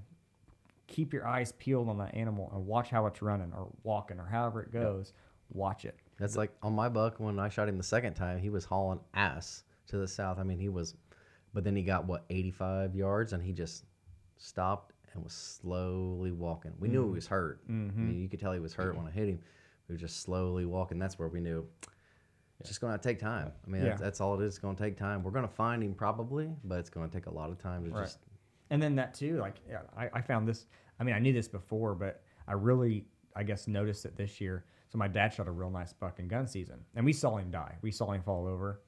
Keep your eyes peeled on that animal and watch how it's running or walking or however it goes. Watch it. That's like on my buck when I shot him the second time, he was hauling ass to the south. I mean, he was, but then he got what 85 yards and he just stopped and was slowly walking. We knew he mm-hmm. was hurt. I mean, you could tell he was hurt when I hit him. He was just slowly walking. That's where we knew it's just going to take time. I mean, that's, Yeah. that's all it is. It's going to take time. We're going to find him probably, but it's going to take a lot of time to Right. just. And then that too, like yeah, I, I found this. I mean, I knew this before, but I really, I guess, noticed it this year. So my dad shot a real nice buck in gun season, and we saw him die. We saw him fall over,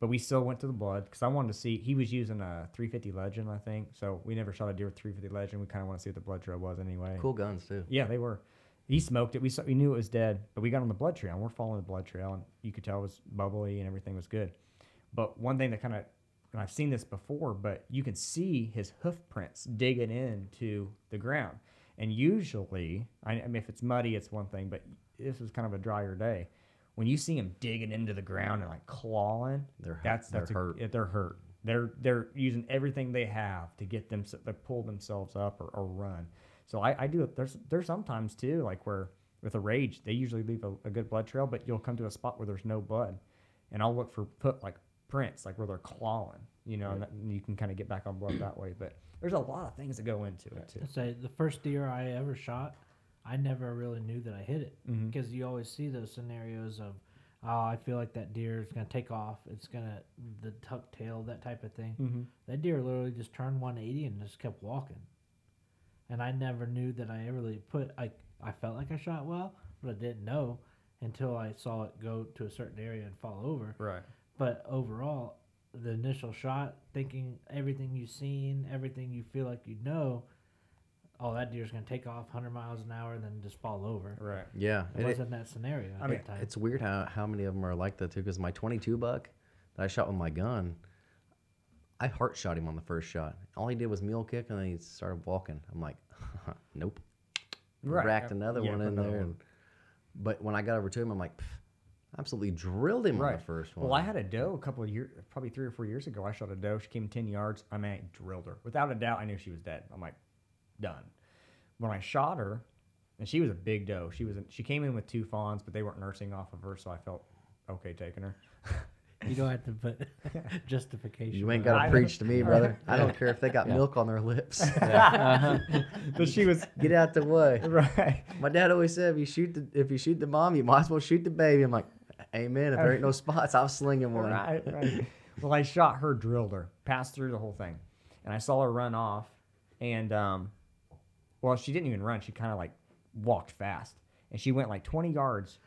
but we still went to the blood because I wanted to see. He was using a 350 Legend, I think. So we never shot a deer with 350 Legend. We kind of want to see what the blood trail was anyway. Cool guns too. Yeah, they were. He smoked it. We saw, we knew it was dead, but we got on the blood trail and we're following the blood trail, and you could tell it was bubbly and everything was good. But one thing that kind of, and I've seen this before, but you can see his hoof prints digging into the ground. And usually, I, mean, if it's muddy, it's one thing, but this was kind of a drier day. When you see him digging into the ground and like clawing, They're hu- that's they're a- hurt. they're hurt. They're they're using everything they have to get them to pull themselves up or, or run. So I, I do it. There's there's sometimes too like where with a rage they usually leave a, a good blood trail, but you'll come to a spot where there's no blood, and I'll look for put like prints like where they're clawing, you know, and, that, and you can kind of get back on blood that way. But there's a lot of things that go into it too. I say the first deer I ever shot, I never really knew that I hit it because you always see those scenarios of, oh, I feel like that deer is gonna take off. It's gonna the tuck tail, that type of thing. Mm-hmm. That deer literally just turned 180 and just kept walking. And I never knew that I ever really put. I I felt like I shot well, but I didn't know until I saw it go to a certain area and fall over. Right. But overall, the initial shot, thinking everything you've seen, everything you feel like you know, oh, that deer's gonna take off 100 miles an hour, and then just fall over. Right. Yeah. It it- wasn't that scenario I mean, time. It's weird how, how many of them are like that too. Because my 22 buck that I shot with my gun, I heart shot him on the first shot. All he did was mule kick, and then he started walking. I'm like, nope. Right. Racked another Yeah, one in another there. one. And, but when I got over to him, I'm like, absolutely drilled him on the first one. Well, I had a doe a couple of years, probably three or four years ago. I shot a doe. She came 10 yards. I mean, I drilled her. Without a doubt, I knew she was dead. I'm like, done. When I shot her, and she was a big doe. She was. She came in with two fawns, but they weren't nursing off of her, so I felt okay taking her. You don't have to put justification. You ain't on got to preach to me, brother. I don't care if they got milk on their lips. but she was Get out the way. right. My dad always said, if you shoot the if you shoot the mom, you might as well shoot the baby. I'm like, Amen. If there ain't no spots, I'm slinging one. Right, right. well, I shot her, drilled her, passed through the whole thing, and I saw her run off, and um, well, she didn't even run. She kind of like walked fast, and she went like 20 yards,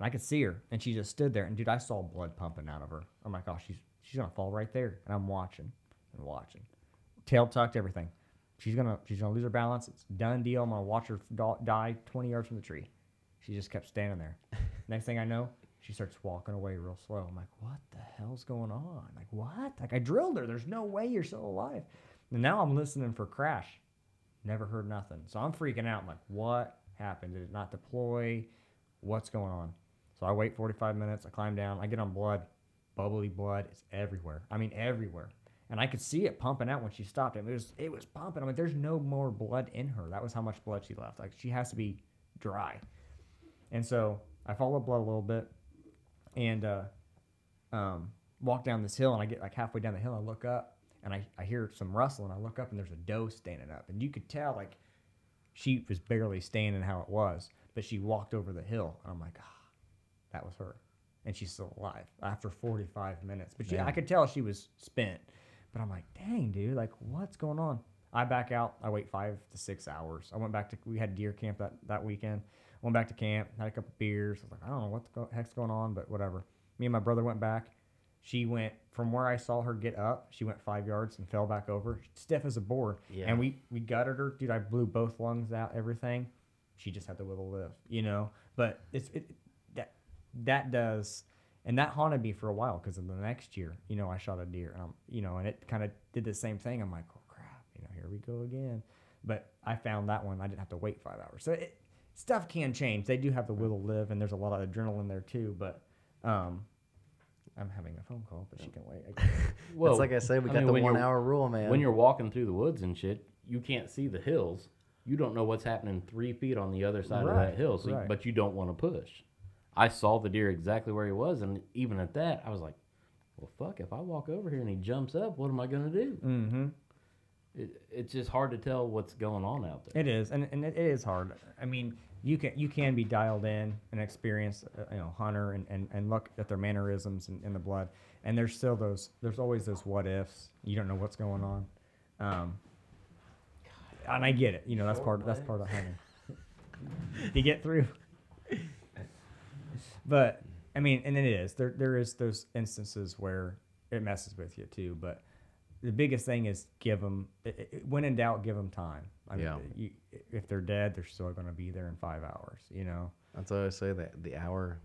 and I could see her, and she just stood there, and dude, I saw blood pumping out of her. I'm like, oh, she's she's gonna fall right there, and I'm watching and watching, tail tucked, everything. She's gonna she's gonna lose her balance. It's done deal. I'm gonna watch her die 20 yards from the tree. She just kept standing there. Next thing I know, she starts walking away real slow. I'm like, what the hell's going on? Like, what? Like, I drilled her. There's no way you're still alive. And now I'm listening for crash. Never heard nothing. So I'm freaking out. I'm like, what happened? Did it not deploy? What's going on? So I wait 45 minutes. I climb down. I get on blood. Bubbly blood It's everywhere. I mean, everywhere. And I could see it pumping out when she stopped. It was it was pumping. I'm like, there's no more blood in her. That was how much blood she left. Like she has to be dry. And so I follow blood a little bit and uh, um, walk down this hill. And I get like halfway down the hill. I look up and I, I hear some rustling. I look up and there's a doe standing up. And you could tell like she was barely standing how it was, but she walked over the hill. And I'm like, ah, that was her. And she's still alive after 45 minutes. But she, I could tell she was spent. But I'm like, dang, dude, like what's going on? I back out. I wait five to six hours. I went back to we had deer camp that, that weekend. Went back to camp, had a couple beers. I was like, I don't know what the heck's going on, but whatever. Me and my brother went back. She went from where I saw her get up. She went five yards and fell back over, stiff as a board. Yeah. And we we gutted her, dude. I blew both lungs out, everything. She just had to will live, you know. But it's it, that that does, and that haunted me for a while because in the next year, you know, I shot a deer, and I'm, you know, and it kind of did the same thing. I'm like, oh crap, you know, here we go again. But I found that one. I didn't have to wait five hours. So it, stuff can change. They do have the will to live, and there's a lot of adrenaline there too. But um, I'm having a phone call, but she can wait. Well, it's like I said, we I got mean, the one hour rule, man. When you're walking through the woods and shit, you can't see the hills. You don't know what's happening three feet on the other side of that hill, so right. but you don't want to push. I saw the deer exactly where he was, and even at that, I was like, "Well, fuck! If I walk over here and he jumps up, what am I gonna do?" mm-hmm. It, it's just hard to tell what's going on out there. It is, and, and it is hard. I mean, you can you can be dialed in and experienced, uh, you know, hunter and, and, and look at their mannerisms and in the blood. And there's still those. There's always those what ifs. You don't know what's going on. Um, and I get it. You know, that's part. That's part of hunting. you get through. But I mean, and it is there. There is those instances where it messes with you too. But the biggest thing is give them. When in doubt, give them time. I mean, Yeah. you, if they're dead, they're still going to be there in five hours. You know. That's what I say. That the hour,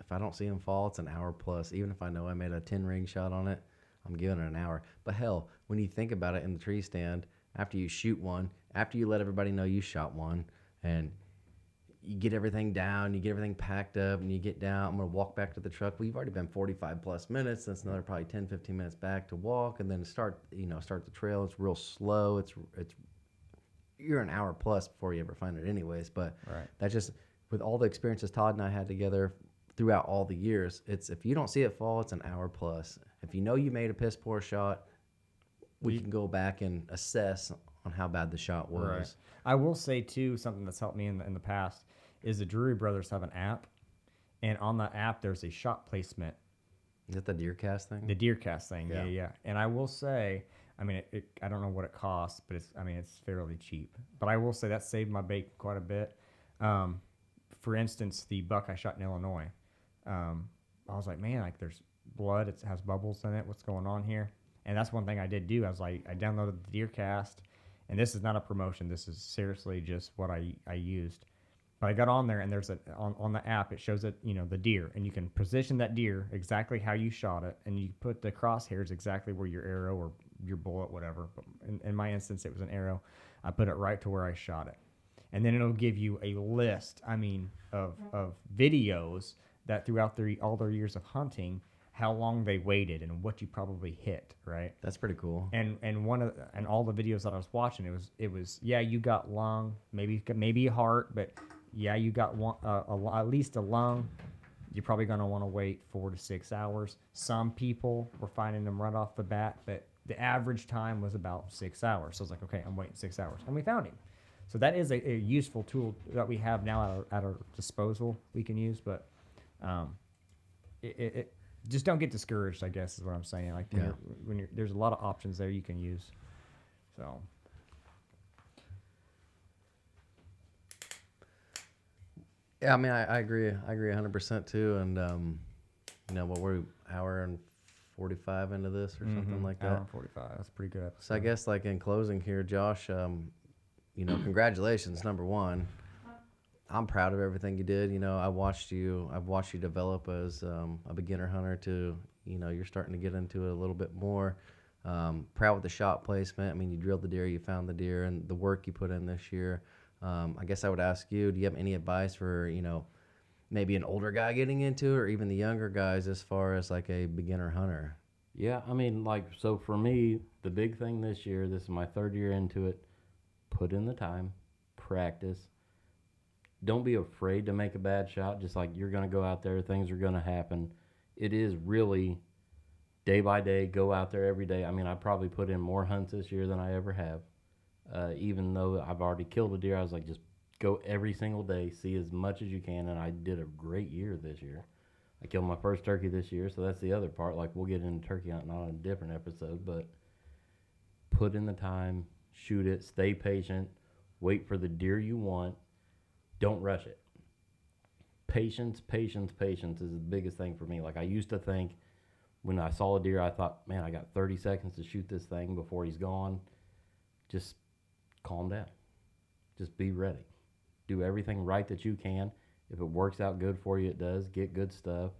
if I don't see them fall, it's an hour plus. Even if I know I made a ten ring shot on it, I'm giving it an hour. But hell, when you think about it in the tree stand, after you shoot one, after you let everybody know you shot one, and you get everything down, you get everything packed up, and you get down. I'm gonna walk back to the truck. We've already been 45 plus minutes. That's another probably 10, 15 minutes back to walk, and then start. You know, start the trail. It's real slow. It's it's you're an hour plus before you ever find it, anyways. But Right. that just with all the experiences Todd and I had together throughout all the years, it's if you don't see it fall, it's an hour plus. If you know you made a piss poor shot, we can go back and assess on how bad the shot was. I will say too something that's helped me in the, in the past is the Drury Brothers have an app, and on the app there's a shot placement Is that the DeerCast thing? The DeerCast thing, yeah, Yeah. yeah. And I will say, I mean, it, it, I don't know what it costs, but it's, I mean, it's fairly cheap. But I will say that saved my bait quite a bit. Um, for instance, the buck I shot in Illinois, um, I was like, man, like there's blood, it has bubbles in it. What's going on here? And that's one thing I did do. I was like, I downloaded the DeerCast, and this is not a promotion. This is seriously just what I, I used. But I got on there and there's a on, on the app it shows it you know the deer and you can position that deer exactly how you shot it and you put the crosshairs exactly where your arrow or your bullet whatever. But in, in my instance it was an arrow. I put it right to where I shot it, and then it'll give you a list. I mean of of videos that throughout their all their years of hunting how long they waited and what you probably hit, right? That's pretty cool. and and one of and all the videos that I was watching, it was it was yeah, you got lung, maybe maybe a heart, but yeah, you got one uh, a, at least a lung. You're probably gonna want to wait four to six hours. Some people were finding them right off the bat, but the average time was about six hours. So I was like, okay, I'm waiting six hours, and we found him. So that is a, a useful tool that we have now at our, at our disposal. We can use, but um, it, it, it just don't get discouraged. I guess is what I'm saying. Like when, Yeah. you're, when you're there's a lot of options there you can use. So Yeah, I mean, I, I agree. I agree 100% too. And, um, you know, what we're hour and 45 into this or something mhm, like hour that. and 45. That's pretty good episode. So I guess like in closing here, Josh, um, you know, congratulations, number one. I'm proud of everything you did. You know, I watched you. I've watched you develop as um, a beginner hunter to, you know, you're starting to get into it a little bit more. Um, proud with the shot placement. I mean, you drilled the deer, you found the deer, and the work you put in this year. Um, I guess I would ask you, do you have any advice for, you know, maybe an older guy getting into it, or even the younger guys as far as like a beginner hunter? Yeah, I mean, like, so for me, the big thing this year, this is my third year into it, put in the time, practice. Don't be afraid to make a bad shot. Just like you're going to go out there, things are going to happen. It is really day by day, go out there every day. I mean, I probably put in more hunts this year than I ever have. Uh, even though I've already killed a deer, I was like, just go every single day, see as much as you can. And I did a great year this year. I killed my first turkey this year, so that's the other part. Like we'll get into turkey hunting on a different episode, but put in the time, shoot it, stay patient, wait for the deer you want. Don't rush it. Patience, patience, patience is the biggest thing for me. Like I used to think when I saw a deer, I thought, man, I got 30 seconds to shoot this thing before he's gone. Just calm down. Just be ready. Do everything right that you can. If it works out good for you, it does. Get good stuff.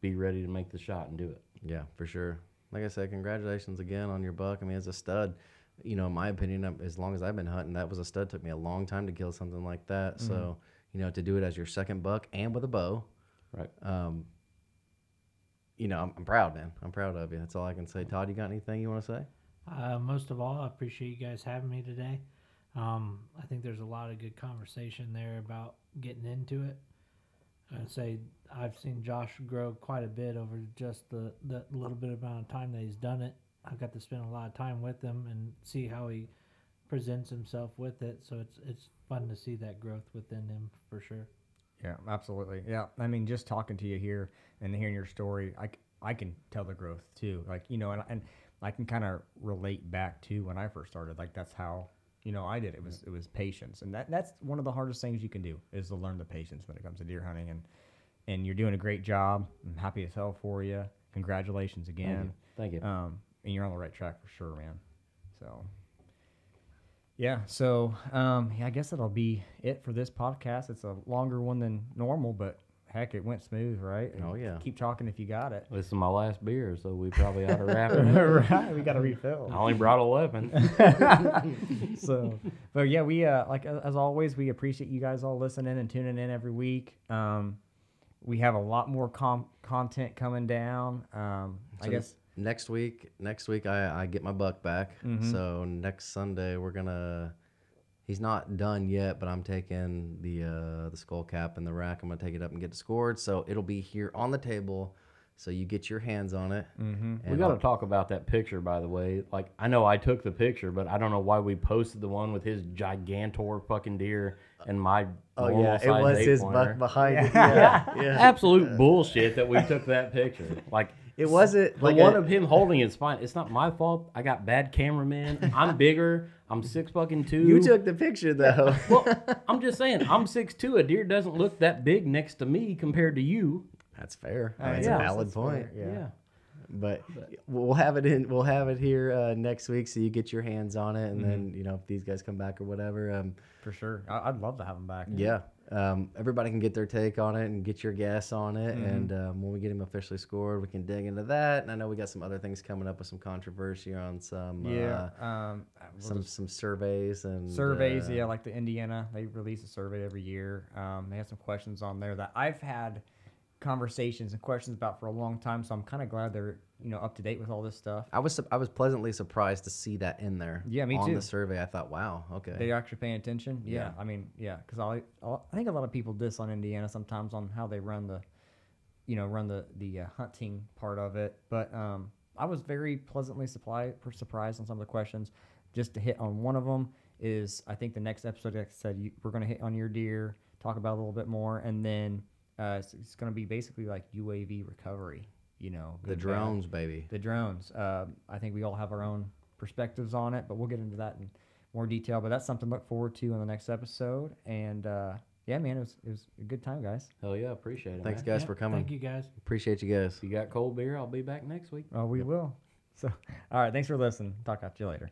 Be ready to make the shot and do it. Yeah, for sure. Like I said, congratulations again on your buck. I mean, it's a stud, you know, in my opinion, as long as I've been hunting, that was a stud. Took me a long time to kill something like that. So, you know, to do it as your second buck and with a bow, Right. um, you know, I'm, I'm proud, man. I'm proud of you. That's all I can say. Todd, you got anything you want to say? Uh, most of all, I appreciate you guys having me today. Um, I think there's a lot of good conversation there about getting into it. I'd say I've seen Josh grow quite a bit over just the, the little bit amount of time that he's done it. I've got to spend a lot of time with him and see how he presents himself with it. So it's it's fun to see that growth within him for sure. Yeah, absolutely. Yeah, I mean, just talking to you here and hearing your story, I, I can tell the growth too. Like you know, and and I can kind of relate back to when I first started. Like that's how you know I did. It was it was patience, and that that's one of the hardest things you can do is to learn the patience when it comes to deer hunting. And and you're doing a great job. I'm happy as hell for you. Congratulations again. Thank you. Um, and you're on the right track for sure, man. So, yeah. So, um, yeah, I guess that'll be it for this podcast. It's a longer one than normal, but heck, it went smooth, right? Oh, yeah. Keep talking if you got it. This is my last beer, so we probably ought to wrap it up. right. We got to refill. I only brought 11. so, but yeah, we uh, like as always, we appreciate you guys all listening and tuning in every week. Um, we have a lot more com- content coming down. Um, I guess next week, next week I, I get my buck back. Mhm. So next Sunday we're gonna. He's not done yet, but I'm taking the uh, the skull cap and the rack. I'm gonna take it up and get it scored. So it'll be here on the table, so you get your hands on it. Mhm. we got to talk about that picture, by the way. Like, I know I took the picture, but I don't know why we posted the one with his gigantor fucking deer and my Oh yeah, it was his pointer. buck behind it. Yeah, yeah. Absolute bullshit that we took that picture. Like, It wasn't the like one a- of him holding it's fine. It's not my fault. I got bad cameramen. I'm bigger. I'm six fucking two. You took the picture though. Well, I'm just saying, I'm six two. A deer doesn't look that big next to me compared to you. That's fair. Uh, That's yeah. a valid That's point. fair, yeah. But we'll have it in. We'll have it here uh, next week, so you get your hands on it, and then Mm-hmm. you know if these guys come back or whatever. Um, for sure. I- I'd love to have them back. yeah, um, everybody can get their take on it and get your guess on it, Mm-hmm. and um, when we get him officially scored, we can dig into that. And I know we got some other things coming up with some controversy on some Yeah. uh, um, we'll some some surveys and surveys uh, yeah like the indiana they release a survey every year um, they have some questions on there that i've had conversations and questions about for a long time. So I'm kind of glad they're you know up to date with all this stuff. I was I was pleasantly surprised to see that in there. Yeah, me on too. the survey, I thought, wow, okay. They're actually paying attention. Yeah, Yeah. I mean, yeah, because I, I think a lot of people diss on Indiana sometimes on how they run the, you know, run the the uh, hunting part of it. But um, I was very pleasantly supply, surprised on some of the questions. Just to hit on one of them is I think the next episode, like I said, you, we're going to hit on your deer, talk about it a little bit more, and then uh, it's, it's going to be basically like UAV recovery. You know, the good, bad. drones, baby. The drones. Um, I think we all have our own perspectives on it, but we'll get into that in more detail. But that's something to look forward to in the next episode. And uh, yeah, man, it was it was a good time, guys. Hell yeah, appreciate it. Thanks, man. guys, Yep, for coming. Thank you guys. Appreciate you guys. If you got cold beer, I'll be back next week. Oh, we will. So, all right, thanks for listening. Talk to you later.